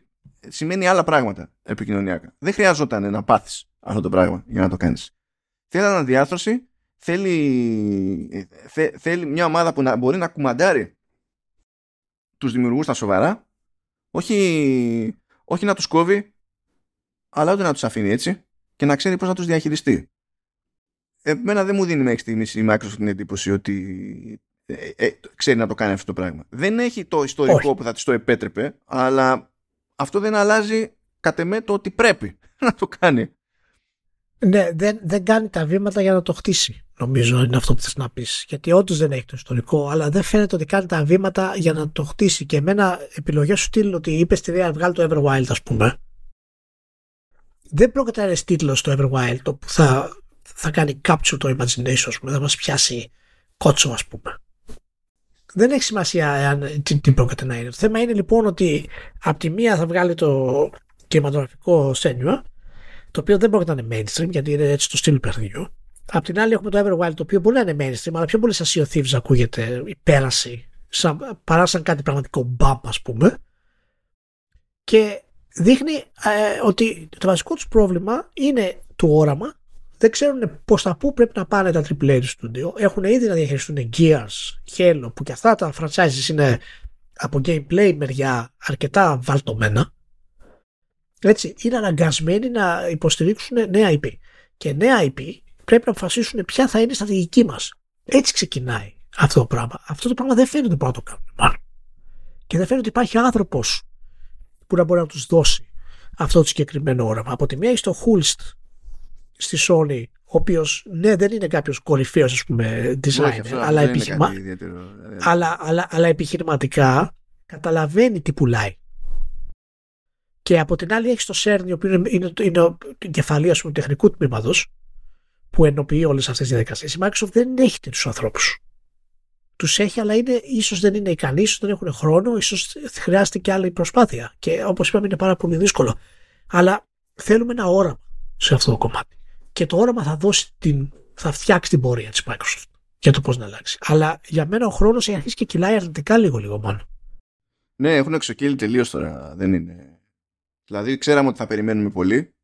σημαίνει άλλα πράγματα επικοινωνιακά. Δεν χρειαζόταν να πάθεις αυτό το πράγμα για να το κάνεις. Θέλει αναδιάρθρωση, θέλει, θέλει μια ομάδα που να μπορεί να κουμαντάρει τους δημιουργούς στα σοβαρά, όχι, όχι να τους κόβει, αλλά ούτε να τους αφήνει έτσι και να ξέρει πώς να τους διαχειριστεί. Εμένα δεν μου δίνει μέχρι στιγμής η Microsoft την εντύπωση ότι ε, ε, ξέρει να το κάνει αυτό το πράγμα. Δεν έχει το ιστορικό που θα της το επέτρεπε, αλλά αυτό δεν αλλάζει κατ' εμέ το ότι πρέπει [laughs] να το κάνει. Ναι, δεν, δεν κάνει τα βήματα για να το χτίσει. Νομίζω είναι αυτό που θες να πεις. Γιατί όντως δεν έχει το ιστορικό, αλλά δεν φαίνεται ότι κάνει τα βήματα για να το χτίσει. Και εμένα επιλογές σου στείλει ότι είπες στη Ρέα βγάλει το Everwild, ας πούμε. Δεν πρόκειται να είναι τίτλο το Everwild το που θα, θα κάνει capture το imagination, ας πούμε, θα μας πιάσει κότσο, ας πούμε δεν έχει σημασία εάν, τι, τι πρόκειται να είναι. Το θέμα είναι λοιπόν ότι από τη μία θα βγάλει το κινηματογραφικό σένιουα, το οποίο δεν πρόκειται να είναι mainstream, γιατί είναι έτσι το στυλ παιχνιδιού. Απ' την άλλη έχουμε το Everwild, το οποίο μπορεί να είναι mainstream, αλλά πιο πολύ σαν Sea of Thieves ακούγεται η πέραση, σαν, παρά σαν κάτι πραγματικό μπαμ, ας πούμε. Και δείχνει ε, ότι το βασικό τους πρόβλημα είναι το όραμα δεν ξέρουν προ τα πού πρέπει να πάνε τα AAA του studio. Έχουν ήδη να διαχειριστούν Gears, Halo, που και αυτά τα franchises είναι από gameplay μεριά αρκετά βαλτωμένα. Έτσι, είναι αναγκασμένοι να υποστηρίξουν νέα IP. Και νέα IP πρέπει να αποφασίσουν ποια θα είναι η στρατηγική μας. Έτσι ξεκινάει αυτό το πράγμα. Αυτό το πράγμα δεν φαίνεται που να το κάνουν. Και δεν φαίνεται ότι υπάρχει άνθρωπος που να μπορεί να τους δώσει αυτό το συγκεκριμένο όραμα. Από τη μία έχει το Hulst στη Sony, ο οποίος ναι, δεν είναι κάποιος κορυφαίος ας πούμε designer, αλλά, επιχειρημα... ιδιαίτερο, δηλαδή. αλλά, αλλά, αλλά επιχειρηματικά καταλαβαίνει τι πουλάει. Και από την άλλη έχει το CERN, ο οποίος είναι, είναι, είναι ο κεφαλή του τεχνικού τμήματος, που ενοποιεί όλες αυτές τις διαδικασίες. Η Microsoft δεν έχει τέτοιους ανθρώπους. Τους έχει, αλλά είναι, ίσως δεν είναι ικανοί, ίσως δεν έχουν χρόνο, ίσως χρειάζεται και άλλη προσπάθεια. Και όπως είπαμε, είναι πάρα πολύ δύσκολο. Αλλά θέλουμε ένα όραμα σε αυτό το κομμάτι και το όραμα θα δώσει την, θα φτιάξει την πορεία της Microsoft για το πώς να αλλάξει. Αλλά για μένα ο χρόνος έχει αρχίσει και κυλάει αρνητικά λίγο λίγο μόνο. Ναι, έχουν εξοκύλει τελείως τώρα. Δεν είναι. Δηλαδή, ξέραμε ότι θα περιμένουμε πολύ,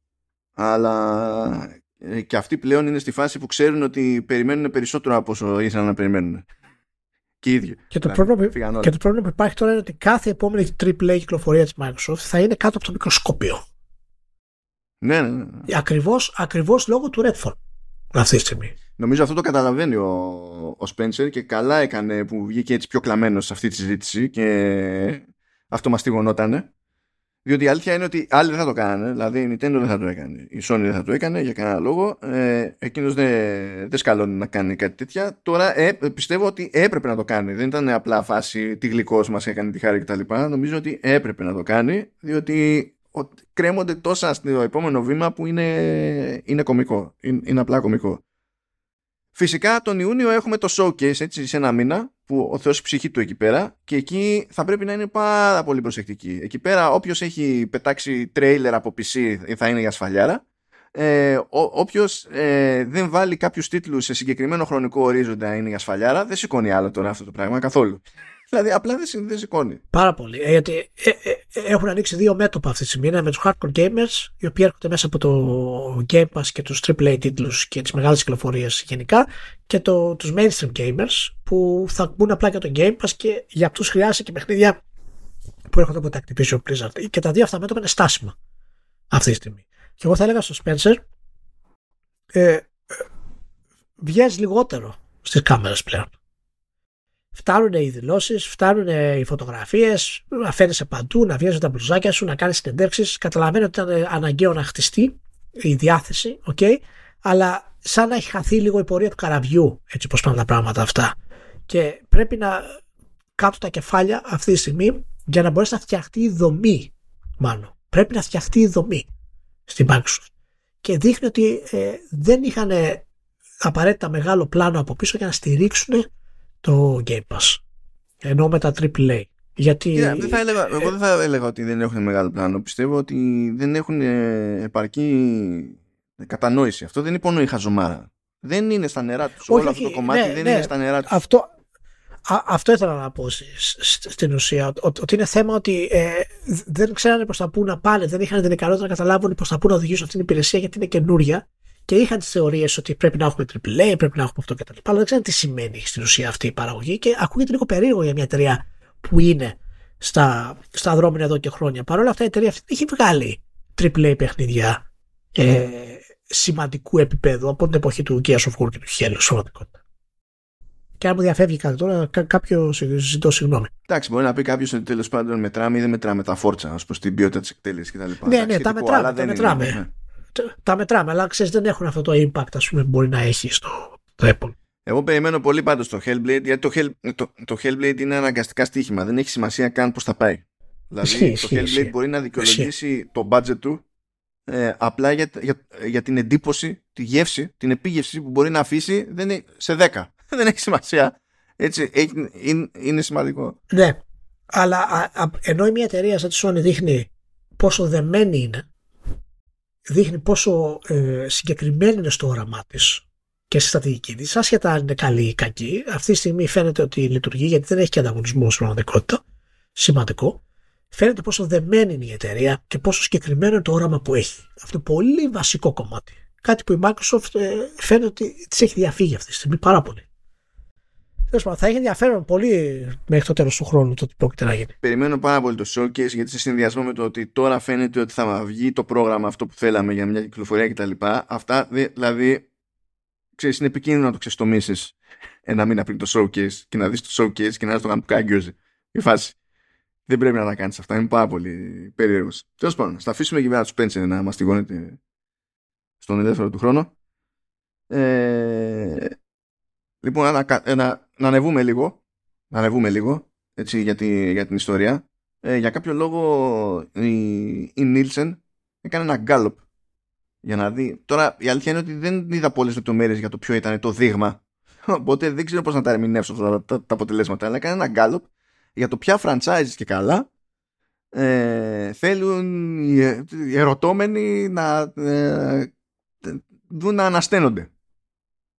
αλλά ε, και αυτοί πλέον είναι στη φάση που ξέρουν ότι περιμένουν περισσότερο από όσο ήθελαν να περιμένουν. Και οι ίδιοι. Και το, πρόβλημα, και το πρόβλημα που υπάρχει τώρα είναι ότι κάθε επόμενη AAA κυκλοφορία της Microsoft θα είναι κάτω από το μικροσκόπιο. Ναι, ναι, ναι. Ακριβώς, ακριβώς λόγω του Redfall αυτή τη στιγμή. Νομίζω αυτό το καταλαβαίνει ο, ο Spencer και καλά έκανε που βγήκε έτσι πιο κλαμμένος σε αυτή τη συζήτηση και αυτό μαστιγωνότανε. Διότι η αλήθεια είναι ότι άλλοι δεν θα το κάνανε. Δηλαδή η Nintendo δεν θα το έκανε. Η Sony δεν θα το έκανε για κανένα λόγο. Ε, Εκείνος δεν, δεν σκαλώνει να κάνει κάτι τέτοια. Τώρα ε, πιστεύω ότι έπρεπε να το κάνει. Δεν ήταν απλά φάση τι γλυκός μας έκανε τη χάρη κτλ. Νομίζω ότι έπρεπε να το κάνει. Διότι κρέμονται τόσα στο επόμενο βήμα που είναι, είναι κομικό. Είναι, είναι απλά κομικό. Φυσικά τον Ιούνιο έχουμε το showcase έτσι σε ένα μήνα που ο Θεός ψυχή του εκεί πέρα και εκεί θα πρέπει να είναι πάρα πολύ προσεκτική. Εκεί πέρα όποιος έχει πετάξει τρέιλερ από PC θα είναι για σφαλιάρα. Ε, όποιος ε, δεν βάλει κάποιους τίτλους σε συγκεκριμένο χρονικό ορίζοντα είναι για σφαλιάρα δεν σηκώνει άλλο τώρα αυτό το πράγμα καθόλου. Δηλαδή απλά δεν, δεν σηκώνει. Πάρα πολύ. Ε, γιατί ε, ε, έχουν ανοίξει δύο μέτωπα αυτή τη στιγμή. Ένα με τους hardcore gamers, οι οποίοι έρχονται μέσα από το Game Pass και τους AAA τίτλους και τις μεγάλες κυκλοφορίες γενικά, και το, τους mainstream gamers που θα μπουν απλά για το Game Pass και για αυτούς χρειάζεται και παιχνίδια που έρχονται από τα Activision Blizzard. Και τα δύο αυτά μέτωπα είναι στάσιμα αυτή τη στιγμή. Και εγώ θα έλεγα στο Spencer, ε, ε, βγαίνει λιγότερο στις κάμερες πλέον. Φτάνουν οι δηλώσεις, φτάνουν οι φωτογραφίες, να φαίνεσαι παντού, να βγαίνεις τα μπλουζάκια σου, να κάνεις συνεντεύξεις. Καταλαβαίνω ότι ήταν αναγκαίο να χτιστεί η διάθεση, okay, αλλά σαν να έχει χαθεί λίγο η πορεία του καραβιού, έτσι πώ πάνε τα πράγματα αυτά. Και πρέπει να κάτω τα κεφάλια αυτή τη στιγμή για να μπορέσει να φτιαχτεί η δομή, μάλλον. Πρέπει να φτιαχτεί η δομή στην Microsoft. Και δείχνει ότι ε, δεν είχαν απαραίτητα μεγάλο πλάνο από πίσω για να στηρίξουν το Game Pass. Ενώ με τα AAA. Γιατί... Yeah, δεν θα έλεγα, εγώ δεν θα έλεγα ότι δεν έχουν μεγάλο πλάνο. Πιστεύω ότι δεν έχουν ε, επαρκή κατανόηση. Αυτό δεν υπονοεί χαζομάρα. Δεν είναι στα νερά τους. Όλο αυτό το κομμάτι ναι, δεν ναι, είναι στα νερά τους. Αυτό, α, αυτό ήθελα να πω στην ουσία. Ότι είναι θέμα ότι ε, δεν ξέρανε προς τα πού να πάνε. Δεν είχαν την ικανότητα να καταλάβουν προς τα πού να οδηγήσουν αυτήν την υπηρεσία γιατί είναι καινούρια και είχαν τις θεωρίες ότι πρέπει να έχουμε AAA, πρέπει να έχουμε αυτό κτλ. Αλλά δεν ξέρουν τι σημαίνει στην ουσία αυτή η παραγωγή και ακούγεται λίγο περίεργο για μια εταιρεία που είναι στα, στα δρόμενα εδώ και χρόνια. Παρ' όλα αυτά η εταιρεία αυτή έχει βγάλει AAA παιχνίδια ε, σημαντικού επίπεδου από την εποχή του Gears of War και του Halo πραγματικότητα. Και αν μου διαφεύγει κάτι τώρα, κά- κάποιο ζητώ συγγνώμη. Εντάξει, μπορεί να πει κάποιος ότι τέλος πάντων μετράμε ή δεν μετράμε τα φόρτσα ω προ την ποιότητα της εκτέλεσης κτλ. Ναι, ναι, τα μετράμε. Τα μετράμε. Είναι, ναι τα μετράμε, αλλά ξέρεις δεν έχουν αυτό το impact ας πούμε, που μπορεί να έχει στο Apple. Εγώ περιμένω πολύ πάντως το Hellblade, γιατί το, Hell, το, το Hellblade είναι αναγκαστικά στοίχημα. Δεν έχει σημασία καν πώς θα πάει. Δηλαδή το Hellblade μπορεί να δικαιολογήσει το budget του ε, απλά για, για, για, την εντύπωση, τη γεύση, την επίγευση που μπορεί να αφήσει δεν είναι, σε 10. [laughs] δεν έχει σημασία. Έτσι, είναι, είναι σημαντικό. Ναι, αλλά α, α, ενώ μια εταιρεία σαν τη Sony δείχνει πόσο δεμένη είναι δείχνει πόσο ε, συγκεκριμένη είναι στο όραμά της και στη στρατηγική της, άσχετα αν είναι καλή ή κακή. Αυτή τη στιγμή φαίνεται ότι λειτουργεί γιατί δεν έχει και ανταγωνισμό στην πραγματικότητα. Σημαντικό. Φαίνεται πόσο δεμένη είναι η εταιρεία και πόσο συγκεκριμένο είναι το όραμα που έχει. Αυτό είναι πολύ βασικό κομμάτι. Κάτι που η Microsoft ε, φαίνεται ότι της έχει διαφύγει αυτή τη στιγμή πάρα πολύ θα έχει ενδιαφέρον πολύ μέχρι το τέλος του χρόνου το τι πρόκειται να γίνει. Περιμένω πάρα πολύ το showcase γιατί σε συνδυασμό με το ότι τώρα φαίνεται ότι θα βγει το πρόγραμμα αυτό που θέλαμε για μια κυκλοφορία κτλ. Αυτά δηλαδή ξέρεις, είναι επικίνδυνο να το ξεστομίσεις ένα μήνα πριν το showcase και να δεις το showcase και να δει το γαμπουκάκι Η φάση. Δεν πρέπει να τα κάνεις αυτά. Είναι πάρα πολύ περίεργος. Τέλος πάντων, θα αφήσουμε και βέβαια τους Spencer να μαστιγώνεται στον ελεύθερο του χρόνο. Ε, Λοιπόν, να, να, να ανεβούμε λίγο, να ανεβούμε λίγο έτσι, για, τη, για την ιστορία. Ε, για κάποιο λόγο η, η Νίλσεν έκανε ένα γκάλωπ για να δει. Τώρα η αλήθεια είναι ότι δεν είδα πολλές λεπτομέρειες για το ποιο ήταν το δείγμα. Οπότε δεν ξέρω πώς να τα ερμηνεύσω αυτά τα, τα, αποτελέσματα. Αλλά έκανε ένα γκάλωπ για το ποια franchise και καλά ε, θέλουν οι, οι ερωτώμενοι να ε, δουν να ανασταίνονται.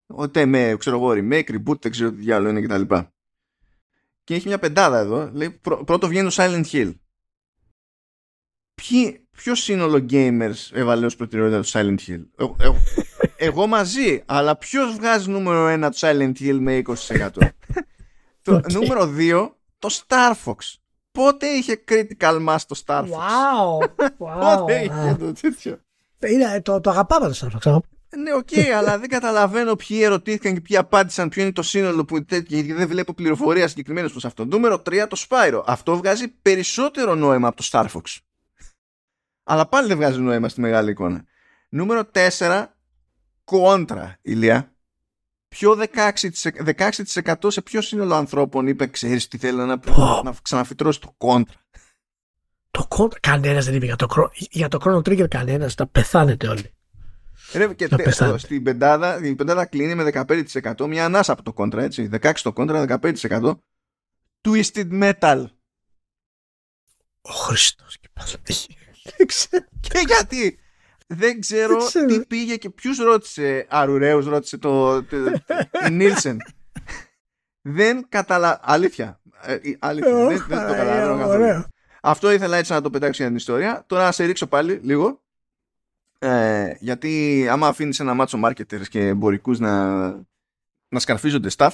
Ότι με, ξέρω εγώ, remake, reboot, δεν ξέρω τι διάλογο είναι κτλ. Και έχει μια πεντάδα εδώ. Λέει, πρώτο βγαίνει το Silent Hill. Ποιοι, ποιος σύνολο gamers έβαλε ως προτεραιότητα το Silent Hill; Εγώ, εγώ, εγώ μαζί, αλλά ποιος βγάζει νούμερο ένα το Silent Hill με 20%. το νούμερο 2, το Star Fox. Πότε είχε critical mass το Star Fox; Wow! [laughs] wow Πότε είχε το τέτοιο; Είναι, το, το αγαπάμε το Star Fox. Ναι, OK, okay, αλλά δεν καταλαβαίνω ποιοι ερωτήθηκαν και ποιοι απάντησαν, ποιο είναι το σύνολο που γιατί δεν βλέπω πληροφορία συγκεκριμένη προς αυτό. Νούμερο 3, το Spyro. Αυτό βγάζει περισσότερο νόημα από το Star Fox. Αλλά πάλι δεν βγάζει νόημα στη μεγάλη εικόνα. Νούμερο 4, Contra, Ηλία. Ποιο 16%, 16% σε ποιο σύνολο ανθρώπων είπε, ξέρεις τι θέλω να, oh. να ξαναφυτρώσει το κόντρα. Το κόντρα, κανένας δεν είπε για το, για το Chrono Trigger, κανένας. Τα πεθάνετε όλοι. Ρε, και τε, στην πεντάδα, η πεντάδα κλείνει με 15%, μια ανάσα από το κόντρα, έτσι. 16 το κόντρα, 15%. Twisted Metal. Ο Χριστός και πάλι. Και γιατί; Δεν ξέρω, τι πήγε και ποιους ρώτησε. Αρουρέου ρώτησε το. Νίλσεν. δεν καταλαβαίνω. Αλήθεια. Ε, αλήθεια. δεν, δεν το καταλαβαίνω καθόλου. Αυτό ήθελα έτσι να το πετάξω για την ιστορία. Τώρα να σε ρίξω πάλι λίγο. Ε, γιατί άμα αφήνεις ένα μάτσο marketers και εμπορικούς να, να σκαρφίζονται staff,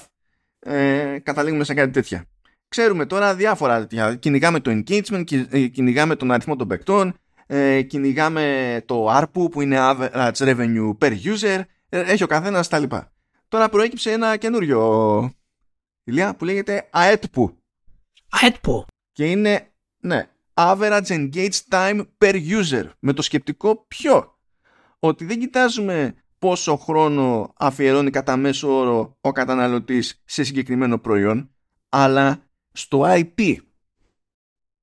ε, καταλήγουμε σε κάτι τέτοια. Ξέρουμε τώρα διάφορα. Κυνηγάμε το engagement, ε, κυνηγάμε τον αριθμό των παικτών, ε, κυνηγάμε το ARPU που είναι average revenue per user, ε, έχει ο καθένας τα λοιπά. Τώρα προέκυψε ένα καινούριο ηλιά που λέγεται AETPU. AETPU. Και είναι, ναι, average engage time per user. Με το σκεπτικό ποιο. Ότι δεν κοιτάζουμε πόσο χρόνο αφιερώνει κατά μέσο όρο ο καταναλωτής σε συγκεκριμένο προϊόν, αλλά στο IP.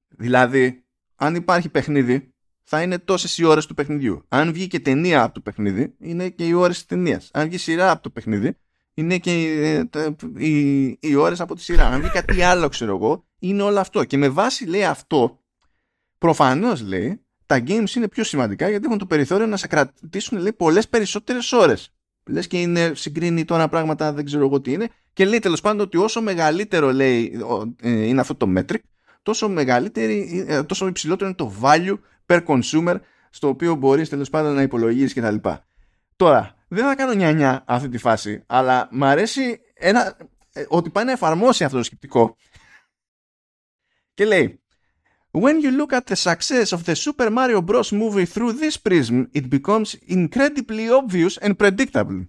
Δηλαδή, αν υπάρχει παιχνίδι, θα είναι τόσες οι ώρες του παιχνιδιού. Αν βγει και ταινία από το παιχνίδι, είναι και οι ώρες της ταινίας. Αν βγει σειρά από το παιχνίδι, είναι και οι, οι, οι ώρες από τη σειρά. Αν βγει κάτι άλλο, ξέρω εγώ, είναι όλο αυτό. Και με βάση λέει αυτό, προφανώς λέει, τα games είναι πιο σημαντικά γιατί έχουν το περιθώριο να σε κρατήσουν λέει, πολλές περισσότερες ώρες. Λες και είναι, συγκρίνει τώρα πράγματα δεν ξέρω εγώ τι είναι και λέει τέλος πάντων ότι όσο μεγαλύτερο λέει ε, είναι αυτό το metric τόσο, μεγαλύτερη, ε, τόσο υψηλότερο είναι το value per consumer στο οποίο μπορείς τέλος πάντων να υπολογίσεις κτλ. Τώρα, δεν θα κάνω νιανιά αυτή τη φάση, αλλά μου αρέσει ένα, ε, ότι πάει να εφαρμόσει αυτό το σκεπτικό. Και λέει, When you look at the success of the Super Mario Bros. movie through this prism, it becomes incredibly obvious and predictable.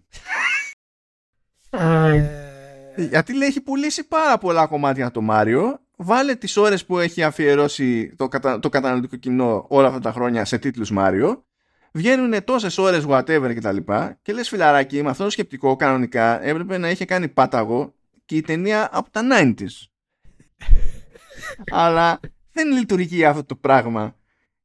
Γιατί λέει έχει πουλήσει πάρα πολλά κομμάτια το Μάριο. Βάλε τις ώρες που έχει αφιερώσει το, κατα... το καταναλωτικό κοινό όλα αυτά τα χρόνια σε τίτλους Μάριο. Βγαίνουν τόσες ώρες whatever και τα λοιπά. Και λες φιλαράκι με αυτό το σκεπτικό κανονικά έπρεπε να είχε κάνει πάταγο και η ταινία από τα 90s [laughs] αλλά δεν λειτουργεί αυτό το πράγμα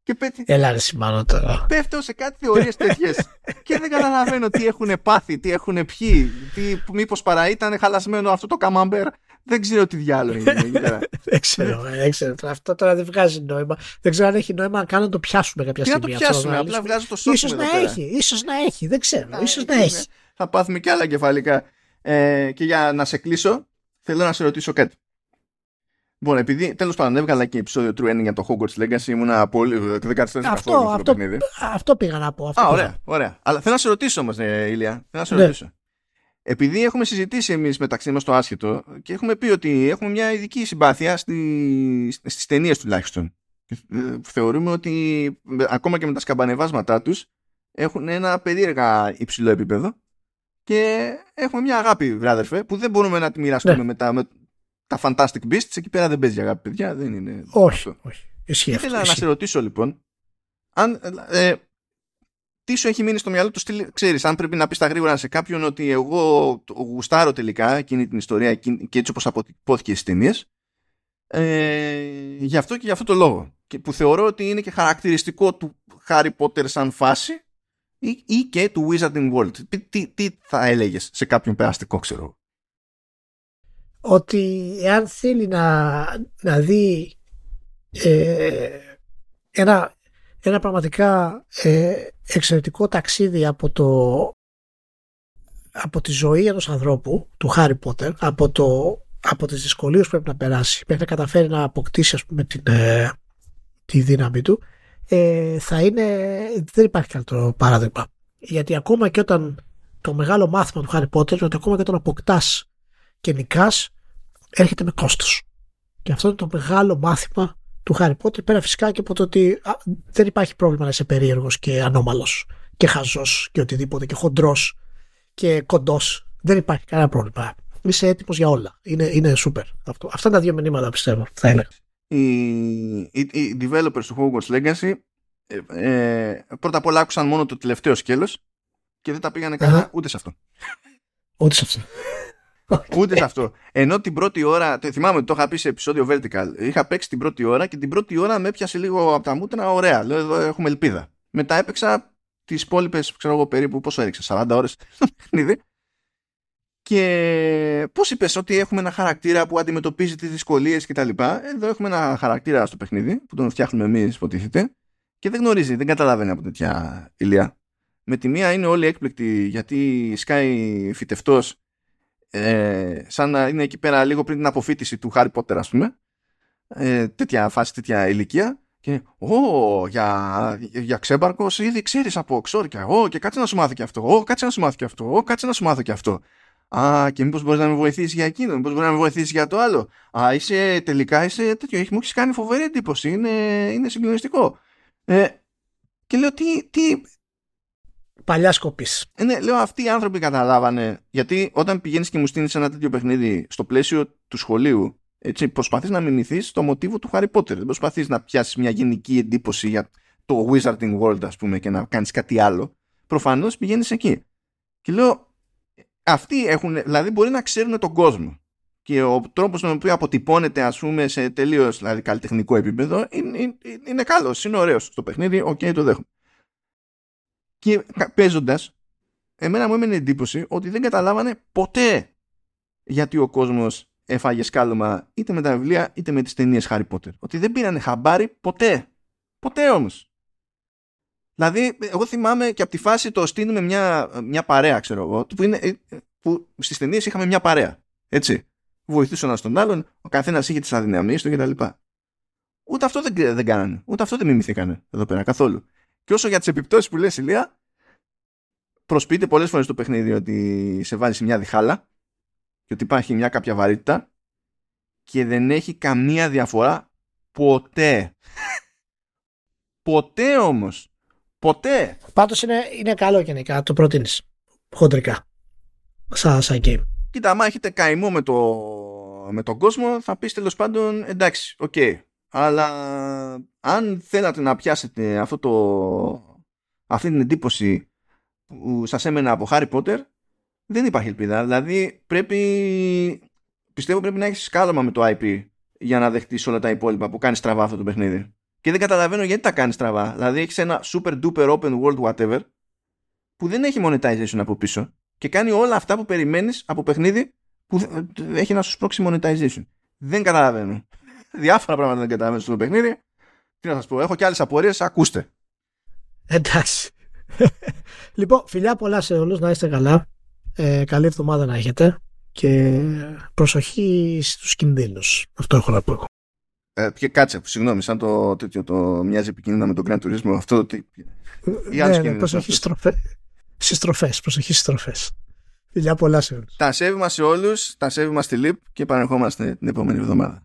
και πέτει... Έλα ρε σημάνω τώρα. Πέφτω σε κάτι θεωρίες τέτοιες. [laughs] και δεν καταλαβαίνω τι έχουν πάθει, τι έχουν πιει, τι, μήπως παρά ήταν χαλασμένο αυτό το καμάμπερ δεν ξέρω τι διάλογο είναι. [laughs] δεν ξέρω, δεν ξέρω. Αυτό τώρα δεν βγάζει νόημα. Δεν ξέρω αν έχει νόημα να κάνω το πιάσουμε κάποια στιγμή. Να το πιάσουμε, απλά βγάζω το σώμα. Ίσως να έχει, ίσως να έχει, δεν ξέρω. Ίσως να έχει. Θα πάθουμε κι άλλα κεφαλικά. Ε, και για να σε κλείσω, θέλω να σε ρωτήσω κάτι. Λοιπόν, επειδή τέλος πάντων έβγαλα και επεισόδιο True Ending για το Hogwarts Legacy, ήμουν πολύ. Δεν καθυστέρησα αυτό, αυτό, αυτό, αυτό πήγα να πω. Αυτό Α, ωραία, ωραία. Αλλά θέλω να σε ρωτήσω όμως, ε, Ηλία. Θέλω να σε ναι. ρωτήσω επειδή έχουμε συζητήσει εμείς μεταξύ μας το άσχετο και έχουμε πει ότι έχουμε μια ειδική συμπάθεια στη, στις ταινίες τουλάχιστον. Ε, θεωρούμε ότι ακόμα και με τα σκαμπανεβάσματά τους έχουν ένα περίεργα υψηλό επίπεδο και έχουμε μια αγάπη, βράδερφε, που δεν μπορούμε να τη μοιραστούμε ναι. με, τα, με τα Fantastic Beasts. Εκεί πέρα δεν παίζει αγάπη, παιδιά. Δεν είναι. Όχι, όχι. Ήθελα να σε ρωτήσω λοιπόν, αν, ε, τι σου έχει μείνει στο μυαλό του στυλ, ξέρεις, αν πρέπει να πεις τα γρήγορα σε κάποιον ότι εγώ γουστάρω τελικά εκείνη την ιστορία και έτσι όπως αποτυπώθηκε στις ταινίες, ε, γι' αυτό και γι' αυτό το λόγο. Και που θεωρώ ότι είναι και χαρακτηριστικό του Harry Potter σαν φάση ή, ή και του Wizarding World. Τι, τι, θα έλεγες σε κάποιον περαστικό, ξέρω. Ότι εάν θέλει να, να δει ε, ένα, ένα πραγματικά ε, εξαιρετικό ταξίδι από, το, από τη ζωή ενός ανθρώπου, του Χάρι Πότερ, από, το, από τις δυσκολίες που πρέπει να περάσει, μέχρι να καταφέρει να αποκτήσει ας πούμε, την, ε, τη δύναμη του, ε, θα είναι, δεν υπάρχει καλύτερο παράδειγμα. Γιατί ακόμα και όταν το μεγάλο μάθημα του Χάρι Πότερ, ότι ακόμα και όταν αποκτάς και νικάς, έρχεται με κόστος. Και αυτό είναι το μεγάλο μάθημα του Χάρι Πότερ πέρα φυσικά και από το ότι δεν υπάρχει πρόβλημα να είσαι περίεργος και ανώμαλος και χαζός και οτιδήποτε και χοντρός και κοντός. Δεν υπάρχει κανένα πρόβλημα. Είσαι έτοιμος για όλα. Είναι, είναι super. Αυτό. Αυτά είναι τα δύο μηνύματα πιστεύω. Θα έλεγα. Οι, οι, οι developers του Hogwarts Legacy ε, ε, πρώτα απ' όλα άκουσαν μόνο το τελευταίο σκέλος και δεν τα πήγανε καλά ούτε σε αυτό. Ούτε σε αυτό. [laughs] Ούτε σε αυτό. Ενώ την πρώτη ώρα, θυμάμαι το είχα πει σε επεισόδιο Vertical, είχα παίξει την πρώτη ώρα και την πρώτη ώρα με έπιασε λίγο από τα μούτρα, ωραία, λέω εδώ έχουμε ελπίδα. Μετά έπαιξα τις υπόλοιπες, ξέρω εγώ περίπου πόσο έριξε, 40 ώρες [laughs] στο παιχνίδι. Και πώς είπες ότι έχουμε ένα χαρακτήρα που αντιμετωπίζει τις δυσκολίες κτλ. Εδώ έχουμε ένα χαρακτήρα στο παιχνίδι που τον φτιάχνουμε εμείς, υποτίθεται, και δεν γνωρίζει, δεν καταλαβαίνει από τέτοια ηλιά. Με τη μία είναι όλοι έκπληκτοι γιατί σκάει φυτευτός ε, σαν να είναι εκεί πέρα λίγο πριν την αποφύτιση του Χάρι Πότερ, ας πούμε. Ε, τέτοια φάση, τέτοια ηλικία. Και, Ω, για, για ξέμπαρκος ήδη ξέρεις από ξόρκια. Ω, και κάτσε να σου μάθω και αυτό. Ω, κάτσε να σου μάθω και αυτό. Ω, κάτσε να σου μάθω και αυτό. Α, και μήπως μπορείς να με βοηθήσεις για εκείνο, μήπως μπορείς να με βοηθήσεις για το άλλο. Α, είσαι τελικά είσαι τέτοιο. Έχει, μου έχεις κάνει φοβερή εντύπωση. Είναι, είναι συγκλονιστικό. Ε, και λέω τι, τι, παλιά σκοπής. Ε, ναι, λέω αυτοί οι άνθρωποι καταλάβανε. Γιατί όταν πηγαίνεις και μου στείλεις ένα τέτοιο παιχνίδι στο πλαίσιο του σχολείου, έτσι, προσπαθείς να μιμηθείς το μοτίβο του Harry Potter. Δεν προσπαθείς να πιάσεις μια γενική εντύπωση για το Wizarding World, ας πούμε, και να κάνεις κάτι άλλο. Προφανώς πηγαίνεις εκεί. Και λέω, αυτοί έχουν, δηλαδή μπορεί να ξέρουν τον κόσμο. Και ο τρόπος με τον οποίο αποτυπώνεται, ας πούμε, σε τελείως δηλαδή, καλλιτεχνικό επίπεδο είναι, είναι, είναι καλός, είναι ωραίος στο παιχνίδι. OK, okay, το δέχομαι. Και παίζοντας, εμένα μου έμενε εντύπωση ότι δεν καταλάβανε ποτέ γιατί ο κόσμος έφαγε σκάλωμα είτε με τα βιβλία είτε με τις ταινίες Harry Potter. Ότι δεν πήρανε χαμπάρι ποτέ. Ποτέ όμως. Δηλαδή, εγώ θυμάμαι και από τη φάση το στείλουμε μια, μια παρέα, ξέρω εγώ, που, είναι, ε, που στις ταινίες είχαμε μια παρέα. Έτσι. Βοηθούσε ένα τον άλλον, ο καθένας είχε τις αδυναμίες του κτλ. Ούτε αυτό δεν, δεν κάνανε. Ούτε αυτό δεν μιμηθήκανε εδώ πέρα καθόλου. Και όσο για τις επιπτώσεις που λες, Ηλία, προσποιείται πολλές φορές το παιχνίδι ότι σε βάζει σε μια διχάλα και ότι υπάρχει μια κάποια βαρύτητα και δεν έχει καμία διαφορά ποτέ. ποτέ όμως. Ποτέ. Πάντως είναι, είναι καλό γενικά, το προτείνεις. Χοντρικά. Σαν, σαν game. Κοίτα, άμα έχετε καημό με, το, με τον κόσμο, θα πεις τέλος πάντων εντάξει, OK. Okay. Αλλά αν θέλατε να πιάσετε αυτό το, αυτή την εντύπωση που σας έμενα από Harry Potter, δεν υπάρχει ελπίδα. Δηλαδή πρέπει, πιστεύω πρέπει να έχεις σκάλωμα με το IP για να δεχτείς όλα τα υπόλοιπα που κάνεις στραβά αυτό το παιχνίδι. Και δεν καταλαβαίνω γιατί τα κάνεις στραβά. Δηλαδή έχεις ένα super duper open world whatever που δεν έχει monetization από πίσω και κάνει όλα αυτά που περιμένεις από παιχνίδι που έχει να σου σπρώξει monetization. Δεν καταλαβαίνω. Διάφορα πράγματα δεν καταλαβαίνω στο παιχνίδι. Τι να σας πω, έχω και άλλες απορίες, ακούστε. Εντάξει. [laughs] λοιπόν, φιλιά πολλά σε όλους, να είστε καλά. Ε, καλή εβδομάδα να έχετε και προσοχή στους κινδύνους. Αυτό έχω να πω. Ε, και κάτσε, συγγνώμη, σαν το τέτοιο το μοιάζει επικίνδυνα με τον Grand Turismo. Αυτό το. ναι, ναι, προσοχή στις στροφές. Προσοχή στις στροφές. Φιλιά πολλά σε όλους. Τα σέβη μας σε όλους, τα σέβη μας στη ΛΥΠ και επανερχόμαστε την επόμενη εβδομάδα.